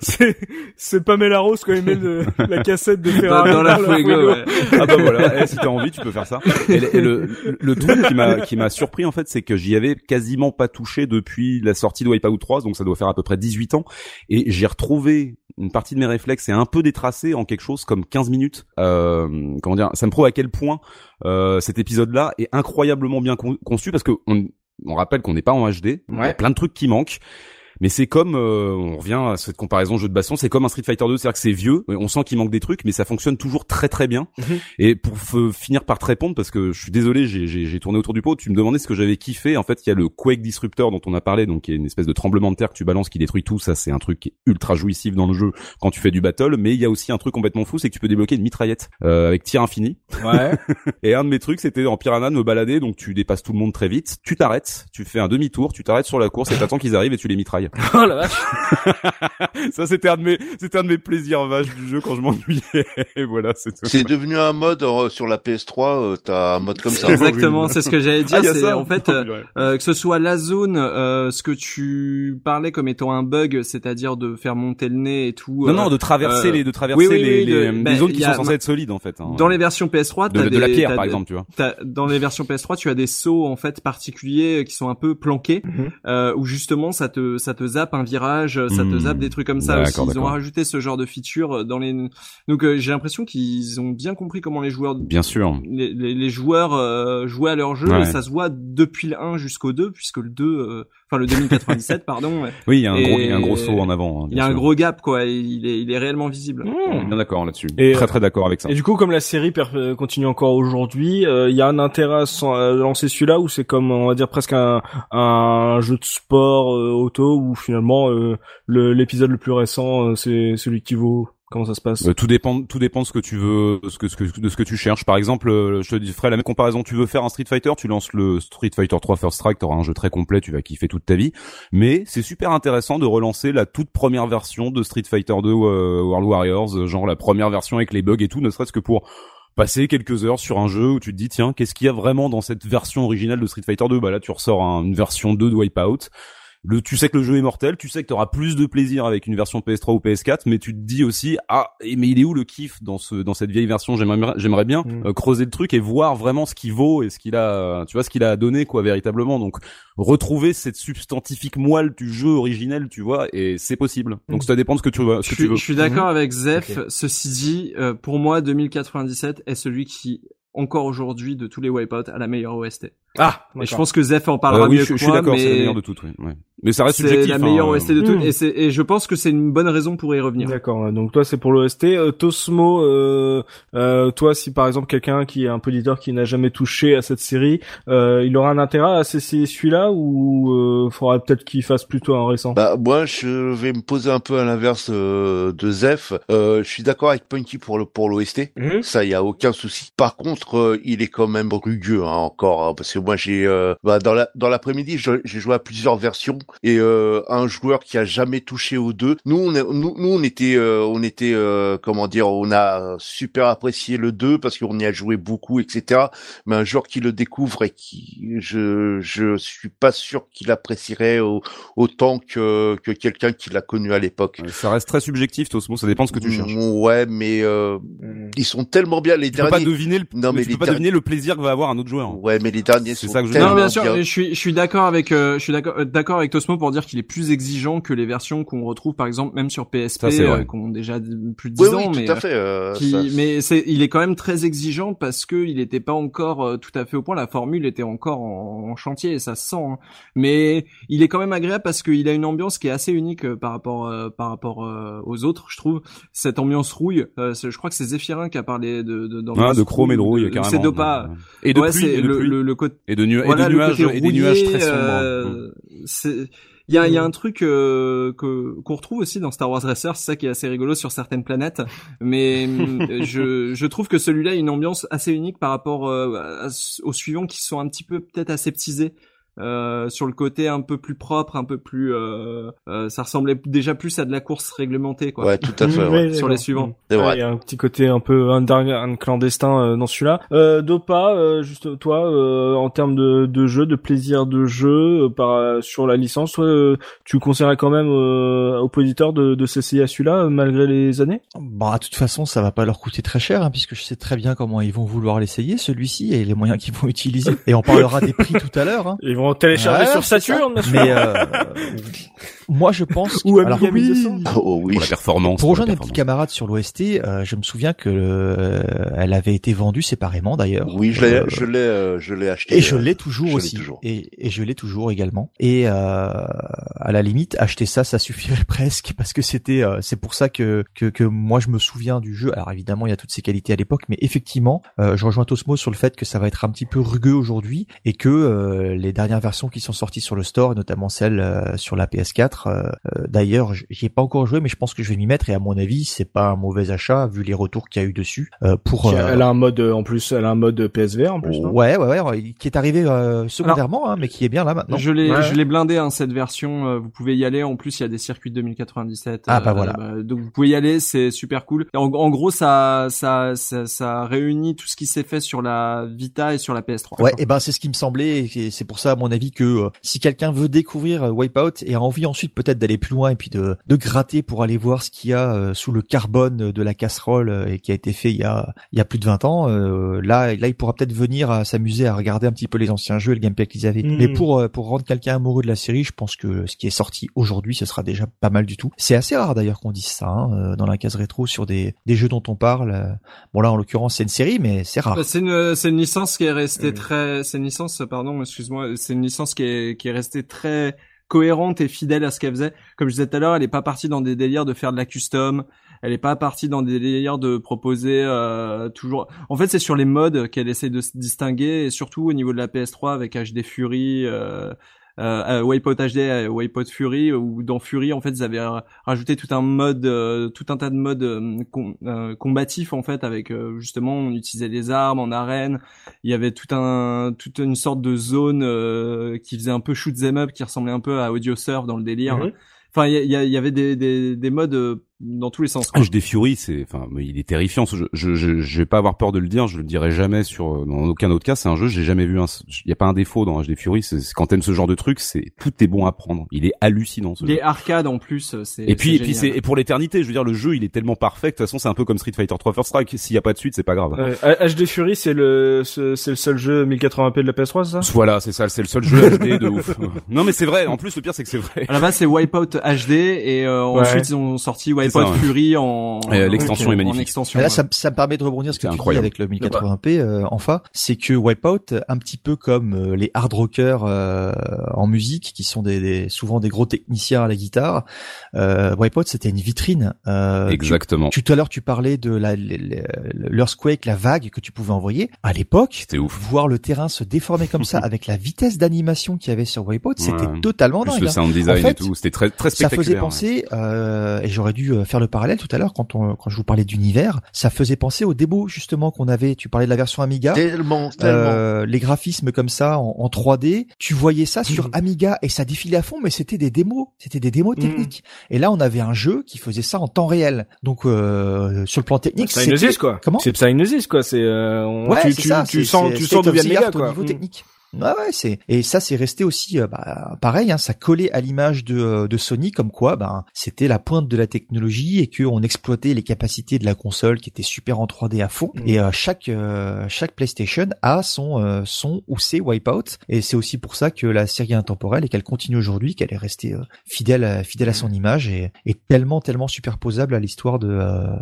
Speaker 1: c'est, c'est Pamela Rose quand il met le- la cassette de
Speaker 5: dans,
Speaker 1: Ferrari
Speaker 5: dans la Fuego, ouais.
Speaker 3: Ah bah voilà, eh, si t'as envie, tu peux faire ça. Et, le- et le, le truc qui m'a qui m'a surpris en fait, c'est que j'y avais quasiment pas touché depuis la sortie de Wipeout 3, donc ça doit faire à peu près 18 ans, et j'ai retrouvé une partie de mes réflexes et un peu détracé en quelque chose comme 15 minutes. Euh, comment dire Ça me prouve à quel point euh, cet épisode-là est incroyablement bien con- conçu parce que on, on rappelle qu'on n'est pas en HD, il y a plein de trucs qui manquent. Mais c'est comme, euh, on revient à cette comparaison jeu de baston, c'est comme un Street Fighter 2, c'est-à-dire que c'est vieux, on sent qu'il manque des trucs, mais ça fonctionne toujours très très bien.
Speaker 1: Mhm.
Speaker 3: Et pour finir par te répondre, parce que je suis désolé, j'ai tourné autour du pot, tu me demandais ce que j'avais kiffé. En fait, il y a le Quake Disruptor dont on a parlé, donc qui est une espèce de tremblement de terre que tu balances qui détruit tout. Ça, c'est un truc qui est ultra jouissif dans le jeu quand tu fais du battle. Mais il y a aussi un truc complètement fou, c'est que tu peux débloquer une mitraillette euh, avec tir infini.
Speaker 1: Ouais.
Speaker 3: Et un de mes trucs, c'était en piranha de me balader, donc tu dépasses tout le monde très vite, tu t'arrêtes, tu fais un demi-tour, tu t'arrêtes sur la course et t'attends qu'ils arrivent et tu les mitrailles.
Speaker 1: Oh la vache.
Speaker 3: Ça, c'était un de mes, c'était un de mes plaisirs vaches du jeu quand je m'ennuyais. Et voilà, c'est tout.
Speaker 4: C'est devenu un mode euh, sur la PS3, euh, t'as un mode comme ça.
Speaker 5: Exactement, c'est ce que j'allais dire.
Speaker 3: Ah,
Speaker 5: c'est
Speaker 3: ça
Speaker 5: en fait euh, euh, que ce soit la zone, euh, ce que tu parlais comme étant un bug, c'est-à-dire de faire monter le nez et tout.
Speaker 3: Non,
Speaker 5: euh,
Speaker 3: non, de traverser
Speaker 5: euh,
Speaker 3: les, de traverser
Speaker 5: oui, oui,
Speaker 3: les,
Speaker 5: oui,
Speaker 3: les,
Speaker 5: de-
Speaker 3: les
Speaker 5: ben,
Speaker 3: zones qui sont censées être solides, en fait. hein.
Speaker 5: Dans les versions PS3,
Speaker 3: de, la pierre, par exemple, tu vois.
Speaker 5: dans les versions PS3, tu as des sauts en fait particuliers qui sont un peu planqués,
Speaker 1: Mhm.
Speaker 5: euh, où justement ça te ça te zappe un virage, ça te
Speaker 3: Hmm.
Speaker 5: zappe des trucs comme ça aussi. Ils ont rajouté ce genre de feature dans les. Donc euh, j'ai l'impression qu'ils ont bien compris comment les joueurs
Speaker 3: Bien sûr.
Speaker 5: les, les, les joueurs euh, jouaient à leur jeu
Speaker 3: Ouais.
Speaker 5: et ça se voit depuis le 1 jusqu'au 2 puisque le 2 euh, enfin le 2097 pardon.
Speaker 3: Oui, il y a un gros, il y a un gros saut en avant. hein,
Speaker 5: il y a un gros gap quoi il est il est réellement visible
Speaker 3: On est Bien d'accord là-dessus.
Speaker 1: Et,
Speaker 3: très
Speaker 1: euh,
Speaker 3: très d'accord avec ça.
Speaker 1: Et du coup, comme la série euh, continue encore aujourd'hui, euh, il y a un intérêt à lancer celui-là ou c'est comme on va dire presque un, un jeu de sport euh, auto où finalement euh, le- l'épisode le plus récent euh, c'est celui qui vaut. Comment ça se passe
Speaker 3: Euh, tout dépend, tout dépend de ce que tu veux, ce que, de ce que tu cherches. Par exemple, euh, je te dis, la même comparaison. Tu veux faire un Street Fighter, tu lances le Street Fighter 3 First Strike, t'auras un jeu très complet, tu vas kiffer toute ta vie. Mais c'est super intéressant de relancer la toute première version de Street Fighter 2 euh, World Warriors, euh, genre la première version avec les bugs et tout, ne serait-ce que pour passer quelques heures sur un jeu où tu te dis tiens qu'est-ce qu'il y a vraiment dans cette version originale de Street Fighter 2 bah là tu ressors un- une version 2 de Wipeout le, tu sais que le jeu est mortel, tu sais que tu auras plus de plaisir avec une version PS3 ou PS4, mais tu te dis aussi ah et- mais il est où le kiff dans ce dans cette vieille version? J'aimerais j'aimerais bien
Speaker 1: Mm.
Speaker 3: euh, creuser le truc et voir vraiment ce qu'il vaut et ce qu'il a tu vois ce qu'il a donné quoi véritablement. Donc retrouver cette substantifique moelle du jeu originel, tu vois, et c'est possible. Donc ça dépend de ce que tu veux. Ce
Speaker 5: je
Speaker 3: que tu
Speaker 5: suis,
Speaker 3: veux.
Speaker 5: je suis d'accord
Speaker 1: Mhm.
Speaker 5: avec Zef ceci dit euh, pour moi 2097 est celui qui encore aujourd'hui de tous les wipeouts a la meilleure OST
Speaker 1: Ah,
Speaker 5: et je pense que Zef en parlera
Speaker 3: Euh, oui,
Speaker 5: mieux
Speaker 3: je,
Speaker 5: que
Speaker 3: je suis d'accord, c'est la
Speaker 5: mais
Speaker 3: meilleure de toutes. oui, ouais. Mais ça reste
Speaker 5: c'est
Speaker 3: subjectif.
Speaker 5: la meilleure
Speaker 3: hein.
Speaker 5: OST de toutes et, c'est- et je pense que c'est une bonne raison pour y revenir
Speaker 1: D'accord. Donc toi c'est pour l'OST. Euh, Tosmo, euh, euh, toi si par exemple quelqu'un qui est un peu leader qui n'a jamais touché à cette série, euh, il aura un intérêt à essayer celui-là ou euh, faudra peut-être qu'il fasse plutôt un récent?
Speaker 4: Bah moi je vais me poser un peu à l'inverse euh, de Zef. Euh, je suis d'accord avec Punky pour le pour l'OST.
Speaker 1: Mhm.
Speaker 4: Ça y a aucun souci. Par contre, euh, il est quand même rugueux hein, encore hein, parce que moi j'ai euh, bah, dans la dans l'après-midi j'ai joué à plusieurs versions et euh, un joueur qui a jamais touché aux deux. Nous on est- nous, nous on était euh, on était euh, comment dire on a super apprécié le 2 parce qu'on y a joué beaucoup etc. Mais un joueur qui le découvre et qui je je suis pas sûr qu'il apprécierait au- autant que que quelqu'un qui l'a connu à l'époque.
Speaker 3: Ça reste très subjectif, Tosmo. Ça dépend de ce que tu cherches.
Speaker 4: Mm, Ouais, mais euh, ils sont tellement bien les
Speaker 3: Tu peux pas
Speaker 4: derniers.
Speaker 3: deviner le,
Speaker 4: Non, mais
Speaker 3: tu
Speaker 4: les
Speaker 3: peux pas
Speaker 4: derniers-
Speaker 3: deviner le plaisir que va avoir un autre joueur.
Speaker 4: Ouais, mais les derniers Sont
Speaker 3: ça que je
Speaker 5: Non, bien sûr, je suis, je suis d'accord avec, euh, je suis d'accord, euh, d'accord avec Tosmo pour dire qu'il est plus exigeant que les versions qu'on retrouve, par exemple, même sur PSP, euh, qui ont déjà plus de 10
Speaker 4: Oui,
Speaker 5: ans,
Speaker 4: oui,
Speaker 5: mais,
Speaker 4: tout à
Speaker 5: euh,
Speaker 4: fait. euh,
Speaker 5: qui,
Speaker 4: ça-
Speaker 5: mais c'est, il est quand même très exigeant parce que il était pas encore euh, tout à fait au point. La formule était encore en, en chantier et ça se sent. hein. Mais il est quand même agréable parce qu'il a une ambiance qui est assez unique euh, par rapport, euh, par rapport euh, aux autres, je trouve. Cette ambiance rouille. euh, je crois que c'est Zéphirin qui a parlé de, de,
Speaker 3: Ah, de chrome et de rouille,
Speaker 5: de-
Speaker 3: carrément.
Speaker 5: C'est Dopa.
Speaker 3: Et de
Speaker 5: ouais,
Speaker 3: pluie, et de
Speaker 5: le,
Speaker 3: pluie.
Speaker 5: le, le côté
Speaker 3: Et de, nu- et
Speaker 5: voilà
Speaker 3: de
Speaker 5: le
Speaker 3: nuages, et des nuages très sombres. hein.
Speaker 5: euh, il y a, y a un truc euh, que qu'on retrouve aussi dans Star Wars Racer, c'est ça qui est assez rigolo sur certaines planètes. Mais hum, je, je trouve que celui-là a une ambiance assez unique par rapport euh, à- aux suivants qui sont un petit peu peut-être aseptisés. Euh, sur le côté un peu plus propre, un peu plus, euh, euh, ça ressemblait déjà plus à de la course réglementée, quoi.
Speaker 4: Ouais, tout à fait.
Speaker 1: Mhm,
Speaker 4: ouais.
Speaker 1: oui,
Speaker 5: Sur les suivants.
Speaker 4: C'est
Speaker 1: Ouais,
Speaker 4: vrai.
Speaker 1: Il y a un petit côté un peu underground clandestin euh, dans celui-là. Euh, Dopa, euh, juste toi, euh, en termes de, de jeu, de plaisir de jeu, euh, par sur la licence, toi, euh, tu conseillerais quand même euh, aux auditeurs de, de s'essayer à celui-là euh, malgré les années?
Speaker 2: Bon, de toute façon, ça va pas leur coûter très cher, hein, puisque je sais très bien comment ils vont vouloir l'essayer, celui-ci, et les moyens qu'ils vont utiliser. Et on parlera des prix tout à l'heure. Hein.
Speaker 1: Ils vont télécharger
Speaker 2: Ouais,
Speaker 1: sur
Speaker 2: c'est
Speaker 1: Saturn, bien sûr.
Speaker 2: Mais euh, moi, je pense.
Speaker 1: Ou
Speaker 2: alors,
Speaker 1: Amiga 1200.
Speaker 4: Oh oui.
Speaker 3: Pour la performance.
Speaker 2: pour rejoindre mes petits camarades sur l'OST, euh, je me souviens que euh, elle avait été vendue séparément d'ailleurs.
Speaker 4: Oui, je l'ai,
Speaker 2: Euh,
Speaker 4: je l'ai, euh, je l'ai acheté.
Speaker 2: Et je l'ai toujours
Speaker 4: je l'ai
Speaker 2: aussi.
Speaker 4: toujours.
Speaker 2: Et, et je l'ai toujours également. Et euh, à la limite, acheter ça, ça suffirait presque parce que c'était, euh, c'est pour ça que, que que moi je me souviens du jeu. Alors évidemment, il y a toutes ces qualités à l'époque, mais effectivement, euh, je rejoins Tosmo sur le fait que ça va être un petit peu rugueux aujourd'hui et que euh, les dernières versions qui sont sorties sur le store, et notamment celle euh, sur la PS4. Euh, euh, D'ailleurs, j'y ai pas encore joué, mais je pense que je vais m'y mettre. Et à mon avis, c'est pas un mauvais achat vu les retours qu'il y a eu dessus. euh, pour euh,
Speaker 1: Elle a un mode, en plus, elle a un mode PSVR en plus,
Speaker 2: Ouais, ouais, ouais, qui est arrivé euh, secondairement, hein, mais qui est bien là maintenant.
Speaker 5: Je l'ai,
Speaker 1: Ouais.
Speaker 5: je l'ai blindé hein, cette version. vous pouvez y aller. En plus, il y a des circuits de 2097.
Speaker 2: Ah, bah voilà.
Speaker 5: donc vous pouvez y aller, c'est super cool. En, en gros, ça, ça, ça, ça réunit tout ce qui s'est fait sur la Vita et sur la PS3.
Speaker 2: Ouais, et ben c'est ce qui me semblait, et c'est pour ça mon avis que euh, si quelqu'un veut découvrir Wipeout et a envie ensuite peut-être d'aller plus loin et puis de, de gratter pour aller voir ce qu'il y a euh, sous le carbone de la casserole euh, et qui a été fait il y a il y a plus de 20 ans, euh, là là il pourra peut-être venir à s'amuser à regarder un petit peu les anciens jeux et le gameplay qu'ils avaient. Mais pour euh, pour rendre quelqu'un amoureux de la série, je pense que ce qui est sorti aujourd'hui, ce sera déjà pas mal du tout. C'est assez rare d'ailleurs qu'on dise ça hein, dans la case rétro sur des des jeux dont on parle. Bon là en l'occurrence c'est une série, mais c'est rare.
Speaker 5: Bah, c'est une c'est une licence qui est restée très c'est une licence pardon excuse-moi c'est une licence qui est qui est restée très cohérente et fidèle à ce qu'elle faisait. Comme je disais tout à l'heure elle est pas partie dans des délires de faire de la custom. Elle est pas partie dans des délires de proposer euh, toujours. En fait c'est sur les modes qu'elle essaie de se distinguer et surtout au niveau de la PS3 avec HD Fury euh, euh, euh, Wipeout HD, euh, Wipeout Fury, où dans Fury en fait ils avaient ra- rajouté tout un mode, euh, tout un tas de modes euh, com- euh, combatifs en fait avec euh, justement on utilisait des armes en arène, il y avait tout un, toute une sorte de zone euh, qui faisait un peu shoot 'em up, qui ressemblait un peu à Audio Surf dans le délire.
Speaker 1: Mhm.
Speaker 5: Enfin il y, avait des, des, des modes euh, dans tous les sens. quoi.
Speaker 3: HD Fury, c'est, enfin, il est terrifiant. ce jeu. Je, je, je vais pas avoir peur de le dire. Je le dirai jamais sur, euh, dans aucun autre cas. C'est un jeu, j'ai jamais vu un, il y a pas un défaut dans HD Fury. C'est c'est quand t'aimes ce genre de truc, c'est tout est bon à prendre. Il est hallucinant. Ce
Speaker 5: Il est arcade en plus, euh, c'est
Speaker 3: Et puis, et puis c'est, et pour l'éternité. Je veux dire, le jeu, il est tellement parfait. que De toute façon, c'est un peu comme Street Fighter 3 First Strike. S'il y a pas de suite, c'est pas grave.
Speaker 1: HD Fury, c'est le, c'est le seul jeu 1080p de la PS3, c'est ça?
Speaker 3: Voilà, c'est ça. C'est le seul jeu HD de ouf. Non, mais c'est vrai. En plus, le pire, c'est que c'est vrai.
Speaker 5: À la base, c'est Wipeout HD et euh,
Speaker 1: Ouais.
Speaker 5: ensuite ils ont sorti Wipeout
Speaker 3: ça, ouais.
Speaker 5: Fury en
Speaker 3: Et, euh, l'extension
Speaker 5: en-
Speaker 3: est magnifique.
Speaker 5: En extension.
Speaker 2: Mais là,
Speaker 5: ouais.
Speaker 2: ça, ça me permet de rebondir ce que
Speaker 3: C'est
Speaker 2: tu
Speaker 3: incroyable.
Speaker 2: dis avec le 1080p, euh, enfin, c'est que Wipeout, un petit peu comme euh, les hard rockers euh, en musique, qui sont des, des- souvent des gros techniciens à la guitare, euh, Wipeout, c'était une vitrine. Euh,
Speaker 3: Exactement.
Speaker 2: Tu, tout à l'heure, tu parlais de la- le- le- l'earthquake, la vague que tu pouvais envoyer. À l'époque,
Speaker 3: C'était ouf.
Speaker 2: voir le terrain se déformer comme ça, avec la vitesse d'animation qu'il y avait sur Wipeout, c'était
Speaker 3: Ouais.
Speaker 2: totalement
Speaker 3: Plus
Speaker 2: dingue.
Speaker 3: le
Speaker 2: hein.
Speaker 3: sound design
Speaker 2: En fait,
Speaker 3: et tout. C'était très, très
Speaker 2: Ça
Speaker 3: spectaculaire.
Speaker 2: faisait
Speaker 3: ouais.
Speaker 2: penser, euh, et j'aurais dû euh, faire le parallèle tout à l'heure quand on, quand je vous parlais d'univers, ça faisait penser au démo justement qu'on avait. Tu parlais de la version Amiga.
Speaker 4: Tellement, tellement.
Speaker 2: Euh, les graphismes comme ça en, en 3D, tu voyais ça sur
Speaker 1: Mhm.
Speaker 2: Amiga et ça défilait à fond, mais c'était des démos, c'était des démos
Speaker 1: Mhm.
Speaker 2: techniques. Et là, on avait un jeu qui faisait ça en temps réel. Donc euh, sur le plan technique, c'était
Speaker 1: Psygnosis, quoi.
Speaker 2: Comment
Speaker 1: C'est Psygnosis, quoi. C'est, euh, on-
Speaker 2: Ouais,
Speaker 1: tu,
Speaker 2: c'est
Speaker 1: tu,
Speaker 2: ça,
Speaker 1: tu
Speaker 2: c'est-
Speaker 1: sens,
Speaker 2: c'est
Speaker 1: tu sens d'où
Speaker 2: of
Speaker 1: vient
Speaker 2: the
Speaker 1: le
Speaker 2: art
Speaker 1: méga,
Speaker 2: au
Speaker 1: quoi.
Speaker 2: niveau
Speaker 1: Mm.
Speaker 2: technique. Ouais, ouais, c'est et ça c'est resté aussi euh, bah, pareil, hein, ça collait à l'image de, euh, de Sony comme quoi, ben c'était la pointe de la technologie et que on exploitait les capacités de la console qui était super en 3D à fond.
Speaker 1: Mhm.
Speaker 2: Et euh, chaque euh, chaque PlayStation a son euh, son ou ses Wipeout et c'est aussi pour ça que la série est intemporelle et qu'elle continue aujourd'hui, qu'elle est restée fidèle à, fidèle à son image et, et tellement tellement superposable à l'histoire de, euh,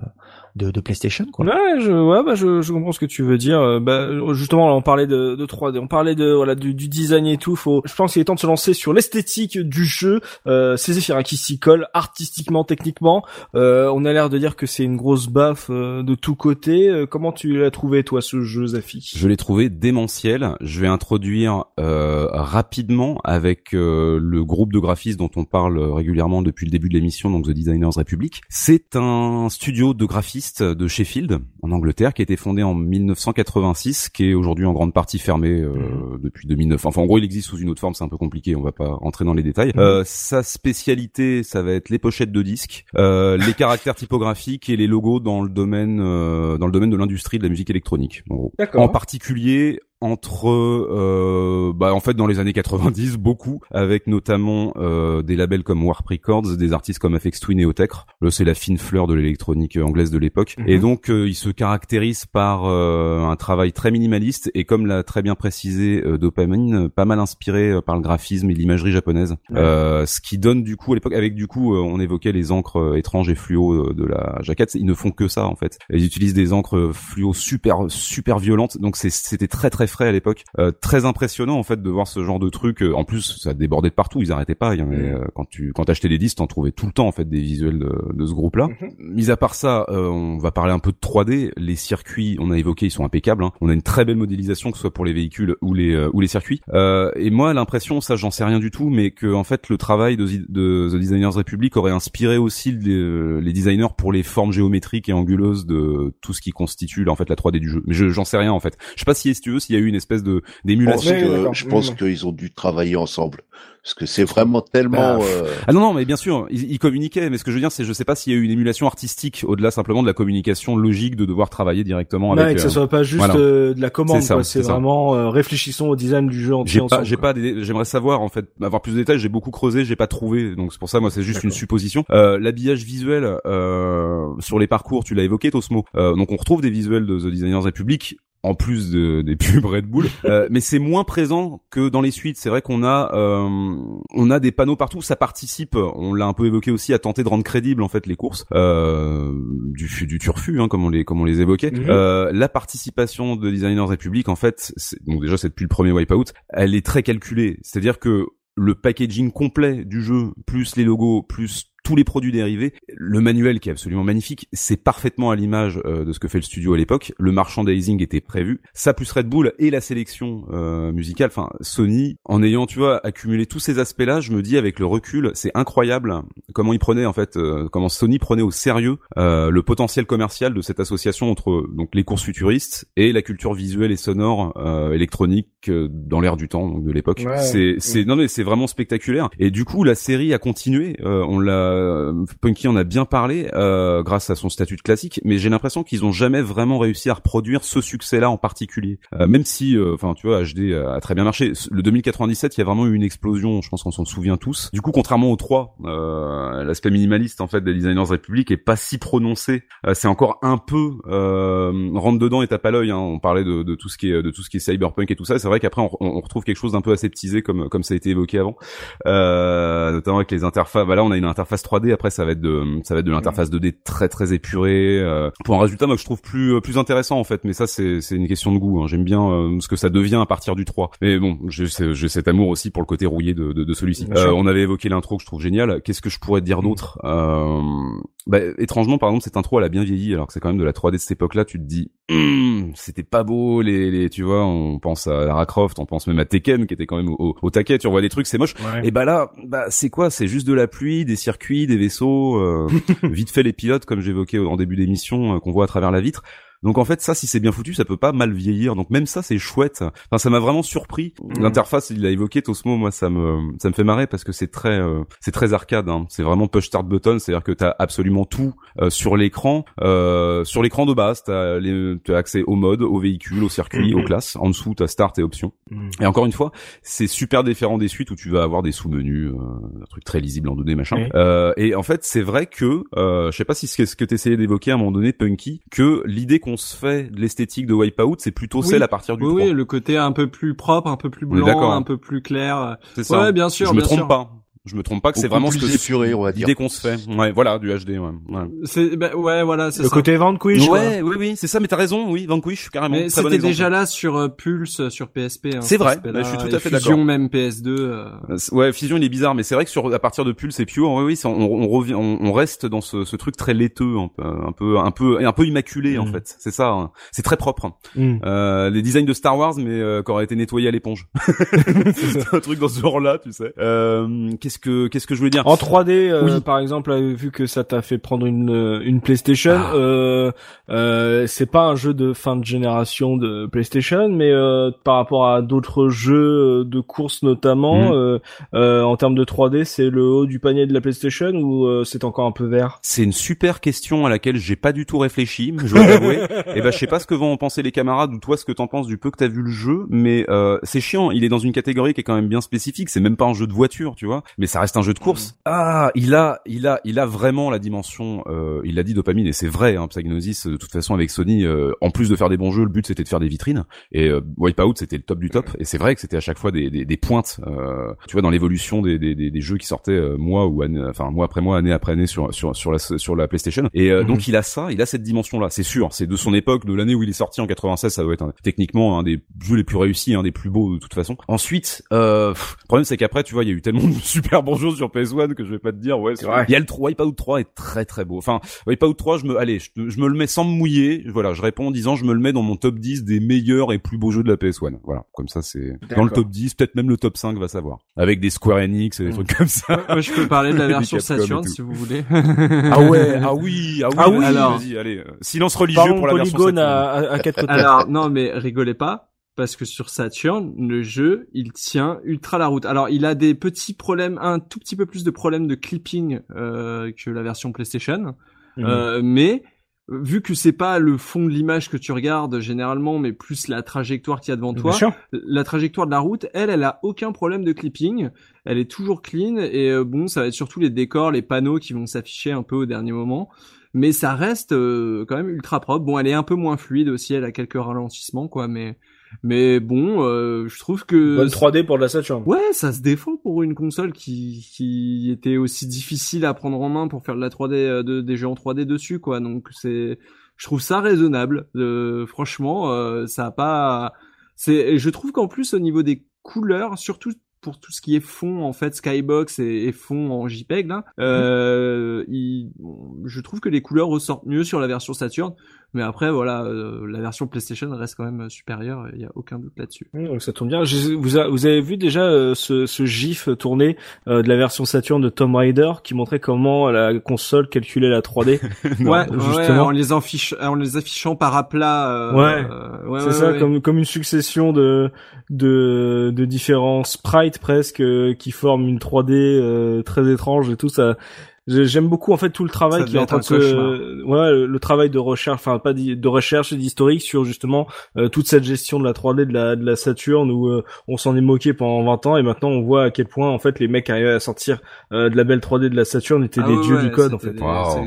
Speaker 2: de de PlayStation quoi.
Speaker 1: Ouais, je, ouais, bah, je, je comprends ce que tu veux dire. Euh, Bah, justement, là, on parlait de, de 3D, on parlait de, voilà, du, du design et tout. Faut, je pense qu'il est temps de se lancer sur l'esthétique du jeu. Euh, c'est Zephyr hein, qui s'y colle artistiquement, techniquement. Euh, on a l'air de dire que c'est une grosse baffe euh, de tous côtés. Euh, comment tu l'as trouvé, toi, ce jeu, Zafi?
Speaker 3: Je l'ai trouvé démentiel. Je vais introduire euh, rapidement avec euh, le groupe de graphistes dont on parle régulièrement depuis le début de l'émission, donc The Designers Republic. C'est un studio de graphistes de Sheffield, en Angleterre, qui a été fondé en 1986, qui est aujourd'hui en grande partie fermé euh, depuis 2009. Enfin, en gros, il existe sous une autre forme, c'est un peu compliqué, on va pas entrer dans les détails.
Speaker 1: Mhm.
Speaker 3: Euh, sa spécialité, ça va être les pochettes de disques, euh, les caractères typographiques et les logos dans le domaine dans le domaine de l'industrie de la musique électronique. En gros.
Speaker 1: D'accord.
Speaker 3: En particulier entre euh, bah en fait dans les années 90 beaucoup avec notamment euh, des labels comme Warp Records des artistes comme FX Twin et Otecre c'est la fine fleur de l'électronique anglaise de l'époque.
Speaker 1: Mhm.
Speaker 3: et donc euh, il se caractérise par euh, un travail très minimaliste et comme l'a très bien précisé euh, Dopamine pas mal inspiré euh, par le graphisme et l'imagerie japonaise. Euh, ce qui donne du coup à l'époque avec du coup euh, on évoquait les encres étranges et fluo de la jaquette. Ils ne font que ça en fait. Ils utilisent des encres fluo super super violentes. Donc c'était très très frais à l'époque. Euh, très impressionnant en fait de voir ce genre de truc. Euh, en plus ça débordait de partout. Ils arrêtaient pas. Il y en avait, euh, quand tu quand t'achetais des disques t'en trouvais tout le temps en fait des visuels de, de ce groupe là mis à part ça euh, on va parler un peu de 3D les circuits on a évoqué ils sont impeccables hein. on a une très belle modélisation que ce soit pour les véhicules ou les euh, ou les circuits. Euh, et moi l'impression ça j'en sais rien du tout mais que en fait le travail de, de The Designers Republic aurait inspiré aussi les, les designers pour les formes géométriques et anguleuses de tout ce qui constitue là, en fait la 3D du jeu. Mais je- j'en sais rien en fait. Je sais pas si si tu veux s'il y a eu une espèce de
Speaker 4: Je pense
Speaker 3: d'émulation.
Speaker 1: Ouais,
Speaker 4: que-
Speaker 1: d'accord.
Speaker 4: je pense qu'ils ont dû travailler ensemble. Parce que c'est vraiment tellement...
Speaker 3: Bah,
Speaker 4: euh,
Speaker 3: Ah non non mais bien sûr ils, ils communiquaient mais ce que je veux dire c'est je sais pas s'il y a eu une émulation artistique au-delà simplement de la communication logique de devoir travailler directement
Speaker 1: Ouais,
Speaker 3: avec
Speaker 1: que ça
Speaker 3: euh,
Speaker 1: soit pas juste
Speaker 3: voilà.
Speaker 1: euh, de la commande,
Speaker 3: C'est ça,
Speaker 1: quoi.
Speaker 3: c'est
Speaker 1: C'est
Speaker 3: ça.
Speaker 1: vraiment euh, réfléchissons au design du jeu entier
Speaker 3: J'ai pas,
Speaker 1: ensemble.
Speaker 3: j'ai
Speaker 1: quoi.
Speaker 3: pas, des- j'aimerais savoir en fait, avoir plus de détails. J'ai beaucoup creusé, j'ai pas trouvé, donc c'est pour ça moi c'est juste une supposition. Euh, L'habillage visuel euh, sur les parcours, tu l'as évoqué Tosmo. Euh, donc on retrouve des visuels de The Designers Republic en plus de, des pubs Red Bull, Euh, mais c'est moins présent que dans les suites. C'est vrai qu'on a, euh, on a des panneaux partout. Ça participe, on l'a un peu évoqué aussi, à tenter de rendre crédibles en fait les courses euh, du, du turfu, hein, comme on les, comme on les évoquait.
Speaker 1: Mhm.
Speaker 3: Euh, la participation de Designers Republic, en fait, donc déjà c'est depuis le premier Wipeout, elle est très calculée. C'est-à-dire que le packaging complet du jeu, plus les logos, plus tous les produits dérivés, le manuel qui est absolument magnifique, c'est parfaitement à l'image euh, de ce que fait le studio à l'époque. Le merchandising était prévu, ça plus Red Bull et la sélection euh, musicale. Enfin, Sony, en ayant, tu vois, accumulé tous ces aspects-là, je me dis avec le recul, c'est incroyable comment il prenait en fait, euh, comment Sony prenait au sérieux euh, le potentiel commercial de cette association entre donc les courses futuristes et la culture visuelle et sonore euh, électronique euh, dans l'air du temps donc de l'époque.
Speaker 1: Ouais.
Speaker 3: c'est c'est non mais c'est vraiment spectaculaire. Et du coup la série a continué. Euh, on l'a Punky en a bien parlé euh, grâce à son statut de classique, mais j'ai l'impression qu'ils ont jamais vraiment réussi à reproduire ce succès-là en particulier. Euh, même si, euh, enfin tu vois, HD a très bien marché. Le 2097, il y a vraiment eu une explosion. Je pense qu'on s'en souvient tous. Du coup, contrairement aux trois, euh, l'aspect minimaliste en fait des Designers Republic est pas si prononcé. Euh, c'est encore un peu euh, rentre dedans et tape à l'œil. Hein. On parlait de, de tout ce qui est de tout ce qui est cyberpunk et tout ça. C'est vrai qu'après on, on retrouve quelque chose d'un peu aseptisé comme comme ça a été évoqué avant, euh, notamment avec les interfaces. Bah là, on a une interface 3D. Après, ça va être de ça va être de l'interface 2D très très épurée euh, pour un résultat moi que je trouve plus plus intéressant en fait. Mais ça c'est c'est une question de goût. Hein. J'aime bien euh, ce que ça devient à partir du 3. Mais bon, j'ai j'ai cet amour aussi pour le côté rouillé de de, de celui-ci. Euh, on avait évoqué l'intro que je trouve génial. Qu'est-ce que je pourrais te dire d'autre euh, bah, étrangement, par exemple, cette intro, elle a bien vieilli, alors que c'est quand même de la 3D de cette époque-là. Tu te dis, Hum, c'était pas beau, les, les, tu vois, on pense à Lara Croft, on pense même à Tekken, qui était quand même au, au, au taquet. Tu revois des trucs, c'est moche.
Speaker 1: Ouais.
Speaker 3: Et bah là, bah c'est quoi? C'est juste de la pluie, des circuits, des vaisseaux, euh, vite fait les pilotes, comme j'évoquais en début d'émission, euh, qu'on voit à travers la vitre. Donc en fait, ça, si c'est bien foutu, ça peut pas mal vieillir. Donc même ça, c'est chouette. Enfin, ça m'a vraiment surpris. L'interface, il l'a évoqué, Tosmo, moi, ça me, ça me fait marrer parce que c'est très, euh, c'est très arcade. Hein. C'est vraiment push start button, c'est-à-dire que t'as absolument tout euh, sur l'écran. Euh, sur l'écran de base, t'as les, t'as accès au mode, au véhicule, au circuit, aux classes. En dessous, t'as start et options.
Speaker 1: Mhm.
Speaker 3: Et encore une fois, c'est super différent des suites où tu vas avoir des sous-menus, euh, un truc très lisible en 2D machin. Euh, et en fait, c'est vrai que, euh, je sais pas si c'est ce que t'essayais d'évoquer à un moment donné, Punky, que l'idée qu'on se fait de l'esthétique de Wipeout, c'est plutôt
Speaker 5: Oui.
Speaker 3: celle à partir du
Speaker 5: Oui,
Speaker 3: 3.
Speaker 5: oui, le côté un peu plus propre, un peu plus blanc,
Speaker 3: hein.
Speaker 5: un peu plus clair.
Speaker 3: C'est ça.
Speaker 5: Ouais, bien sûr,
Speaker 3: Je me
Speaker 5: bien
Speaker 3: trompe
Speaker 5: sûr.
Speaker 3: pas. Je me trompe pas que c'est vraiment ce
Speaker 4: plus
Speaker 3: que
Speaker 4: épuré, on va dire.
Speaker 3: l'idée qu'on se fait. Ouais, voilà, du HD. Ouais. ouais.
Speaker 5: C'est, ben, ouais, voilà, c'est
Speaker 1: Le
Speaker 5: ça.
Speaker 1: côté Vanquish. quoi.
Speaker 3: Ouais, oui, oui, c'est ça. Mais t'as raison. Oui, Vanquish, carrément.
Speaker 5: Mais
Speaker 3: bon
Speaker 5: c'était déjà là sur euh, Pulse, sur PSP. Hein,
Speaker 3: C'est vrai,
Speaker 5: aspect-là.
Speaker 3: je suis tout à fait
Speaker 5: Fusion
Speaker 3: d'accord.
Speaker 5: même PS2. euh,
Speaker 3: Euh, Ouais, Fusion il est bizarre, mais c'est vrai que sur à partir de Pulse et Pure, oui, oui, c'est- on, on revient, on, on reste dans ce, ce truc très laiteux, un peu, un peu, un peu, un peu immaculé en
Speaker 1: Mm.
Speaker 3: fait. C'est ça. hein. C'est très propre.
Speaker 1: Mm.
Speaker 3: Euh, les designs de Star Wars, mais euh, qui auraient été nettoyés à l'éponge. c'est un truc dans ce genre-là, tu sais. Euh, qu'est-ce que, qu'est-ce que je voulais dire?
Speaker 1: En 3D, euh,
Speaker 3: Oui.
Speaker 1: par exemple, vu que ça t'a fait prendre une euh, une PlayStation,
Speaker 3: Ah.
Speaker 1: euh, euh, c'est pas un jeu de fin de génération de PlayStation, mais euh, par rapport à d'autres jeux euh, de course notamment, euh, en termes de 3D, c'est le haut du panier de la PlayStation ou euh, c'est encore un peu vert?
Speaker 3: C'est une super question à laquelle j'ai pas du tout réfléchi, je dois t'avouer. Et ben je sais pas ce que vont en penser les camarades ou toi ce que t'en penses du peu que t'as vu le jeu, mais euh, c'est chiant. Il est dans une catégorie qui est quand même bien spécifique. C'est même pas un jeu de voiture, tu vois, mais ça reste un jeu de course. Ah, il a, il a, il a vraiment la dimension. Euh, il l'a dit dopamine et c'est vrai. Hein, Psygnosis, de toute façon avec Sony, euh, en plus de faire des bons jeux, le but c'était de faire des vitrines. Et euh, Wipeout c'était le top du top. Et c'est vrai que c'était à chaque fois des, des, des pointes. euh, tu vois dans l'évolution des, des, des, jeux qui sortaient euh, mois ou année, enfin mois après mois, année après année sur sur sur la sur la PlayStation. Et euh,
Speaker 1: Mhm.
Speaker 3: donc il a ça, il a cette dimension là. C'est sûr, c'est de son époque, de l'année où il est sorti en 96. Ça doit être un- techniquement un des jeux les plus réussis, un des plus beaux de toute façon. Ensuite, euh, le problème c'est qu'après tu vois il y a eu tellement de super jeux sur PS1 que je vais pas te dire ouais. c'est-
Speaker 1: vrai.
Speaker 3: Il y a le 3, Wipeout 3 est très très beau. Enfin Wipeout 3, je me allez, je, je me le mets sans me mouiller. Voilà, je réponds en disant je me le mets dans mon top 10 des meilleurs et plus beaux jeux de la PS1. Voilà, comme ça c'est dans le top 10, peut-être même le top 5 va savoir. Avec des Square Enix et des trucs comme ça.
Speaker 5: Moi, je peux parler de la version Saturn si vous voulez.
Speaker 3: Ah ouais, ah oui, ah oui,
Speaker 1: Ah oui.
Speaker 3: vas-y,
Speaker 5: Alors.
Speaker 3: allez, silence religieux pour la version
Speaker 1: polygone
Speaker 3: Saturn.
Speaker 1: à, à, à quatre.
Speaker 5: Alors, non, mais rigolez pas. Parce que sur Saturn, le jeu, il tient ultra la route. Alors, il a des petits problèmes, un tout petit peu plus de problèmes de clipping euh, que la version PlayStation,
Speaker 1: Mhm.
Speaker 5: euh, mais vu que c'est pas le fond de l'image que tu regardes généralement, mais plus la trajectoire qu'il y a devant toi, la trajectoire de la route, elle, elle a aucun problème de clipping. Elle est toujours clean et euh, bon, ça va être surtout les décors, les panneaux qui vont s'afficher un peu au dernier moment. Mais ça reste euh, quand même ultra propre. Bon, elle est un peu moins fluide aussi, elle a quelques ralentissements quoi, mais mais bon, euh, je trouve que
Speaker 1: Bonne 3D pour de la Saturn.
Speaker 5: Ouais, ça se défend pour une console qui, qui était aussi difficile à prendre en main pour faire de la 3D, euh, de, des jeux en 3D dessus, quoi. Donc c'est, je trouve ça raisonnable. Euh, franchement, euh, ça a pas, c'est, je trouve qu'en plus au niveau des couleurs, surtout pour tout ce qui est fond en fait skybox et, et fond en JPEG là, euh, il- je trouve que les couleurs ressortent mieux sur la version Saturn. Mais après voilà, euh, la version PlayStation reste quand même supérieure. Il y a aucun doute là-dessus.
Speaker 1: Mmh, donc ça tombe bien. Je- vous, a- vous avez vu déjà euh, ce, ce gif tourné euh, de la version Saturn de Tomb Raider qui montrait comment la console calculait la 3D.
Speaker 3: Non.
Speaker 5: ouais,
Speaker 1: justement.
Speaker 5: ouais, en les affiche, en les affichant par à plat. euh,
Speaker 1: Ouais.
Speaker 5: euh, ouais,
Speaker 1: c'est
Speaker 5: ouais,
Speaker 1: ça,
Speaker 5: ouais.
Speaker 1: comme comme une succession de de, de différents sprites presque euh, qui forment une 3D euh, très étrange et tout ça. J'ai- J'aime beaucoup en fait tout le travail qui est en train de se, ouais, le, le travail de recherche, enfin pas de recherche et d'historique sur justement euh, toute cette gestion de la 3D de la de la Saturn où euh, on s'en est moqué pendant 20 ans et maintenant on voit à quel point en fait les mecs arrivaient à sortir euh, de la belle 3D de la Saturn étaient
Speaker 5: Ah
Speaker 1: des
Speaker 5: ouais,
Speaker 1: dieux
Speaker 5: ouais,
Speaker 1: du code en
Speaker 5: c'était
Speaker 1: fait.
Speaker 3: Wow.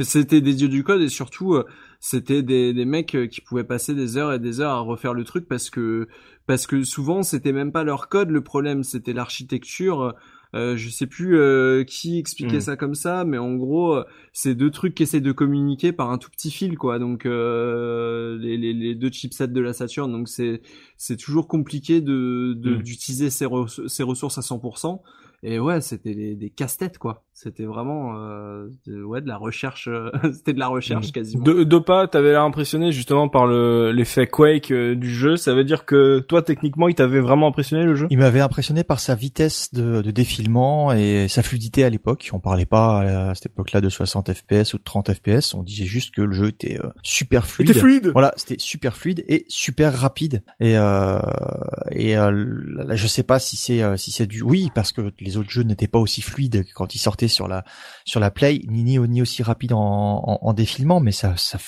Speaker 5: C'était des dieux du code et surtout euh, c'était des, des mecs qui pouvaient passer des heures et des heures à refaire le truc parce que parce que souvent c'était même pas leur code le problème, c'était l'architecture. Euh, je sais plus euh, qui expliquait
Speaker 1: Mm.
Speaker 5: ça comme ça, mais en gros, euh, c'est deux trucs qui essaient de communiquer par un tout petit fil, quoi. Donc euh, les, les, les deux chipsets de la Saturn, donc c'est c'est toujours compliqué de de-
Speaker 1: Mm.
Speaker 5: d'utiliser ces ressources à 100%. Et ouais, c'était des, des casse-têtes, quoi. C'était vraiment euh, de, ouais de la recherche. euh, c'était de la recherche
Speaker 1: Mm.
Speaker 5: quasiment.
Speaker 1: De, Dopa, t'avais l'air impressionné justement par le l'effet Quake euh, du jeu. Ça veut dire que toi, techniquement, il t'avait vraiment impressionné le jeu?
Speaker 2: Il m'avait impressionné par sa vitesse de, de défilement et sa fluidité à l'époque. On parlait pas à cette époque-là de 60 FPS ou de 30 FPS. On disait juste que le jeu était euh, super fluide.
Speaker 1: C'était fluide.
Speaker 2: Voilà, c'était super fluide et super rapide. Et euh, et euh, là, je sais pas si c'est euh, si c'est du oui parce que les autres jeux n'étaient pas aussi fluides que quand ils sortaient sur la sur la Play, ni ni, ni aussi rapide en, en, en défilement, mais ça ça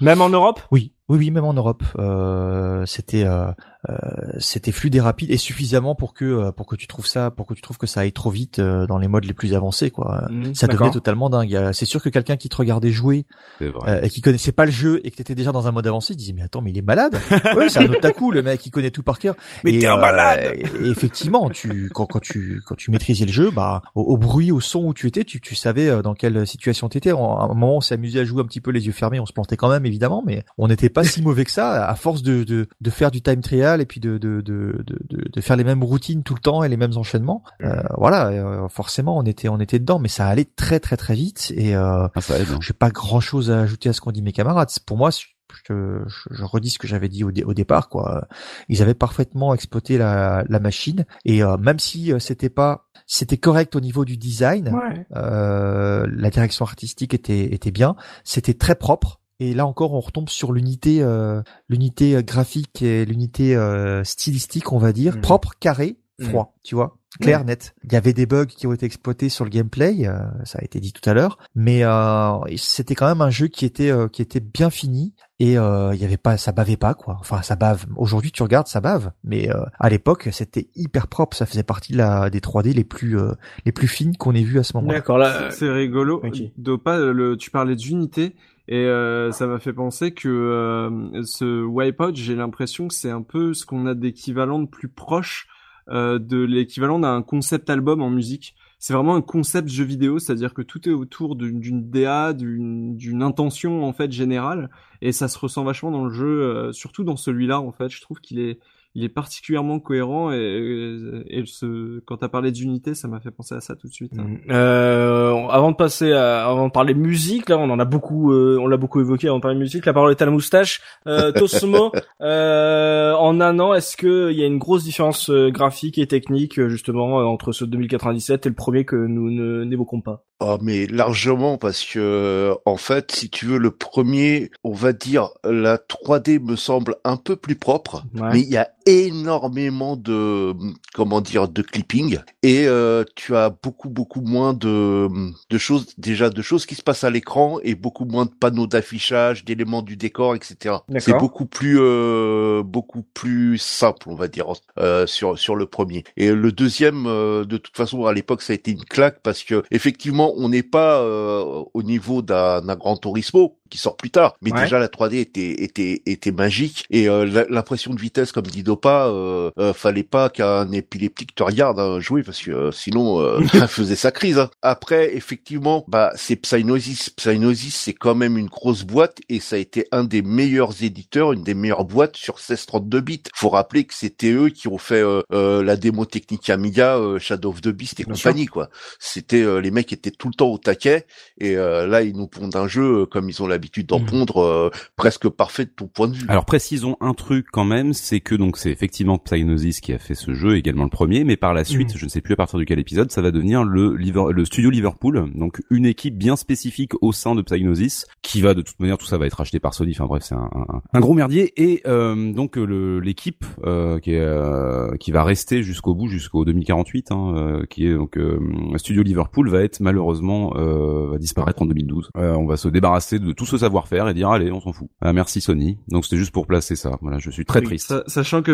Speaker 1: Même en Europe?
Speaker 2: oui, oui, oui, même en Europe, euh, c'était euh, euh, c'était fluide et rapide et suffisamment pour que euh, pour que tu trouves ça, pour que tu trouves que ça aille trop vite euh, dans les modes les plus avancés, quoi. Ça devenait totalement dingue. C'est sûr que quelqu'un qui te regardait jouer euh, et qui connaissait pas le jeu et que t'étais déjà dans un mode avancé, il disait mais attends mais il est malade. ouais, c'est un otaku le mec, il connaît tout par cœur.
Speaker 3: Mais t'es un malade
Speaker 2: et effectivement, tu quand, quand tu quand tu maîtrisais le jeu, bah au, au bruit, au son où tu étais, tu, tu savais dans quelle situation t'étais. À un moment, on s'est amusé à jouer un petit peu les yeux fermés, on se plantait quand même évidemment, mais on n'était pas si mauvais que ça à force de, de de faire du time trial et puis de de de de, de, de faire les mêmes routines tout le temps et les mêmes enchaînements. Euh, voilà, euh, forcément, on était on était dedans, mais ça allait très très très vite et euh,
Speaker 3: Ah, hein.
Speaker 2: j'ai pas grand chose à ajouter à ce qu'ont dit mes camarades. C'est- Pour moi, je, je, je redis ce que j'avais dit au, dé- au départ, quoi. Ils avaient parfaitement exploité la, la machine et euh, même si euh, c'était pas, c'était correct au niveau du design,
Speaker 1: Ouais.
Speaker 2: euh, la direction artistique était était bien, c'était très propre. Et là encore, on retombe sur l'unité, euh, l'unité euh, graphique et l'unité euh, stylistique, on va dire,
Speaker 1: Mhm.
Speaker 2: propre, carré, froid, tu vois, clair, net. Il y avait des bugs qui ont été exploités sur le gameplay, euh, ça a été dit tout à l'heure, mais euh, c'était quand même un jeu qui était euh, qui était bien fini et euh, il y avait pas, ça bavait pas quoi. Enfin, ça bave. Aujourd'hui, tu regardes, ça bave, mais euh, à l'époque, c'était hyper propre. Ça faisait partie de la des 3D les plus euh, les plus fines qu'on ait vues à ce moment-là.
Speaker 1: D'accord. Là,
Speaker 5: C'est rigolo.
Speaker 1: ok.
Speaker 5: Dopa, le, tu parlais d'unité et euh, ça m'a fait penser que euh, ce Wipeout, j'ai l'impression que c'est un peu ce qu'on a d'équivalent de plus proche euh, de l'équivalent d'un concept album en musique. C'est vraiment un concept jeu vidéo, c'est-à-dire que tout est autour d'une DA, d'une d'une intention en fait générale, et ça se ressent vachement dans le jeu, euh, surtout dans celui-là en fait. Je trouve qu'il est il est particulièrement cohérent et, et ce, quand t'as parlé d'unité, ça m'a fait penser à ça tout de suite. hein.
Speaker 1: Euh, avant de passer à, avant de parler musique, là, on en a beaucoup, euh, on l'a beaucoup évoqué avant de parler musique. La parole est à la moustache. Euh, Tosmo, euh, en un an, est-ce que il y a une grosse différence euh, graphique et technique euh, justement euh, entre ce 2097 et le premier que nous ne n'évoquons pas?
Speaker 4: Ah mais largement parce que en fait si tu veux le premier on va dire la 3D me semble un peu plus propre
Speaker 1: Ouais.
Speaker 4: mais il y a énormément de comment dire de clipping. Et euh, tu as beaucoup beaucoup moins de de choses déjà de choses qui se passent à l'écran et beaucoup moins de panneaux d'affichage d'éléments du décor etc c'est beaucoup plus euh, beaucoup plus simple on va dire euh, sur sur le premier. Et le deuxième euh, de toute façon à l'époque ça a été une claque parce que effectivement on n'est pas euh, au niveau d'un d'un Gran Turismo qui sort plus tard. Mais
Speaker 1: Ouais.
Speaker 4: déjà la 3D était était était magique. Et euh, la- l'impression de vitesse comme dit Dopa euh, euh, fallait pas qu'un épileptique te regarde hein, jouer parce que euh, sinon euh, ça faisait sa crise hein. après effectivement bah c'est Psygnosis. Psygnosis c'est quand même une grosse boîte et ça a été un des meilleurs éditeurs une des meilleures boîtes sur 1632 bits. Faut rappeler que c'était eux qui ont fait euh, la démo technique Amiga euh, Shadow of the Beast et
Speaker 1: Bien
Speaker 4: compagnie quoi. C'était euh, les mecs étaient tout le temps au taquet et euh, là ils nous pondent un jeu comme ils ont l'habitude d'en
Speaker 1: Mhm.
Speaker 4: pondre euh, presque parfait de ton point de vue
Speaker 3: Alors précisons un truc quand même, c'est que donc c'est effectivement Psygnosis qui a fait ce jeu, également le premier, mais par la suite,
Speaker 1: Mhm.
Speaker 3: je ne sais plus à partir de quel épisode, ça va devenir le, Liver- le studio Liverpool, donc une équipe bien spécifique au sein de Psygnosis, qui va de toute manière, tout ça va être acheté par Sony, enfin bref, c'est un, un- un gros merdier, et euh, donc le- l'équipe euh, qui, est, euh, qui va rester jusqu'au bout, jusqu'au 2048, hein, euh, qui est donc euh, Studio Liverpool, va être malheureusement euh, va disparaître en 2012. Euh, on va se débarrasser de tout ce savoir-faire et dire allez, on s'en fout. Ah, merci Sony. Donc c'était juste pour placer ça. Voilà, je suis très
Speaker 5: Oui,
Speaker 3: triste.
Speaker 5: sa- sachant que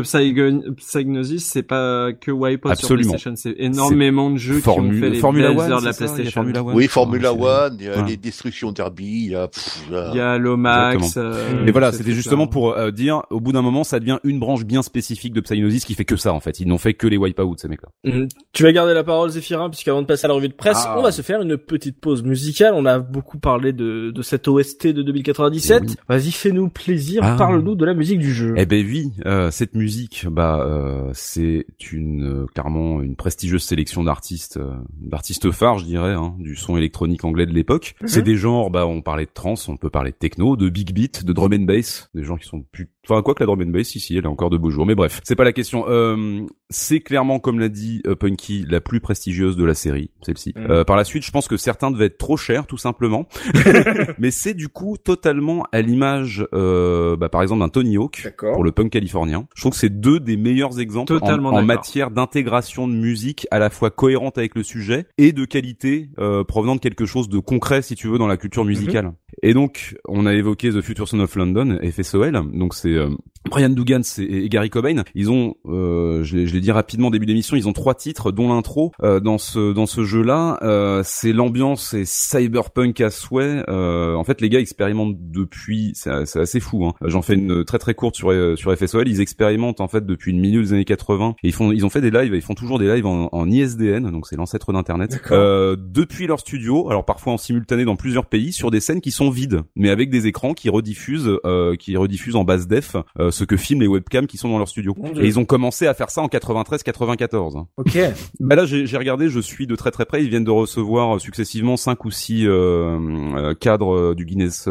Speaker 5: Psygnosis, c'est pas que Wipeout sur
Speaker 3: Absolument.
Speaker 5: PlayStation, c'est énormément de jeux qui ont fait les
Speaker 3: Formula
Speaker 5: belles
Speaker 3: One,
Speaker 5: heures de la
Speaker 3: ça,
Speaker 5: PlayStation.
Speaker 3: Formula One.
Speaker 4: oui Formula One il y a les destructions derby il y a, pff, il y a-
Speaker 5: Il y a Lomax. Euh,
Speaker 3: Mais voilà, c'était justement pour euh, dire, au bout d'un moment, ça devient une branche bien spécifique de Psygnosis qui fait que ça en fait. Ils n'ont fait que les wipeouts ces mecs-là.
Speaker 1: Mhm. Tu vas garder la parole, Zéphirin, puisqu'avant de passer à la revue de presse,
Speaker 3: Ah.
Speaker 1: on va se faire une petite pause musicale. On a beaucoup parlé de, de cette OST de 2097.
Speaker 3: Eh oui.
Speaker 1: Vas-y, fais-nous plaisir,
Speaker 3: Ah.
Speaker 1: parle-nous de la musique du jeu.
Speaker 3: Eh ben oui, euh, cette musique, bah euh, c'est une euh, clairement une prestigieuse sélection d'artistes, euh, d'artistes phares, je dirais, hein, du son électronique anglais de l'époque.
Speaker 1: Mhm.
Speaker 3: C'est des genres, bah on parlait de trance, on peut parler de techno, de big beat, de drum and bass, des gens qui sont plus, enfin quoi que la drum and bass ici, elle a encore de beaux jours, mais bref, c'est pas la question. Euh, c'est clairement, comme l'a dit euh, Punky, la plus prestigieuse de la série, celle-ci.
Speaker 1: Mhm.
Speaker 3: Euh, par la suite, je pense que certains devaient être trop chers, tout simplement, mais c'est du coup totalement à l'image, euh, bah, par exemple d'un Tony Hawk
Speaker 1: D'accord.
Speaker 3: pour le punk californien. Je trouve que c'est deux des meilleurs exemples en,
Speaker 5: Totalement
Speaker 3: en
Speaker 5: d'accord.
Speaker 3: matière d'intégration de musique à la fois cohérente avec le sujet et de qualité euh, provenant de quelque chose de concret, si tu veux, dans la culture musicale. Et donc, on a évoqué The Future Son of London, FSOL. Donc c'est euh, Brian Dugan et Gary Cobain. Ils ont, euh, je l'ai dit rapidement au début d'émission, ils ont trois titres, dont l'intro euh, dans ce dans ce jeu-là. Euh, c'est l'ambiance et cyberpunk à souhait. Euh, en fait, les gars expérimentent depuis, c'est assez fou. Hein. J'en fais une très très courte sur sur FSOL. Ils expérimentent en fait depuis le milieu des années 80. Et ils font ils ont fait des lives, ils font toujours des lives en, en ISDN, donc c'est l'ancêtre d'internet. Euh, depuis leur studio, alors parfois en simultané dans plusieurs pays, sur des scènes qui sont vides, mais avec des écrans qui rediffusent euh, qui rediffusent en basse def ce que filment les webcams qui sont dans leur studio. Et ils ont commencé à faire ça en 93-94. hein.
Speaker 1: Ok.
Speaker 3: Bah là, j'ai regardé, je suis de très très près. Ils viennent de recevoir euh, successivement cinq ou six euh, euh, cadres euh, du Guinness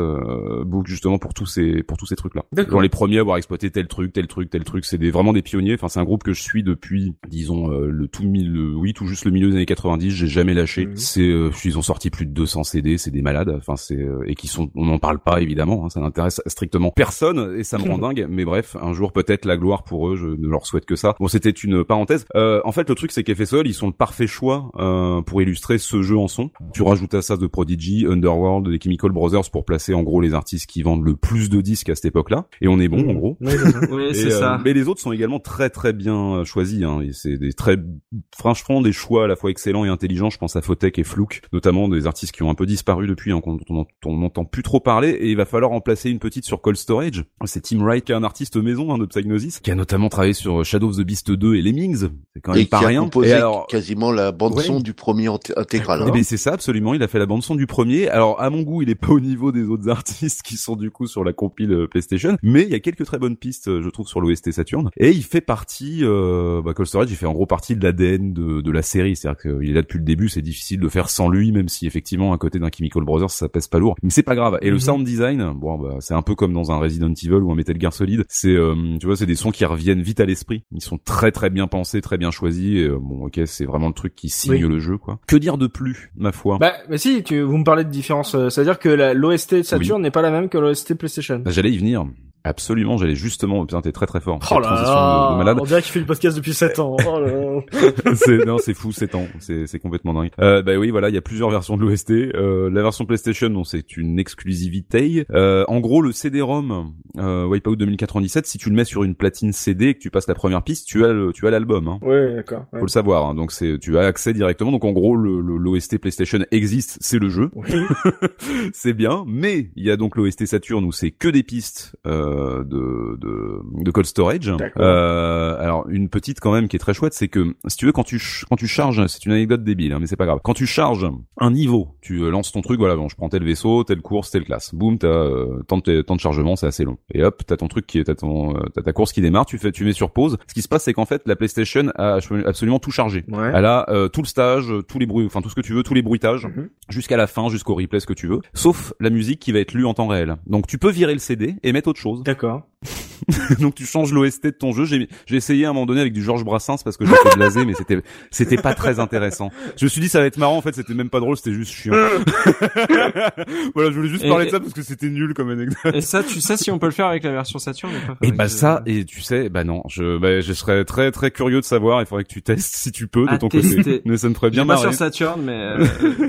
Speaker 3: Book justement pour tous ces pour tous ces trucs-là.
Speaker 1: D'accord.
Speaker 3: Dans les premiers à avoir exploité tel truc, tel truc, tel truc, c'est des vraiment des pionniers. Enfin, c'est un groupe que je suis depuis, disons le tout mille, le- oui, tout juste le milieu des années 90. J'ai jamais lâché.
Speaker 1: Mhm.
Speaker 3: C'est, euh, ils ont sorti plus de 200 CD, c'est des malades. Enfin, c'est euh, et qui sont, on n'en parle pas évidemment. hein, ça n'intéresse strictement personne et ça me rend dingue. Mais bref, un jour peut-être la gloire pour eux. Je ne leur souhaite que ça. Bon, c'était une parenthèse. Euh, en fait, le truc c'est qu'FSOL, ils sont le parfait choix euh, pour illustrer ce jeu en son. Tu rajoutes à ça The Prodigy, Underworld, les Chemical Brothers pour placer en gros les artistes qui vendent le plus de disques à cette époque-là. Et on est bon en gros.
Speaker 1: Oui, c'est ça.
Speaker 5: Oui,
Speaker 3: Et,
Speaker 5: c'est
Speaker 3: euh,
Speaker 5: ça.
Speaker 3: mais les autres sont également très très bien euh, choisis. Hein. C'est des très, franchement, des choix à la fois excellents et intelligents. Je pense à Fotech et Flouk, notamment des artistes qui ont un peu disparu depuis, hein, qu'on- dont on n'entend plus trop parler. Et il va falloir en placer une petite sur Cold Storage. C'est Tim Wright, qui est un artiste artiste maison hein, de Psygnosis, qui a notamment travaillé sur Shadow of the Beast 2 et Lemmings. C'est quand même
Speaker 4: Et
Speaker 3: pas
Speaker 4: qui a
Speaker 3: rien.
Speaker 4: composé
Speaker 3: Et alors,
Speaker 4: quasiment la bande
Speaker 3: Ouais.
Speaker 4: son du premier int- intégral.
Speaker 3: eh
Speaker 4: hein.
Speaker 3: ben, c'est ça, absolument. Il a fait la bande son du premier. Alors, à mon goût, il est pas au niveau des autres artistes qui sont du coup sur la compile euh, PlayStation, mais il y a quelques très bonnes pistes, euh, je trouve, sur l'OST Saturn. Et il fait partie, euh, bah, Cold Storage, il fait en gros partie de l'ADN de, de la série. C'est-à-dire qu'il est là depuis le début, c'est difficile de faire sans lui, même si effectivement, à côté d'un Chemical Brothers, ça pèse pas lourd. Mais c'est pas grave. Et le
Speaker 1: Mhm.
Speaker 3: sound design, bon, bah, c'est un peu comme dans un Resident Evil ou un Metal Gear Solid. C'est, euh, tu vois, c'est des sons qui reviennent vite à l'esprit. Ils sont très très bien pensés, très bien choisis. Et, euh, bon, ok, c'est vraiment le truc qui signe
Speaker 1: Oui.
Speaker 3: le jeu, quoi. Que dire de plus, ma foi?
Speaker 1: Bah, mais si, tu, vous me parlez de différence. euh, C'est-à-dire que la- l'OST de Saturn n'est pas la même que l'OST PlayStation.
Speaker 3: Bah, J'allais y venir. Absolument, j'allais justement. Putain, t'es très très fort.
Speaker 1: Oh là là,
Speaker 3: de, de malade.
Speaker 1: on dirait qu'il fait le podcast depuis 7 ans. Oh là
Speaker 3: c'est non, c'est fou, c'est temps, c'est c'est complètement dingue. Euh, bah oui, voilà, il y a plusieurs versions de l'OST. Euh, la version PlayStation, bon, c'est une exclusivité. Euh, en gros, le CD-ROM euh, Wipeout 2097, si tu le mets sur une platine CD et que tu passes la première piste, tu as le, tu as l'album. Hein.
Speaker 1: Ouais, d'accord. ouais.
Speaker 3: Faut le savoir. hein. Donc c'est, tu as accès directement. Donc en gros, le le- l'OST PlayStation existe, c'est le jeu.
Speaker 1: Oui.
Speaker 3: c'est bien, mais il y a donc l'OST Saturn où c'est que des pistes euh, de, de de Cold Storage. Euh, alors une petite quand même qui est très chouette, c'est que si tu veux quand tu quand tu charges, c'est une anecdote débile, hein, mais c'est pas grave. Quand tu charges un niveau, tu euh, lances ton truc, voilà, bon, je prends tel vaisseau, telle course, telle classe, boum, t'as euh, tant de temps de chargement, c'est assez long. Et hop, t'as ton truc qui est, t'as ton, euh, t'as ta course qui démarre, tu fais, tu mets sur pause. Ce qui se passe, c'est qu'en fait, la PlayStation a absolument tout chargé.
Speaker 1: Ouais.
Speaker 3: Elle a euh, tout le stage, tous les bruits, enfin tout ce que tu veux, tous les bruitages,
Speaker 1: Mhm.
Speaker 3: jusqu'à la fin, jusqu'au replay, ce que tu veux, sauf la musique qui va être lue en temps réel. Donc tu peux virer le CD et mettre autre chose.
Speaker 1: D'accord.
Speaker 3: Donc tu changes l'OST de ton jeu. J'ai j'ai essayé à un moment donné avec du Georges Brassens parce que j'étais blasé, mais c'était c'était pas très intéressant. Je me suis dit ça va être marrant. En fait, c'était même pas drôle, c'était juste chiant. voilà, je voulais juste
Speaker 5: Et-
Speaker 3: parler de ça parce que c'était nul comme anecdote.
Speaker 5: Et ça, tu sais si on peut le faire avec la version Saturn ou pas?
Speaker 3: Et
Speaker 5: Faudrait
Speaker 3: bah ça, et tu sais, bah non, je, bah, je serais très très curieux de savoir. Il faudrait que tu testes si tu peux de
Speaker 5: À
Speaker 3: ton
Speaker 5: tester.
Speaker 3: côté. Mais ça me ferait bien
Speaker 5: J'ai pas
Speaker 3: marrer.
Speaker 5: sur Saturn, mais euh,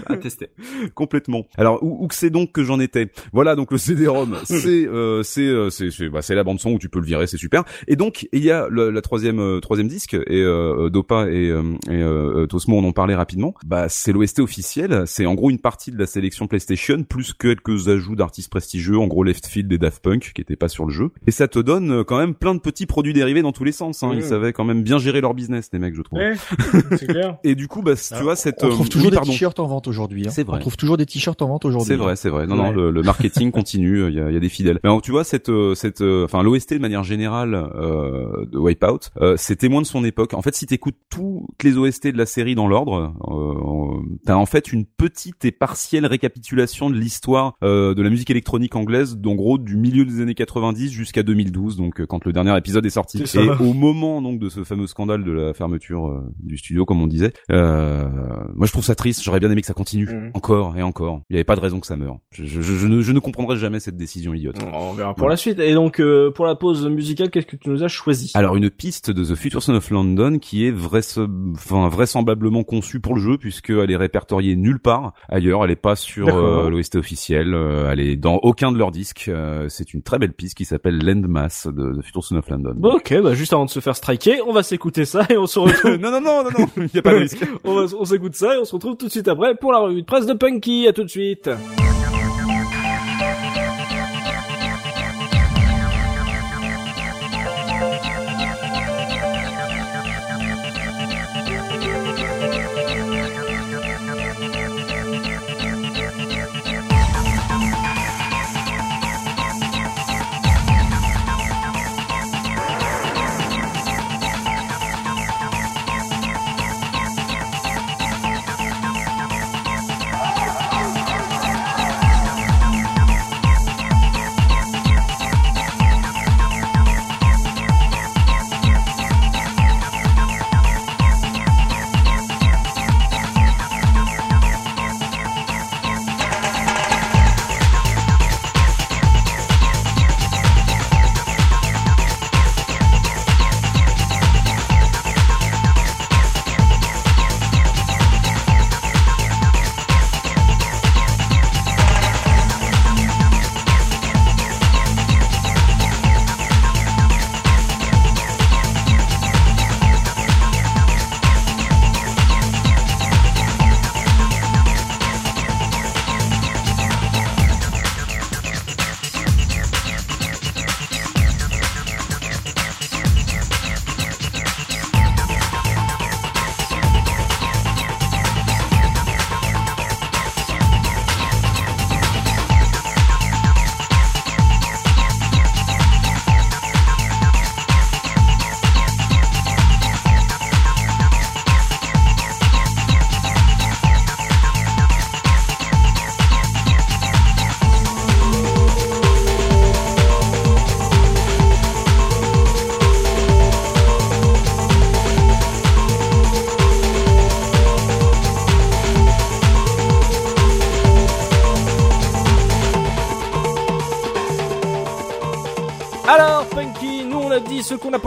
Speaker 5: à tester.
Speaker 3: complètement. Alors où, où que c'est donc que j'en étais? Voilà donc le CD-ROM, c'est euh, c'est euh, c'est c'est bah, c'est la bande son où tu peux le virer, c'est super. Et donc il y a le, la troisième euh, troisième disque et euh, Dopa et euh, et euh, Tosmo en ont parlé rapidement. Bah c'est l'OST officiel, c'est en gros une partie de la sélection PlayStation plus quelques ajouts d'artistes prestigieux, en gros Left Field et Daft Punk qui étaient pas sur le jeu. Et ça te donne euh, quand même plein de petits produits dérivés dans tous les sens. Hein. Ils
Speaker 1: Mhm.
Speaker 3: savaient quand même bien gérer leur business les mecs, je trouve.
Speaker 1: Ouais, c'est clair.
Speaker 3: Et du coup bah tu vois cette
Speaker 2: On
Speaker 3: euh,
Speaker 2: trouve toujours
Speaker 3: oui,
Speaker 2: des t-shirts en vente aujourd'hui. Hein.
Speaker 3: C'est vrai.
Speaker 2: On trouve toujours des t-shirts en vente aujourd'hui.
Speaker 3: C'est vrai, c'est vrai. Non, non,
Speaker 1: Ouais.
Speaker 3: le, le marketing continue. Il y a, il y a des fidèles. Mais alors, tu vois cette, euh, cette, euh, enfin, l'OST de manière générale euh, de Wipeout, euh, c'est témoin de son époque. En fait, si t'écoutes toutes les OST de la série dans l'ordre, euh, t'as en fait une petite et partielle récapitulation de l'histoire euh, de la musique électronique anglaise, d'en gros du milieu des années 90 jusqu'à 2012, donc euh, quand le dernier épisode est sorti.
Speaker 1: C'est ça.
Speaker 3: Et au moment donc de ce fameux scandale de la fermeture euh, du studio, comme on disait, euh, moi je trouve ça triste. J'aurais bien aimé que ça continue
Speaker 1: Mhm.
Speaker 3: encore et encore. Il n'y avait pas de raison que ça meure. Je, je, je, je ne, je ne comprendrai jamais cette décision idiote.
Speaker 1: On verra pour la suite. Et donc, euh, pour la pause musicale, qu'est-ce que tu nous as choisi?
Speaker 3: Alors une piste de The Future Son of London qui est vraise- enfin, vraisemblablement conçue pour le jeu puisqu'elle est répertoriée nulle part ailleurs. Elle est pas sur euh, l'OST officiel. euh, elle est dans aucun de leurs disques. Euh, c'est une très belle piste qui s'appelle Landmass de The Future Son of London.
Speaker 1: Bon, ok, bah juste avant de se faire striker, on va s'écouter ça et on se retrouve.
Speaker 3: non non non non non, il y a pas de risque.
Speaker 1: on va- on s'écoute ça et on se retrouve tout de suite après pour la revue de presse de Punky. À tout de suite.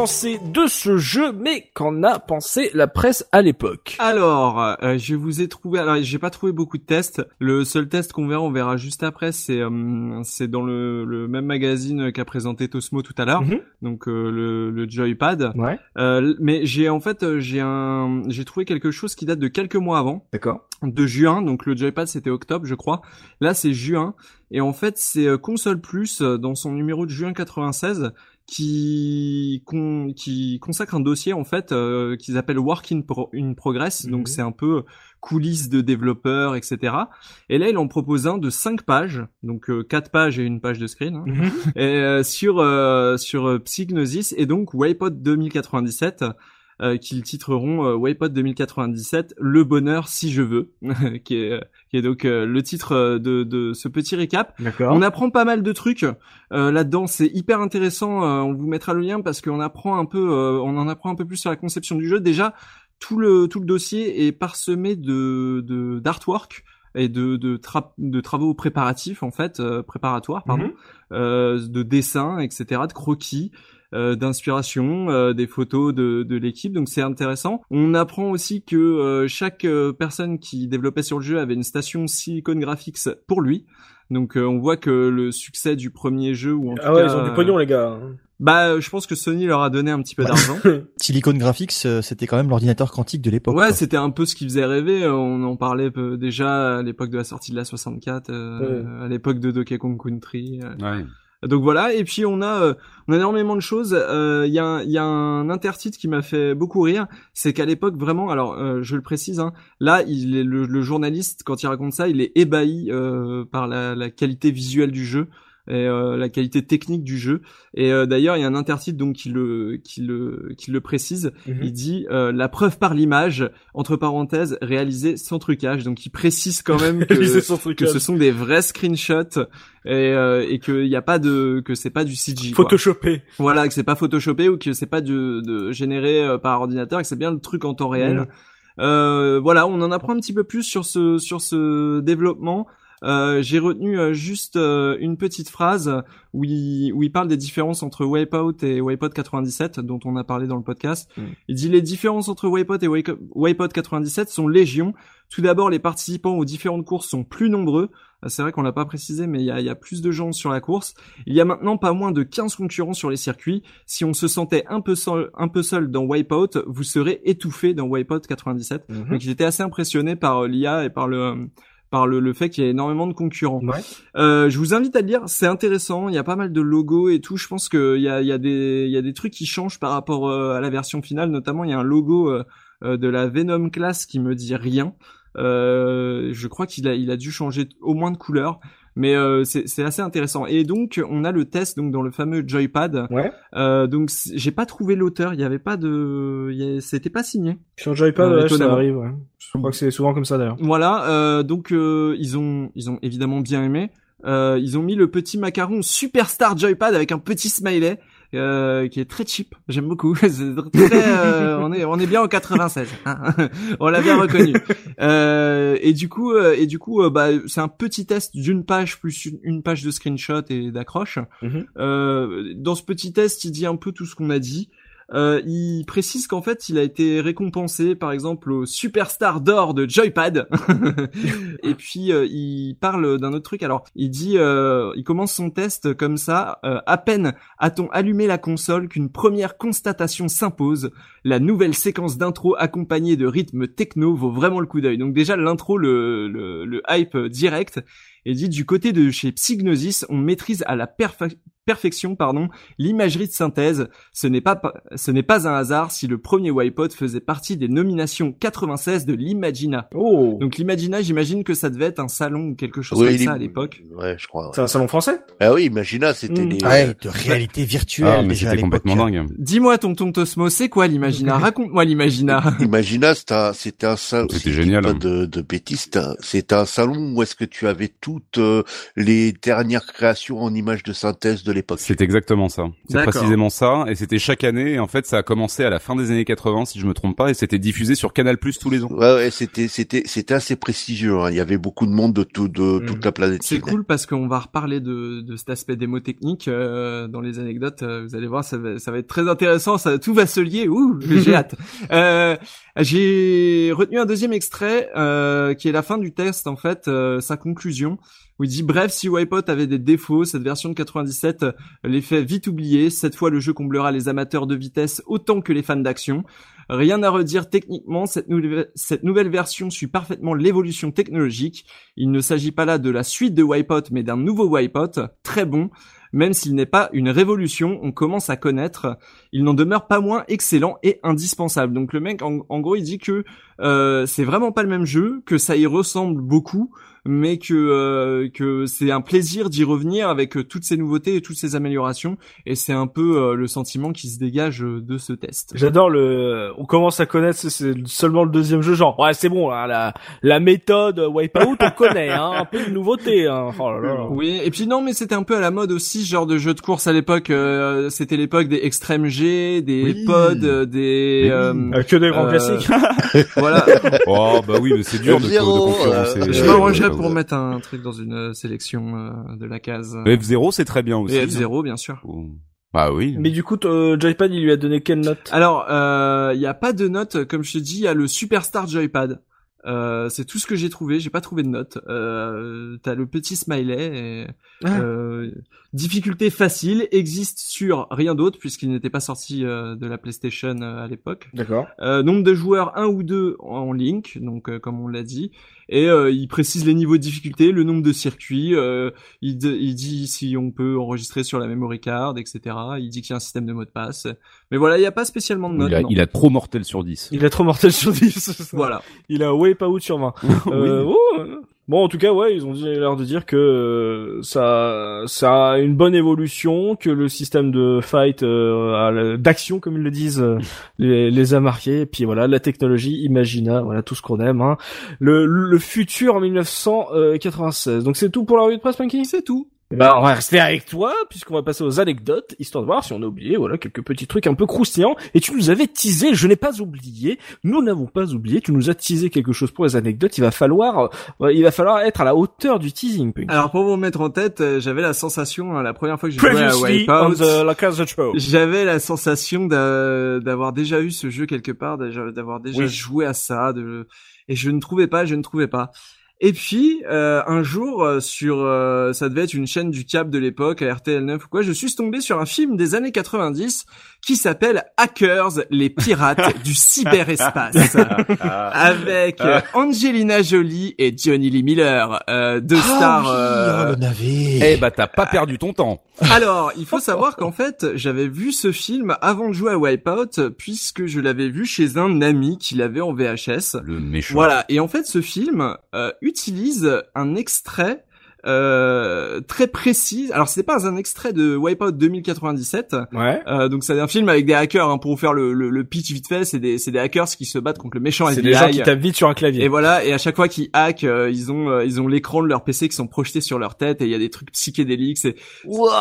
Speaker 1: Pensé de ce jeu, mais qu'en a pensé la presse à l'époque
Speaker 5: Alors, euh, je vous ai trouvé. Alors, j'ai pas trouvé beaucoup de tests. Le seul test qu'on verra, on verra juste après, c'est euh, c'est dans le, le même magazine qu'a présenté Tosmo tout à l'heure,
Speaker 1: Mhm.
Speaker 5: donc euh, le, le Joypad.
Speaker 1: Ouais,
Speaker 5: Euh, mais j'ai en fait euh, j'ai un j'ai trouvé quelque chose qui date de quelques mois avant,
Speaker 1: d'accord.
Speaker 5: de juin. Donc le Joypad c'était octobre, je crois. Là c'est juin. Et en fait c'est euh, Console Plus euh, dans son numéro de juin 96 qui con- qui consacre un dossier en fait euh, qu'ils appellent Work in, Pro- in Progress.
Speaker 1: Mhm.
Speaker 5: Donc c'est un peu coulisses de développeurs, etc. Et là il en propose un de 5 pages, donc euh, 4 pages et une page de screen. hein et, euh, sur euh, sur euh, Psygnosis et donc Wipeout 2097 euh, qu'ils titreront euh, Wipeout 2097 le bonheur si je veux qui est euh, qui est donc euh, le titre euh, de de ce petit récap on apprend pas mal de trucs euh, là-dedans, c'est hyper intéressant. euh, on vous mettra le lien parce qu'on apprend un peu, euh, on en apprend un peu plus sur la conception du jeu. Déjà, tout le tout le dossier est parsemé de de d'artwork et de de, tra- de travaux préparatifs en fait, euh, préparatoires pardon,
Speaker 1: Mhm.
Speaker 5: euh, de dessins, etc., de croquis. Euh, d'inspiration, euh, des photos de, de l'équipe, donc c'est intéressant. On apprend aussi que euh, chaque personne qui développait sur le jeu avait une station Silicon Graphics pour lui. Donc euh, on voit que le succès du premier jeu ou en tout
Speaker 1: Ah ouais,
Speaker 5: cas,
Speaker 1: ils ont du
Speaker 5: euh,
Speaker 1: pognon les gars.
Speaker 5: Bah je pense que Sony leur a donné un petit peu d'argent.
Speaker 2: Silicon Graphics, euh, c'était quand même l'ordinateur quantique de l'époque.
Speaker 5: ouais,
Speaker 2: quoi.
Speaker 5: c'était un peu ce qui faisait rêver. On en parlait peu- déjà à l'époque de la sortie de la 64, euh, à l'époque de Donkey Kong Country. euh.
Speaker 3: Ouais.
Speaker 5: Donc voilà, et puis on a, euh, énormément de choses. Euh, Il y, a un- y a un intertitre qui m'a fait beaucoup rire, c'est qu'à l'époque vraiment, alors euh, je le précise, hein, là il est le, journaliste quand il raconte ça, il est ébahi euh, par la qualité visuelle du jeu et euh, la qualité technique du jeu. Et euh, d'ailleurs il y a un intertitre donc qui le qui le qui le précise.
Speaker 1: Mhm.
Speaker 5: Il dit euh, la preuve par l'image entre parenthèses réalisée sans trucage. Donc il précise quand même que que ce sont des vrais screenshots et, euh, et qu'il n'y a pas de que c'est pas du CG. quoi.
Speaker 1: Photoshopé.
Speaker 5: Voilà, que c'est pas photoshopé ou que c'est pas du, de généré par ordinateur, et que c'est bien le truc en temps réel.
Speaker 1: Mhm.
Speaker 5: Euh, voilà, on en apprend un petit peu plus sur ce sur ce développement. Euh, J'ai retenu euh, juste euh, une petite phrase où il, où il parle des différences entre Wipeout et Wipeout 97, dont on a parlé dans le podcast.
Speaker 1: Mm.
Speaker 5: Il dit les différences entre Wipeout et Wipeout 97 sont légion. Tout d'abord, les participants aux différentes courses sont plus nombreux. Euh, C'est vrai qu'on l'a pas précisé, mais il y a, y a plus de gens sur la course. Il y a maintenant pas moins de 15 concurrents sur les circuits. Si on se sentait un peu seul, un peu seul dans Wipeout, vous serez étouffé dans Wipeout 97.
Speaker 1: Mhm.
Speaker 5: Donc j'étais assez impressionné par euh, l'IA et par le par le, le fait qu'il y a énormément de concurrents.
Speaker 1: Ouais.
Speaker 5: Euh, je vous invite à le lire, c'est intéressant. Il y a pas mal de logos et tout. Je pense qu'il y a, il y a des il y a des trucs qui changent par rapport euh, à la version finale. Notamment, il y a un logo euh, euh, de la Venom class qui me dit rien. Euh, je crois qu'il a il a dû changer au moins de couleur. Mais euh, c'est assez intéressant. Et donc on a le test donc dans le fameux Joypad.
Speaker 1: Ouais.
Speaker 5: Euh, donc j'ai pas trouvé l'auteur. Il y avait pas de, c'était pas signé.
Speaker 1: Sur Joypad,
Speaker 5: Euh,
Speaker 1: ouais, ça arrive. Ouais. Je crois que c'est souvent comme ça d'ailleurs.
Speaker 5: Voilà, euh, donc euh, ils ont ils ont évidemment bien aimé. Euh, ils ont mis le petit macaron Superstar Joypad avec un petit smiley euh, qui est très cheap. J'aime beaucoup. Très, euh, on est on est bien en 96. hein. on l'a bien reconnu. Euh, et du coup euh, et du coup euh, bah c'est un petit test d'une page plus une, une page de screenshot et d'accroche.
Speaker 1: Mhm.
Speaker 5: Euh, dans ce petit test, il dit un peu tout ce qu'on a dit. Euh, il précise qu'en fait, il a été récompensé, par exemple, au Superstar d'or de Joypad. et puis, euh, il parle d'un autre truc. Alors, il dit, euh, il commence son test comme ça. euh, à peine a-t-on allumé la console qu'une première constatation s'impose. La nouvelle séquence d'intro accompagnée de rythme techno vaut vraiment le coup d'œil. Donc déjà, l'intro, le, le, le hype direct. Et dit du côté de chez Psygnosis, on maîtrise à la perfe- perfection, pardon, l'imagerie de synthèse. Ce n'est pas, ce n'est pas un hasard si le premier Wipeout faisait partie des nominations 96 de l'Imagina.
Speaker 1: Oh.
Speaker 5: Donc l'Imagina, j'imagine que ça devait être un salon ou quelque chose
Speaker 4: Oui,
Speaker 5: comme ça à l'époque.
Speaker 4: Ouais, je crois. ouais.
Speaker 1: C'est un salon français?
Speaker 4: Ah oui, Imagina, c'était
Speaker 1: Mm.
Speaker 4: les.
Speaker 2: Ouais, de réalité virtuelle
Speaker 3: Ah, mais c'était complètement dingue.
Speaker 5: Dis-moi, tonton Tosmo, c'est quoi l'Imagina? Raconte-moi l'Imagina.
Speaker 4: Imagina, c'était un, c'était un salon.
Speaker 3: C'était génial.
Speaker 4: Pas de, de bêtises, c'était un, salon où est-ce que tu avais tous toutes euh, les dernières créations en images de synthèse de l'époque.
Speaker 3: C'est exactement ça. C'est précisément ça. Et c'était chaque année. Et en fait, ça a commencé à la fin des années 80, si je me trompe pas, et c'était diffusé sur Canal Plus tous les ans.
Speaker 4: Ouais, ouais, c'était c'était c'était assez prestigieux. hein. Il y avait beaucoup de monde de tout de
Speaker 1: Mm.
Speaker 4: toute la planète.
Speaker 5: C'est cool parce qu'on va reparler de, de cet aspect démo technique euh, dans les anecdotes. euh, vous allez voir, ça va, ça va être très intéressant. Ça, tout va se lier. Ouh, j'ai hâte. Euh, j'ai retenu un deuxième extrait euh, qui est la fin du test en fait, euh, sa conclusion où il dit bref si Wipeout avait des défauts, cette version de 97 euh, les fait vite oublier. Cette fois le jeu comblera les amateurs de vitesse autant que les fans d'action. Rien à redire techniquement, cette, nouvelle- version suit parfaitement l'évolution technologique. Il ne s'agit pas là de la suite de Wipeout, mais d'un nouveau Wipeout, très bon. Même s'il n'est pas une révolution, on commence à connaître. Il n'en demeure pas moins excellent et indispensable. Donc le mec, en gros, il dit que euh, c'est vraiment pas le même jeu, que ça y ressemble beaucoup, mais que euh, que c'est un plaisir d'y revenir avec euh, toutes ces nouveautés et toutes ces améliorations. Et c'est un peu euh, le sentiment qui se dégage de ce test.
Speaker 1: J'adore le. On commence à connaître. c'est- seulement le deuxième jeu. Genre, ouais, c'est bon. Là, la la méthode Wipeout, on connaît. Hein, un peu de nouveauté. Hein. Oh là là.
Speaker 5: Oui, et puis non, mais c'était un peu à la mode aussi, genre de jeu de course à l'époque. euh, c'était l'époque des Extreme G, des
Speaker 2: Oui.
Speaker 5: pods, des
Speaker 2: oui.
Speaker 1: que des grands classiques.
Speaker 5: voilà.
Speaker 3: Oh bah oui, mais c'est dur de, de
Speaker 4: F0,
Speaker 3: concurrencer.
Speaker 4: euh,
Speaker 5: Je
Speaker 4: Euh,
Speaker 5: m'arrangerais
Speaker 3: euh,
Speaker 5: pour mettre un truc dans une euh, sélection euh, de la case.
Speaker 3: Mais F0, c'est très bien aussi.
Speaker 5: Et F0, bien sûr.
Speaker 3: Oh. Bah oui.
Speaker 1: Mais du coup, euh, Joypad, il lui a donné quelle note?
Speaker 5: Alors, euh, il n'y a pas de note, comme je te dis, il y a le Superstar Joypad. Euh, c'est tout ce que j'ai trouvé. J'ai pas trouvé de note. Euh, T'as le petit smiley. Et,
Speaker 1: Ah.
Speaker 5: euh, difficulté facile existe sur rien d'autre puisqu'il n'était pas sorti euh, de la PlayStation euh, à l'époque.
Speaker 1: D'accord.
Speaker 5: Euh, nombre de joueurs un ou deux en link, donc comme on l'a dit, et euh, il précise les niveaux de difficulté, le nombre de circuits, euh, il, d- il dit si on peut enregistrer sur la memory card, etc. Il dit qu'il y a un système de mot de passe, mais voilà, il n'y a pas spécialement de notes.
Speaker 3: Il a, il a trop mortel sur 10.
Speaker 1: Il a trop mortel sur 10.
Speaker 5: Voilà.
Speaker 1: Il a Wipeout sur 20. Euh,
Speaker 3: Oui.
Speaker 1: oh, bon, en tout cas, ouais, ils ont dit- l'air de dire que euh, ça, ça a une bonne évolution, que le système de fight, euh, d'action, comme ils le disent, euh, les, les a marqués. Et puis voilà, la technologie, Imagina, voilà tout ce qu'on aime. Hein. Le, le futur en 1996. Donc c'est tout pour la revue de presse, Punky?
Speaker 5: C'est tout.
Speaker 1: Bah, on va rester avec toi, puisqu'on va passer aux anecdotes, histoire de voir si on a oublié, voilà, quelques petits trucs un peu croustillants. Et tu nous avais teasé, je n'ai pas oublié, nous n'avons pas oublié, tu nous as teasé quelque chose pour les anecdotes, il va falloir, euh, il va falloir être à la hauteur du teasing.
Speaker 5: Alors pour vous mettre en tête, euh, j'avais la sensation, hein, la première fois que j'ai joué à Wipeout. J'avais la sensation d'a- d'avoir déjà eu ce jeu quelque part, d'avoir déjà
Speaker 1: Oui.
Speaker 5: joué à ça, de... et je ne trouvais pas, je ne trouvais pas. Et puis euh, un jour euh, sur, euh, ça devait être une chaîne du câble de l'époque, à RTL9 ou quoi, je suis tombé sur un film des années 90 qui s'appelle Hackers, les pirates du cyberespace, avec euh, Angelina Jolie et Johnny Lee Miller, euh, deux stars. euh,
Speaker 2: oh, le navet.
Speaker 3: Eh bah t'as pas perdu ton temps.
Speaker 5: alors, il faut savoir qu'en fait, j'avais vu ce film avant de jouer à Wipeout, puisque je l'avais vu chez un ami qui l'avait en VHS.
Speaker 3: Le méchant.
Speaker 5: Voilà, et en fait, ce film euh, utilise un extrait euh, très précis. Alors, c'est pas un extrait de Wipeout 2097.
Speaker 1: Ouais.
Speaker 5: Euh, donc c'est un film avec des hackers. Hein, pour vous faire le, le, le pitch vite fait, c'est des, c'est des hackers qui se battent contre le méchant
Speaker 1: C'est
Speaker 5: FBI.
Speaker 1: des gens qui tapent vite sur un clavier.
Speaker 5: Et voilà, et à chaque fois qu'ils hackent, euh, ils ont euh, ils ont l'écran de leur PC qui sont projetés sur leur tête et il y a des trucs psychédéliques. C'est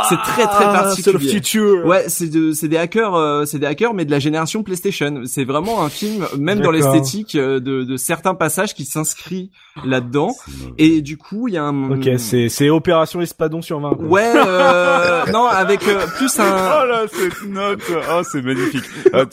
Speaker 5: c'est très très
Speaker 1: Ah, c'est le
Speaker 5: particulier.
Speaker 1: futur.
Speaker 5: Ouais, c'est de, c'est des hackers, euh, c'est des hackers, mais de la génération PlayStation. C'est vraiment un film, même dans l'esthétique, euh, de, de certains passages qui s'inscrit là-dedans. Et du coup, il y a un.
Speaker 1: Ok, c'est, c'est Opération Espadon sur 20. quoi.
Speaker 5: Ouais, euh, non, avec euh, plus un.
Speaker 3: là, cette note. Ah, c'est magnifique. Ah.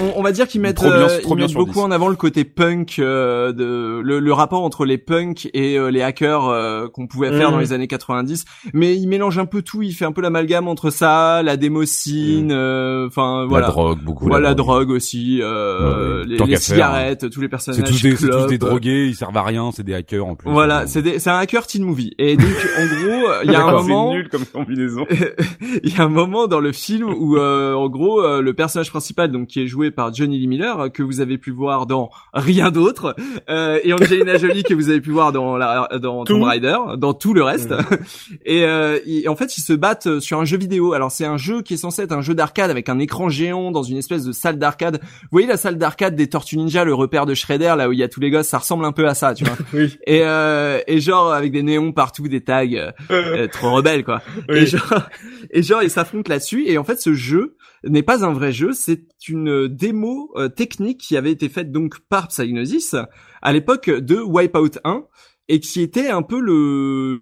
Speaker 5: On, on va dire qu'ils mettent,
Speaker 3: Trop bien,
Speaker 5: euh,
Speaker 3: trop
Speaker 5: ils
Speaker 3: bien
Speaker 5: mettent
Speaker 3: sur
Speaker 5: beaucoup
Speaker 3: 10.
Speaker 5: en avant le côté punk euh, de le, le rapport entre les punks et euh, les hackers euh, qu'on pouvait faire
Speaker 1: Mhm.
Speaker 5: dans les années 90. Mais il mélange un peu tout. Il fait un peu l'amalgame entre ça, la démocine, euh, enfin voilà.
Speaker 3: La drogue, beaucoup.
Speaker 5: Voilà, la
Speaker 3: la
Speaker 5: drogue aussi, euh,
Speaker 3: Ouais,
Speaker 5: les, cigarettes, tous les personnages
Speaker 3: C'est tous des, tous drogués, ils servent à rien, c'est des hackers en plus.
Speaker 5: Voilà, c'est des- c'est un hacker teen movie. Et donc, en gros, il y a un moment,
Speaker 3: C'est nul comme combinaison.
Speaker 5: il y a un moment dans le film où, euh, en gros, euh, le personnage principal, donc qui est joué par Johnny Lee Miller, euh, que vous avez pu voir dans rien d'autre, euh, et Angelina Jolie que vous avez pu voir dans la, dans
Speaker 1: Tout.
Speaker 5: Tomb Raider, dans tout le reste. et, euh, et en fait, ils se battent sur un jeu vidéo. Alors, c'est un jeu qui est censé être un jeu d'arcade avec un écran géant dans une espèce de salle d'arcade. Vous voyez la salle d'arcade des Tortues Ninja, le repère de Shredder, là où il y a tous les gosses, ça ressemble un peu à ça, tu vois.
Speaker 1: Oui.
Speaker 5: Et, euh, et genre avec des néons partout des tags euh, euh, trop rebelles quoi.
Speaker 1: Oui.
Speaker 5: Et genre, et genre ils s'affrontent là-dessus et en fait ce jeu n'est pas un vrai jeu, c'est une démo euh, technique qui avait été faite donc par Psygnosis à l'époque de Wipeout 1 et qui était un peu le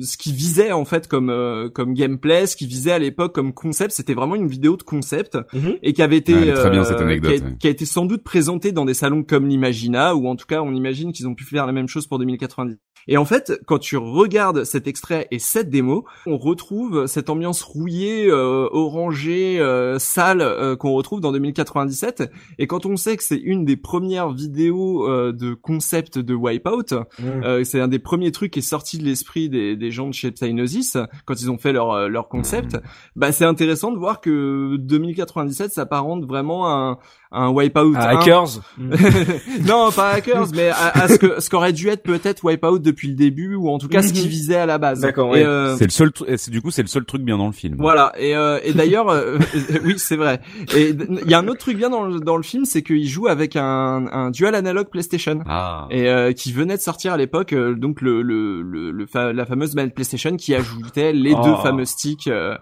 Speaker 5: ce qui visait en fait comme euh, comme gameplay, ce qui visait à l'époque comme concept, c'était vraiment une vidéo de concept
Speaker 1: Mhm.
Speaker 5: et qui avait été
Speaker 3: Ouais, elle est très bien,
Speaker 5: euh,
Speaker 3: cette anecdote,
Speaker 5: qui, a,
Speaker 3: ouais.
Speaker 5: qui a été sans doute présentée dans des salons comme l'Imagina ou en tout cas on imagine qu'ils ont pu faire la même chose pour 2090. Et en fait, quand tu regardes cet extrait et cette démo, on retrouve cette ambiance rouillée, euh, orangée, euh, sale euh, qu'on retrouve dans 2097. Et quand on sait que c'est une des premières vidéos euh, de concept de Wipeout, euh, c'est un des premiers trucs qui est sorti de l'esprit des, des gens de chez Psygnosis quand ils ont fait leur leur concept. Bah c'est intéressant de voir que 2097 s'apparente vraiment à un, un Wipeout.
Speaker 1: Ah,
Speaker 5: 1.
Speaker 1: hackers.
Speaker 5: non, pas hackers, mais à, à ce que ce qu'aurait dû être peut-être Wipeout depuis le début ou en tout cas ce qui
Speaker 1: Mhm.
Speaker 5: visait à la base.
Speaker 1: D'accord,
Speaker 5: Et,
Speaker 1: ouais.
Speaker 5: euh,
Speaker 3: C'est le seul, c'est- du coup, c'est le seul truc bien dans le film.
Speaker 5: voilà et, euh, et d'ailleurs euh, oui c'est vrai et il y a un autre truc bien dans le, dans le film c'est qu'il joue avec un, un dual analogue PlayStation
Speaker 3: Ah.
Speaker 5: et euh, qui venait de sortir à l'époque euh, donc le, le, le, le fa- la fameuse manette PlayStation qui ajoutait les
Speaker 1: Oh.
Speaker 5: deux fameux sticks euh,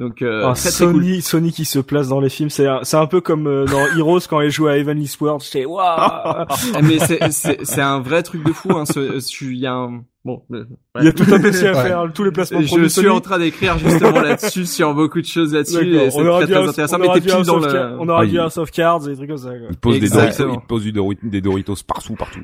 Speaker 5: donc euh,
Speaker 1: Ah,
Speaker 5: très très cool
Speaker 1: Sony, Sony qui se place dans les films, c'est un, c'est un peu comme euh, dans Heroes quand il joue à Heavenly Sword. C'est waouh.
Speaker 5: Ah, mais c'est c'est c'est un vrai truc de fou hein ce- ce- il y a un bon euh,
Speaker 1: Il y a tout un PC à
Speaker 2: Ouais.
Speaker 1: faire, tous les placements
Speaker 5: je suis
Speaker 1: Sony.
Speaker 5: en train d'écrire justement là-dessus sur beaucoup de choses là-dessus et c'est
Speaker 1: On aura
Speaker 5: très très
Speaker 1: un-
Speaker 5: intéressant
Speaker 1: on
Speaker 5: mais
Speaker 1: aura
Speaker 5: t'es
Speaker 1: dû un
Speaker 5: pile dans
Speaker 1: soft
Speaker 5: le
Speaker 1: car- On aura
Speaker 3: Ah,
Speaker 1: cards et des trucs comme ça. quoi.
Speaker 3: Il pose des Doritos, il pose du des Doritos partout, partout.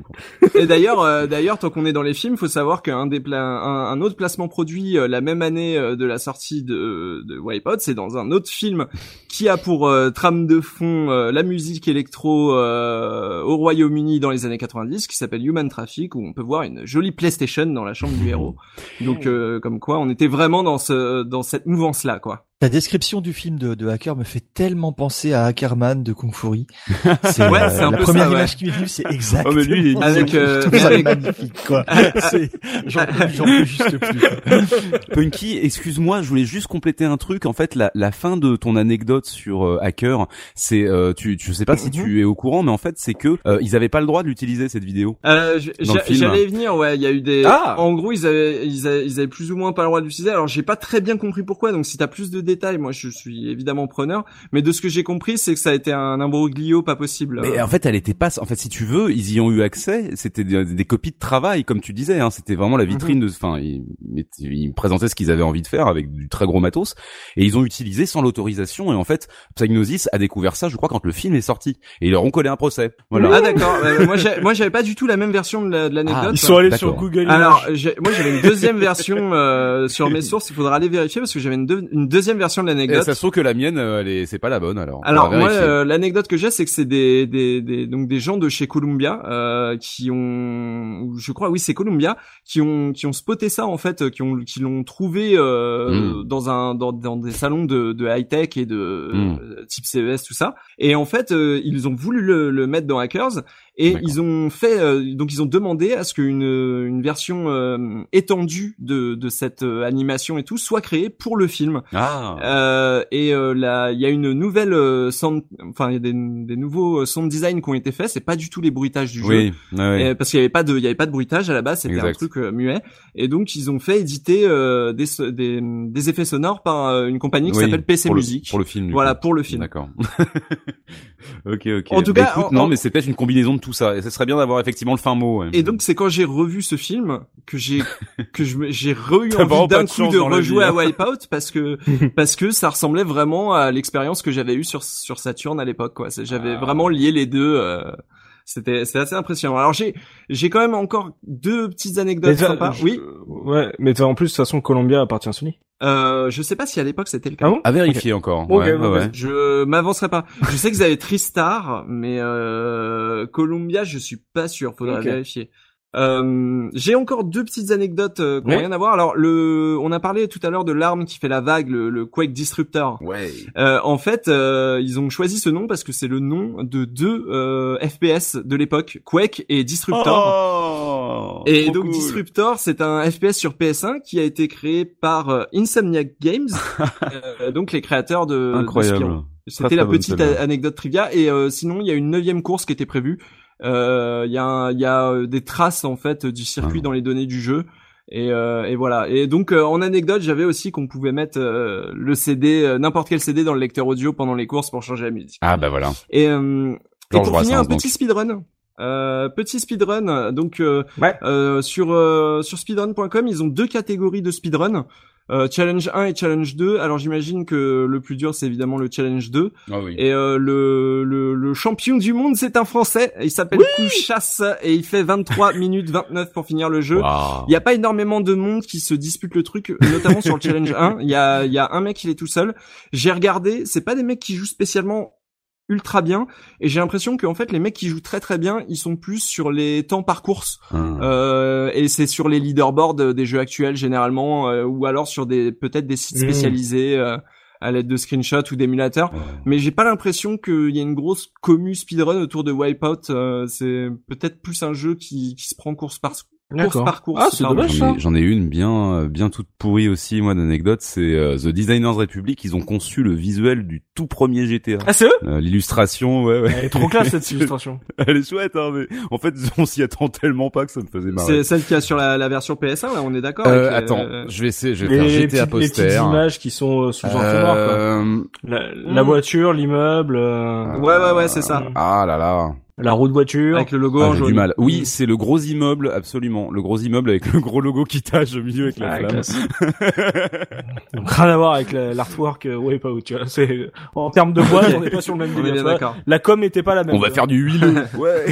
Speaker 5: Et d'ailleurs, euh, d'ailleurs, tant qu'on est dans les films, faut savoir qu'un des pla- un, un autre placement produit euh, la même année euh, de la sortie de, de Wipeout, c'est dans un autre film qui a pour euh, trame de fond euh, la musique électro euh, au Royaume-Uni dans les années 90, qui s'appelle Human Traffic, où on peut voir une jolie PlayStation dans la chambre du héros. Donc, euh, comme quoi, on était vraiment dans ce dans cette mouvance-là, quoi.
Speaker 2: La description du film de, de Hacker me fait tellement penser à Hackerman de Kung Fury. C'est
Speaker 5: Ouais,
Speaker 2: euh,
Speaker 5: c'est un
Speaker 2: la
Speaker 5: peu
Speaker 2: première
Speaker 5: ça, ouais.
Speaker 2: image qui m'est venue, c'est exactement.
Speaker 3: Oh, mais lui, il est.
Speaker 5: Avec, euh,
Speaker 2: Je trouve
Speaker 5: mais
Speaker 2: ça
Speaker 5: avec-
Speaker 2: magnifique, quoi. C'est, j'en peux, j'en peux juste plus.
Speaker 3: Punky, excuse-moi, je voulais juste compléter un truc. En fait, la, la fin de ton anecdote sur euh, Hacker, c'est, euh, tu, je sais pas si tu es au courant, mais en fait, c'est que euh, ils avaient pas le droit de l'utiliser cette vidéo.
Speaker 5: Euh, je-
Speaker 3: Dans le
Speaker 5: j'a-
Speaker 3: film.
Speaker 5: J'allais y venir, ouais. Il y a eu des.
Speaker 1: Ah
Speaker 5: En gros, ils avaient, ils avaient, ils avaient plus ou moins pas le droit d'utiliser. Alors, j'ai pas très bien compris pourquoi. Donc, si t'as plus de détails, moi, je suis évidemment preneur. Mais de ce que j'ai compris, c'est que ça a été un imbroglio pas possible.
Speaker 3: Mais en fait, elle était pas. En fait, si tu veux, ils y ont eu accès. C'était des, des copies de travail, comme tu disais. Hein, c'était vraiment la vitrine de. Enfin, ils, ils présentaient ce qu'ils avaient envie de faire avec du très gros matos, et ils ont utilisé sans l'autorisation. Et en fait, Psygnosis a découvert ça, je crois, quand le film est sorti, et ils leur ont collé un procès. Voilà.
Speaker 5: Ah d'accord. Euh, moi, j'avais pas du tout la même version de la- l'anecdote.
Speaker 3: Ah,
Speaker 1: Ils sont allés sur Google
Speaker 5: Alors, moi j'avais une deuxième version euh, sur mes sources. Il faudra aller vérifier parce que j'avais une, deux- une deuxième version de l'anecdote.
Speaker 3: ça se trouve que la mienne, euh, elle est, c'est pas la bonne alors.
Speaker 5: Alors moi, euh, l'anecdote que j'ai, c'est que c'est des, des, des donc des gens de chez Columbia euh, qui ont, je crois, oui, c'est Columbia qui ont qui ont spoté ça en fait, qui ont qui l'ont trouvé euh,
Speaker 3: Mm.
Speaker 5: dans un dans, dans des salons de, de high tech et de
Speaker 3: Mm.
Speaker 5: euh, type CES tout ça. Et en fait, euh, ils ont voulu le, le mettre dans Hackers et ils ont fait euh, donc ils ont demandé à ce qu'une une version euh, étendue de de cette euh, animation et tout soit créée pour le film.
Speaker 3: Ah.
Speaker 5: Euh, et euh, là, il y a une nouvelle euh, sound, enfin il y a des, des nouveaux euh, sound design qui ont été faits. C'est pas du tout les bruitages du jeu.
Speaker 3: oui.
Speaker 5: parce qu'il y avait pas de, il y avait pas de bruitage à la base, c'était un truc euh, muet. Et donc ils ont fait éditer euh, des, des, des effets sonores par euh, une compagnie qui
Speaker 3: Oui,
Speaker 5: s'appelle PC
Speaker 3: pour le-
Speaker 5: Music.
Speaker 3: pour le film. du
Speaker 5: voilà
Speaker 3: coup.
Speaker 5: pour le film.
Speaker 3: D'accord. ok, ok.
Speaker 5: En tout
Speaker 3: Bah,
Speaker 5: cas,
Speaker 3: écoute,
Speaker 5: en-
Speaker 3: non,
Speaker 5: en-
Speaker 3: mais c'est peut-être une combinaison de tout ça. Et ce serait bien d'avoir effectivement le fin mot. ouais.
Speaker 5: Et donc c'est quand j'ai revu ce film que j'ai que j'ai re eu envie d'un
Speaker 3: de
Speaker 5: coup de rejouer
Speaker 3: vie,
Speaker 5: à
Speaker 3: hein.
Speaker 5: Wipeout parce que parce que ça ressemblait vraiment à l'expérience que j'avais eue sur sur Saturn à l'époque quoi. J'avais
Speaker 3: Ah.
Speaker 5: vraiment lié les deux. euh, c'était c'est assez impressionnant. Alors j'ai j'ai quand même encore deux petites anecdotes sympas. Oui.
Speaker 1: Ouais, mais en plus, de toute façon, Columbia appartient à Sony.
Speaker 5: Euh, je sais pas si à l'époque c'était le cas.
Speaker 1: Ah bon
Speaker 3: À vérifier encore. Ouais,
Speaker 1: ok,
Speaker 3: ouais.
Speaker 5: Je m'avancerai pas. Je sais qu'ils avaient Tristar, mais euh, Columbia, je suis pas sûr. Faudra vérifier. Euh, j'ai encore deux petites anecdotes euh, qui n'ont
Speaker 1: Oui.
Speaker 5: rien à voir. Alors, le, on a parlé tout à l'heure de l'arme qui fait la vague, le, le Quake Disruptor.
Speaker 3: Ouais.
Speaker 5: Euh, en fait, euh, ils ont choisi ce nom parce que c'est le nom de deux euh, FPS de l'époque, Quake et Disruptor.
Speaker 3: Oh,
Speaker 5: Et
Speaker 3: trop
Speaker 5: donc
Speaker 3: cool.
Speaker 5: Disruptor, c'est un FPS sur PS1 qui a été créé par euh, Insomniac Games, euh, donc les créateurs de.
Speaker 3: Incroyable.
Speaker 5: C'était la petite anecdote trivia. Et euh, sinon, il y a une neuvième course qui était prévue. Euh, Il y a, y a euh, des traces en fait du circuit
Speaker 3: Ah.
Speaker 5: dans les données du jeu. Et, euh, et voilà. Et donc euh, en anecdote, j'avais aussi qu'on pouvait mettre euh, le CD, euh, n'importe quel CD dans le lecteur audio pendant les courses pour changer la musique.
Speaker 3: Ah bah voilà.
Speaker 5: Et, euh, et pour finir, un petit speedrun. Euh, petit speedrun. Donc euh,
Speaker 1: Ouais.
Speaker 5: euh, sur euh, sur speedrun.com, ils ont deux catégories de speedrun. Euh, challenge 1 et challenge 2. Alors j'imagine que le plus dur c'est évidemment le challenge 2
Speaker 3: Ah oui.
Speaker 5: et euh, le, le le champion du monde c'est un français, il s'appelle Kouchasse et il fait 23 minutes 29 pour finir le jeu. Il y a pas énormément de monde qui se dispute le truc, notamment sur le challenge 1. Il y a, il y a un mec, il est tout seul. J'ai regardé, c'est pas des mecs qui jouent spécialement ultra bien, et j'ai l'impression qu'en fait les mecs qui jouent très très bien, ils sont plus sur les temps par course,
Speaker 3: Hum.
Speaker 5: euh, et c'est sur les leaderboards des jeux actuels généralement, euh, ou alors sur des peut-être des sites
Speaker 1: Mm.
Speaker 5: spécialisés. euh, à l'aide de screenshots ou d'émulateurs, mais j'ai pas l'impression qu'il y a une grosse commu speedrun autour de Wipeout. euh, c'est peut-être plus un jeu qui, qui se prend course par course par course.
Speaker 1: Ah, c'est dommage, ça.
Speaker 3: J'en ai, j'en ai une bien, euh, bien toute pourrie aussi, moi, d'anecdote. C'est euh, The Designers Republic. Ils ont conçu le visuel du tout premier GTA.
Speaker 1: Ah, c'est eux?
Speaker 3: Euh, L'illustration, ouais, ouais.
Speaker 1: Elle est trop classe cette illustration.
Speaker 3: Elle est chouette, hein, mais en fait, on s'y attend tellement pas que ça me faisait marrer.
Speaker 5: C'est celle qui a sur la, la version PS1, là, on est d'accord
Speaker 3: Euh,
Speaker 5: avec,
Speaker 3: attends,
Speaker 5: euh,
Speaker 3: je vais essayer, je vais
Speaker 1: Les,
Speaker 3: faire GTA
Speaker 1: petites, les petites
Speaker 3: poster.
Speaker 1: images qui sont euh, sous entonnoir, quoi.
Speaker 3: Euh,
Speaker 1: La, la
Speaker 5: Mm.
Speaker 1: voiture, l'immeuble, euh,
Speaker 5: Ouais, ouais, ouais, c'est ça.
Speaker 3: Ah là là.
Speaker 1: La roue de voiture.
Speaker 5: Avec le logo
Speaker 3: Ah,
Speaker 5: en jaune.
Speaker 3: du mal. Oui, c'est le gros immeuble, absolument. Le gros immeuble avec le gros logo qui tâche au milieu avec la
Speaker 1: Ah,
Speaker 3: flamme.
Speaker 1: Donc, rien à voir avec la- l'artwork euh, Wipeout, tu vois. C'est, en termes de boîte, on n'est pas sur le même délire. La com était pas la même.
Speaker 3: On va faire du huileux. ouais.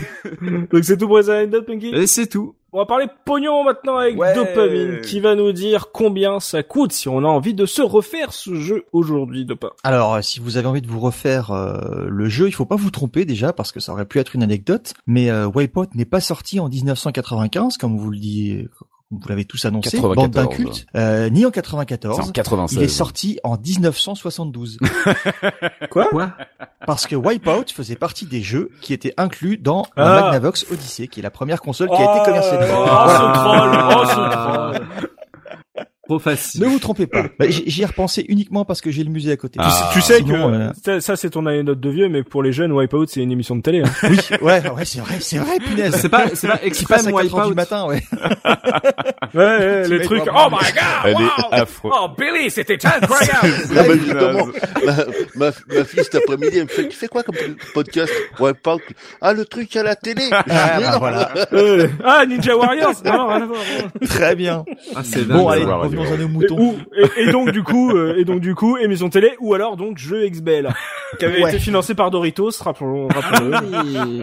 Speaker 1: Donc c'est tout pour les anecdotes, Punky?
Speaker 5: Et c'est tout.
Speaker 1: On va parler pognon maintenant avec
Speaker 3: Ouais.
Speaker 1: Dopamine, qui va nous dire combien ça coûte si on a envie de se refaire ce jeu aujourd'hui, Dopa.
Speaker 2: Alors, euh, si vous avez envie de vous refaire euh, le jeu, il faut pas vous tromper déjà parce que ça aurait pu être une anecdote. Mais euh, Wipeout n'est pas sorti en 1995, comme vous le dites, vous l'avez tous annoncé,
Speaker 3: 94.
Speaker 2: bande d'incultes, euh, ni en 94.
Speaker 3: C'est en 96.
Speaker 2: Il est sorti en 1972
Speaker 1: Quoi?
Speaker 5: Quoi?
Speaker 2: Parce que Wipeout faisait partie des jeux qui étaient inclus dans la
Speaker 1: Ah.
Speaker 2: Magnavox Odyssey, qui est la première console qui a été commercialisée.
Speaker 1: Oh, ce troll, oh, ce troll.
Speaker 5: Trop facile.
Speaker 2: Ne vous trompez pas. Bah, J'y ai repensé uniquement parce que j'ai le musée à côté.
Speaker 3: Ah.
Speaker 1: tu sais
Speaker 2: Sinon,
Speaker 1: que
Speaker 2: euh,
Speaker 1: ça, ça, c'est ton anecdote de vieux, mais pour les jeunes, Wipeout c'est une émission de télé. Hein.
Speaker 2: Oui, ouais, ouais, c'est vrai, c'est vrai, punaise.
Speaker 5: C'est pas, c'est pas extrême
Speaker 2: à 4 heures du
Speaker 5: wipeout.
Speaker 2: matin, ouais.
Speaker 1: Ouais, ouais, les trucs. Oh my god!
Speaker 3: Elle
Speaker 1: wow.
Speaker 3: est affreuse.
Speaker 1: Oh Billy, c'était incroyable.
Speaker 4: Ah ma, ma, ma fille cet après-midi, elle me fait, tu fais quoi comme podcast Wipeout? Ah, le truc à la télé
Speaker 2: Ah, bah, voilà.
Speaker 1: Euh, ah Ninja Warriors? Non, non, rien à voir.
Speaker 2: Très bien.
Speaker 5: Ah, c'est
Speaker 2: Bon, allez,
Speaker 3: voir,
Speaker 2: revenons à nos
Speaker 1: Et,
Speaker 2: moutons.
Speaker 1: ou- et- et donc du coup, euh, et donc du coup, émission télé ou alors donc jeu XBL qui avait
Speaker 2: Ouais.
Speaker 1: été financé par Doritos, rappelons, rappelons-le.
Speaker 5: Oui.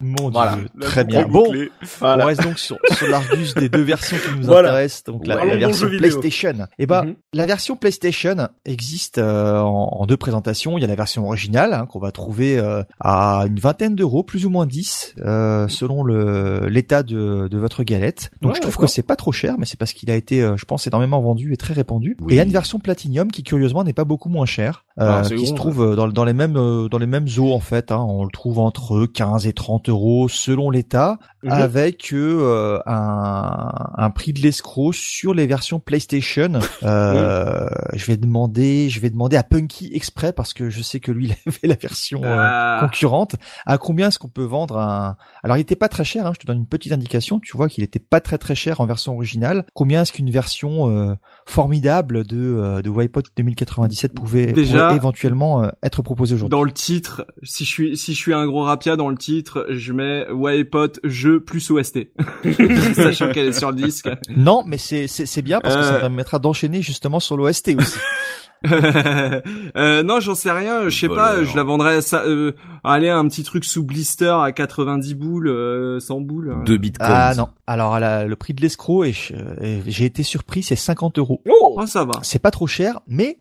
Speaker 2: Mon
Speaker 1: Voilà.
Speaker 2: dieu. Très bien.
Speaker 3: Bon.
Speaker 2: On reste donc sur, sur l'argus des deux versions qui nous
Speaker 1: Voilà.
Speaker 2: intéressent. Donc la,
Speaker 1: de
Speaker 2: version. PlayStation. Et ben,
Speaker 1: Mhm.
Speaker 2: la version PlayStation existe euh, en, en deux présentations. Il y a la version originale hein, qu'on va trouver euh, à une vingtaine d'euros, plus ou moins 10, euh, selon le l'état de, de votre galette. Donc
Speaker 1: Ouais,
Speaker 2: je trouve que c'est pas trop cher, mais c'est parce qu'il a été, euh, je pense, énormément vendu et très répandu.
Speaker 3: Oui.
Speaker 2: Et il y a une version Platinum qui curieusement n'est pas beaucoup moins chère, euh,
Speaker 1: Ah,
Speaker 2: qui se trouve euh, dans, dans les mêmes euh, dans les mêmes eaux en fait. Hein. On le trouve entre 15 et 30 euros selon l'état
Speaker 1: Mhm.
Speaker 2: avec un, un prix de l'escroc sur les versions PlayStation. Euh, Je vais demander, je vais demander à Punky exprès parce que je sais que lui il avait la version euh,
Speaker 5: Ah.
Speaker 2: concurrente. À combien est-ce qu'on peut vendre un Alors il était pas très cher. Hein, je te donne une petite indication. Tu vois qu'il était pas très très cher en version originale. Combien est-ce qu'une version euh, formidable de euh, de Wipeout 2097 pouvait,
Speaker 5: Déjà-
Speaker 2: pourrait éventuellement euh, être proposée aujourd'hui
Speaker 5: Dans le titre, si je suis, si je suis un gros rapia dans le titre, je mets Wipeout jeu plus OST. Sachant qu'elle est sur le disque.
Speaker 2: Non, mais c'est c'est c'est bien parce que ça permettra d'enchaîner justement sur l'OST aussi.
Speaker 5: euh, non, j'en sais rien. Je sais pas.
Speaker 3: Voleur.
Speaker 5: Je la vendrais ça. Euh, allez, un petit truc sous blister à 90 boules, euh, 100 boules.
Speaker 3: Deux bitcoins.
Speaker 2: Ah non. Alors la- le prix de l'escroc, et et j'ai été surpris, c'est 50 euros.
Speaker 1: Oh
Speaker 5: Oh, ça va.
Speaker 2: C'est pas trop cher, mais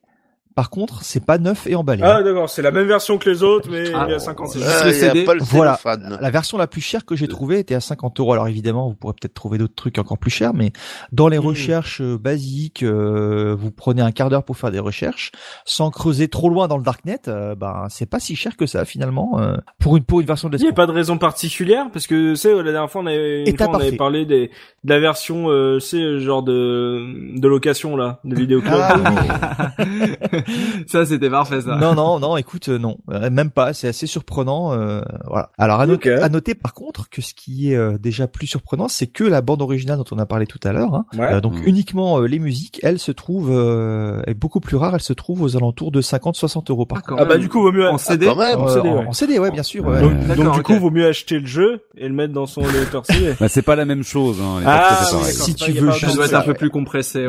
Speaker 2: par contre, c'est pas neuf et emballé.
Speaker 1: Ah d'accord, c'est la même version que les autres, mais
Speaker 5: Ah.
Speaker 1: il y a 50
Speaker 5: C'est
Speaker 1: euros.
Speaker 5: juste
Speaker 4: Ah,
Speaker 5: le
Speaker 4: il y a
Speaker 5: CD.
Speaker 4: pas le
Speaker 2: Voilà. La version la plus chère que j'ai trouvée était à 50 euros. Alors évidemment, vous pourrez peut-être trouver d'autres trucs encore plus chers, mais dans les
Speaker 1: Hmm.
Speaker 2: recherches euh, basiques, euh, vous prenez un quart d'heure pour faire des recherches, sans creuser trop loin dans le darknet. euh, ben c'est pas si cher que ça finalement euh, pour une pour une version de
Speaker 1: Il n'y a pas de raison particulière parce que tu sais la dernière fois on avait, une
Speaker 2: État
Speaker 1: fois, on avait parlé des, de la version euh, c'est genre de de location là de vidéoclub.
Speaker 2: Ah oui.
Speaker 5: ça, c'était parfait, ça.
Speaker 2: Non, non, non. Écoute, euh, non, Euh, même pas. C'est assez surprenant. euh, voilà. Alors à, noter- à noter par contre que ce qui est euh, déjà plus surprenant, c'est que la bande originale dont on a parlé tout à l'heure. hein,
Speaker 1: Ouais.
Speaker 2: euh, donc
Speaker 3: Mm.
Speaker 2: uniquement euh, les musiques, elles se trouvent, euh, est beaucoup plus rare. Elles se trouvent aux alentours de 50-60 euros par
Speaker 5: Ah,
Speaker 2: contre.
Speaker 1: Ah bah du coup vaut mieux
Speaker 5: en CD.
Speaker 4: même.
Speaker 2: Euh,
Speaker 1: en CD, ouais.
Speaker 2: en CD, ouais, bien sûr. ouais.
Speaker 1: donc, du coup vaut mieux acheter le jeu et le mettre dans son lecteur CD.
Speaker 3: Bah, c'est pas la même chose. Hein. les
Speaker 1: Ah.
Speaker 2: Si tu veux
Speaker 5: Ça doit être un peu plus compressé.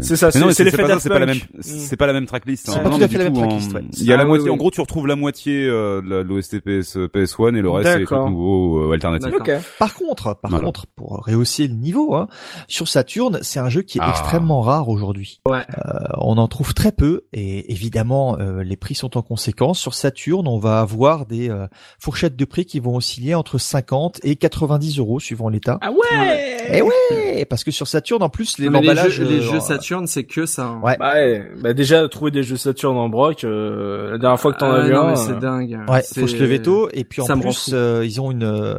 Speaker 1: C'est ça, c'est l'effet
Speaker 3: c'est pas la même, c'est pas la même tracklist. hein.
Speaker 2: C'est
Speaker 3: Non,
Speaker 2: pas
Speaker 3: non,
Speaker 2: tout à
Speaker 3: mais
Speaker 2: fait la
Speaker 3: du
Speaker 2: même
Speaker 3: tout,
Speaker 2: tracklist, ouais.
Speaker 3: Il y a
Speaker 5: Ah,
Speaker 3: la
Speaker 5: oui,
Speaker 3: moitié,
Speaker 5: oui.
Speaker 3: en gros, tu retrouves la moitié euh, de de l'OST PS, PS1 et le reste c'est nouveaux euh.
Speaker 1: Ok.
Speaker 2: Par contre, par
Speaker 3: Voilà.
Speaker 2: contre, pour rehausser le niveau, hein, sur Saturn, c'est un jeu qui est
Speaker 3: Ah.
Speaker 2: extrêmement rare aujourd'hui.
Speaker 5: Ouais.
Speaker 2: Euh, on en trouve très peu et évidemment euh, les prix sont en conséquence. Sur Saturn, on va avoir des euh, fourchettes de prix qui vont osciller entre 50 et 90 euros suivant l'état.
Speaker 1: Ah ouais.
Speaker 2: Et ouais, parce que sur Saturn, en plus, les
Speaker 5: Non, les
Speaker 2: emballages,
Speaker 5: jeux, les
Speaker 2: euh,
Speaker 5: jeux Saturn, c'est que ça. hein.
Speaker 2: Ouais.
Speaker 1: Bah, ouais. bah déjà trouver des jeux Saturn en broc. euh, la dernière fois que t'en
Speaker 5: Ah,
Speaker 1: as vu
Speaker 5: non,
Speaker 1: un.
Speaker 5: mais c'est
Speaker 1: euh,
Speaker 5: dingue.
Speaker 2: Ouais, faut se lever tôt. Et puis en
Speaker 5: ça
Speaker 2: plus, euh, ils ont une, euh,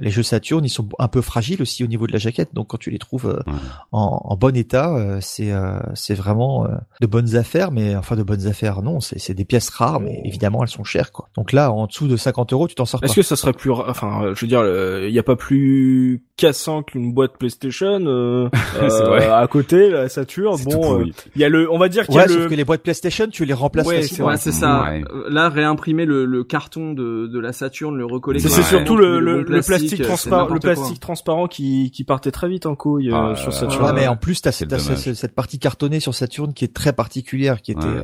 Speaker 2: les jeux Saturn, ils sont un peu fragiles aussi au niveau de la jaquette. Donc quand tu les trouves euh,
Speaker 3: Ouais.
Speaker 2: en, en bon état, euh, c'est, euh, c'est vraiment euh, de bonnes affaires. Mais enfin de bonnes affaires, non, c'est, c'est des pièces rares, mais évidemment elles sont chères quoi. Donc là, en dessous de 50 euros, tu t'en sors.
Speaker 1: Est-ce que ça serait plus, ra- enfin, euh, je veux dire, il y a pas plus cassant qu'une boîte PlayStation euh,
Speaker 3: C'est vrai.
Speaker 1: à côté, la Saturn. Bon, il y a le, on va dire qu'il y a le.
Speaker 2: Que les boîtes PlayStation, tu les remplaces
Speaker 1: Ouais,
Speaker 2: facilement.
Speaker 5: Ouais, c'est ça.
Speaker 3: Ouais.
Speaker 5: Euh, Là, réimprimer le, le carton de, de la Saturn, le recoller.
Speaker 1: C'est surtout le, le, le plastique,
Speaker 5: c'est
Speaker 1: transparent, le plastique transparent qui, qui partait très vite en couille euh,
Speaker 3: Ah,
Speaker 1: sur
Speaker 3: euh,
Speaker 1: Saturn.
Speaker 2: Ouais, mais en plus, t'as cette, cette, partie cartonnée sur Saturn qui est très particulière, qui était
Speaker 3: Ouais.
Speaker 2: euh,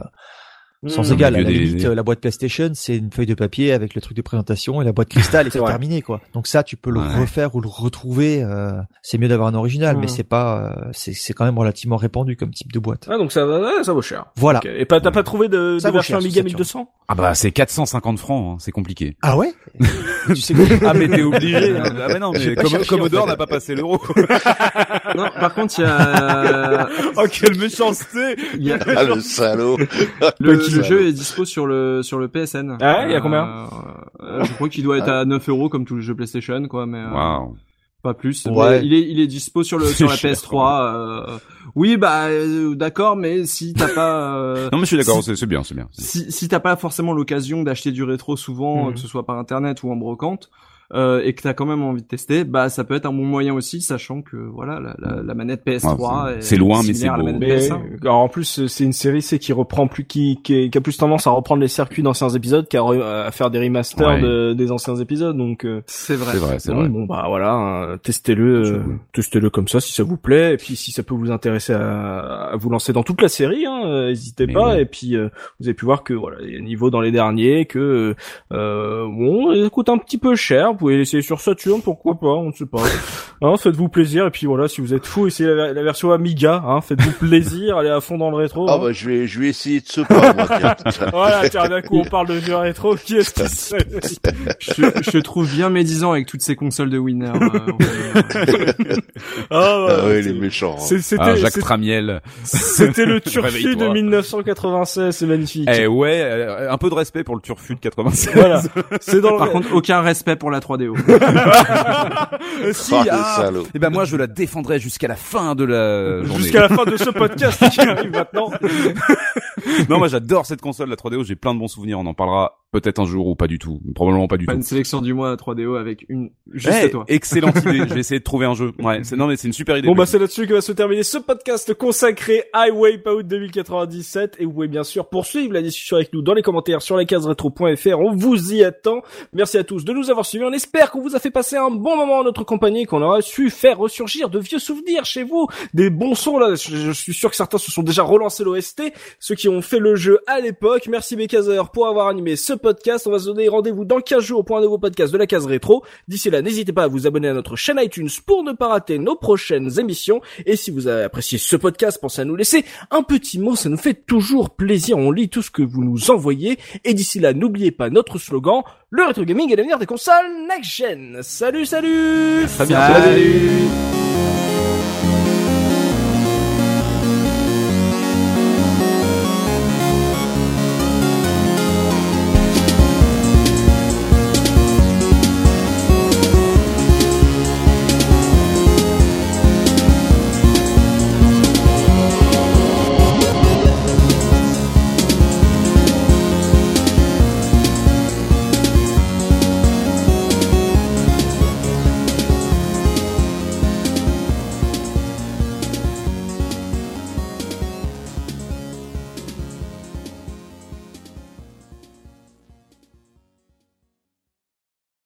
Speaker 2: sans
Speaker 1: Mmh.
Speaker 2: égal. À
Speaker 3: Au
Speaker 2: la
Speaker 3: des-
Speaker 2: limite, euh, la boîte PlayStation, c'est une feuille de papier avec le truc de présentation et la boîte cristal et
Speaker 1: C'est
Speaker 2: terminé, quoi. Donc ça, tu peux le
Speaker 3: Ouais.
Speaker 2: refaire ou le retrouver. euh, c'est mieux d'avoir un original, mais c'est pas, euh, c'est, c'est quand même relativement répandu comme type de boîte.
Speaker 1: Ah, donc ça, ouais, ça vaut cher.
Speaker 2: Voilà.
Speaker 1: Ok. Et pas, t'as pas trouvé de,
Speaker 2: Ça
Speaker 1: de
Speaker 2: vaut
Speaker 1: version
Speaker 2: cher,
Speaker 1: Amiga
Speaker 2: Saturn.
Speaker 1: 1200
Speaker 3: Ah bah c'est 450 francs, hein, c'est compliqué.
Speaker 2: Ah ouais? Tu sais quoi
Speaker 3: Ah mais t'es obligé. hein. Ah mais non, mais Commo-
Speaker 2: cherché, en
Speaker 3: Commodore
Speaker 2: fait.
Speaker 3: n'a pas passé l'euro.
Speaker 5: Non, par contre, il y a,
Speaker 1: Oh, quelle méchanceté
Speaker 5: il y a-
Speaker 4: Ah, le salaud.
Speaker 5: le, le jeu est dispo sur le sur le PSN.
Speaker 1: Ah, il y a
Speaker 5: Euh,
Speaker 1: combien
Speaker 5: euh, Je crois qu'il doit être à 9 euros comme tous les jeux PlayStation, quoi, mais euh,
Speaker 3: Waouh.
Speaker 5: pas plus.
Speaker 2: Ouais.
Speaker 5: Il est il est dispo sur le sur la
Speaker 3: cher.
Speaker 5: PS3. euh, oui, bah euh, d'accord, mais si t'as pas euh,
Speaker 3: Non mais je suis d'accord, c'est c'est bien, c'est bien.
Speaker 5: si, si t'as pas forcément l'occasion d'acheter du rétro souvent, euh, que ce soit par internet ou en brocante, euh, et que t'as quand même envie de tester, bah ça peut être un bon moyen aussi, sachant que voilà la, la, la manette PS3
Speaker 3: Ouais, c'est-
Speaker 5: est
Speaker 3: c'est loin, mais c'est beau.
Speaker 5: manette
Speaker 1: Mais,
Speaker 5: PS1.
Speaker 1: alors, en plus, c'est une série c'est qui reprend plus, qui, qui, qui a plus tendance à reprendre les circuits d'anciens épisodes qu'à à faire des remasters
Speaker 3: Ouais.
Speaker 1: de, des anciens épisodes. Donc, euh,
Speaker 5: C'est vrai.
Speaker 3: C'est vrai, c'est vrai.
Speaker 1: bon, bah voilà, hein, testez-le, euh, testez-le comme ça si ça vous plaît, et puis si ça peut vous intéresser à, à vous lancer dans toute la série, hein, euh, n'hésitez
Speaker 3: Mais
Speaker 1: pas.
Speaker 3: oui.
Speaker 1: Et puis euh, vous avez pu voir que voilà, il y a niveau dans les derniers, que euh, bon, il coûte un petit peu cher. Vous pouvez l'essayer sur Saturn, pourquoi pas, on ne sait pas. Hein, faites-vous plaisir, et puis voilà, si vous êtes fou, essayez la, la version Amiga, hein, faites-vous plaisir, allez à fond dans le rétro.
Speaker 4: Ah
Speaker 1: hein.
Speaker 4: bah je vais, je vais essayer de ce pas, moi.
Speaker 1: Voilà, tiens, d'un coup on parle de jeux rétro, qui est-ce qui sait
Speaker 5: Je, je trouve bien médisant avec toutes ces consoles de winner. euh,
Speaker 1: Ah,
Speaker 4: Ah ouais, les méchants. hein.
Speaker 1: c'est- C'était
Speaker 3: Ah, Jacques Tramiel.
Speaker 1: c'était le Turfu de 1996, c'est magnifique.
Speaker 3: Eh ouais, euh, un peu de respect pour le Turfu de 96.
Speaker 1: Voilà, c'est dans le...
Speaker 5: Par contre, aucun respect pour la 3DO.
Speaker 1: Euh, si,
Speaker 4: Ah, le
Speaker 1: ah.
Speaker 3: Eh ben moi je la défendrai jusqu'à la fin de la journée.
Speaker 1: jusqu'à la fin de ce podcast qui arrive maintenant.
Speaker 3: Non, moi j'adore cette console la 3DO, j'ai plein de bons souvenirs, on en parlera peut-être un jour ou pas du tout, probablement pas du
Speaker 5: Pas
Speaker 3: tout.
Speaker 5: une sélection du mois à 3DO avec une juste
Speaker 3: Eh,
Speaker 5: toi.
Speaker 3: excellente idée, je vais essayer de trouver un jeu. Ouais, c'est non mais c'est une super idée.
Speaker 1: Bon bah c'est là-dessus que va se terminer ce podcast consacré à Wipeout 2097 et vous pouvez bien sûr poursuivre la discussion avec nous dans les commentaires sur lescaseretro.fr, on vous y attend. Merci à tous de nous avoir suivis, on espère qu'on vous a fait passer un bon moment en notre compagnie, qu'on aura su faire ressurgir de vieux souvenirs chez vous, des bons sons là, je, je suis sûr que certains se sont déjà relancés l'OST, ceux qui ont fait le jeu à l'époque. Merci Bécazer pour avoir animé ce podcast, on va se donner rendez-vous dans 15 jours pour un nouveau podcast de la case rétro. D'ici là, n'hésitez pas à vous abonner à notre chaîne iTunes pour ne pas rater nos prochaines émissions. Et si vous avez apprécié ce podcast, pensez à nous laisser un petit mot, ça nous fait toujours plaisir. On lit tout ce que vous nous envoyez. Et d'ici là, n'oubliez pas notre slogan, le rétro gaming est l'avenir des consoles next gen. Salut, salut
Speaker 3: Très bien.
Speaker 5: Salut.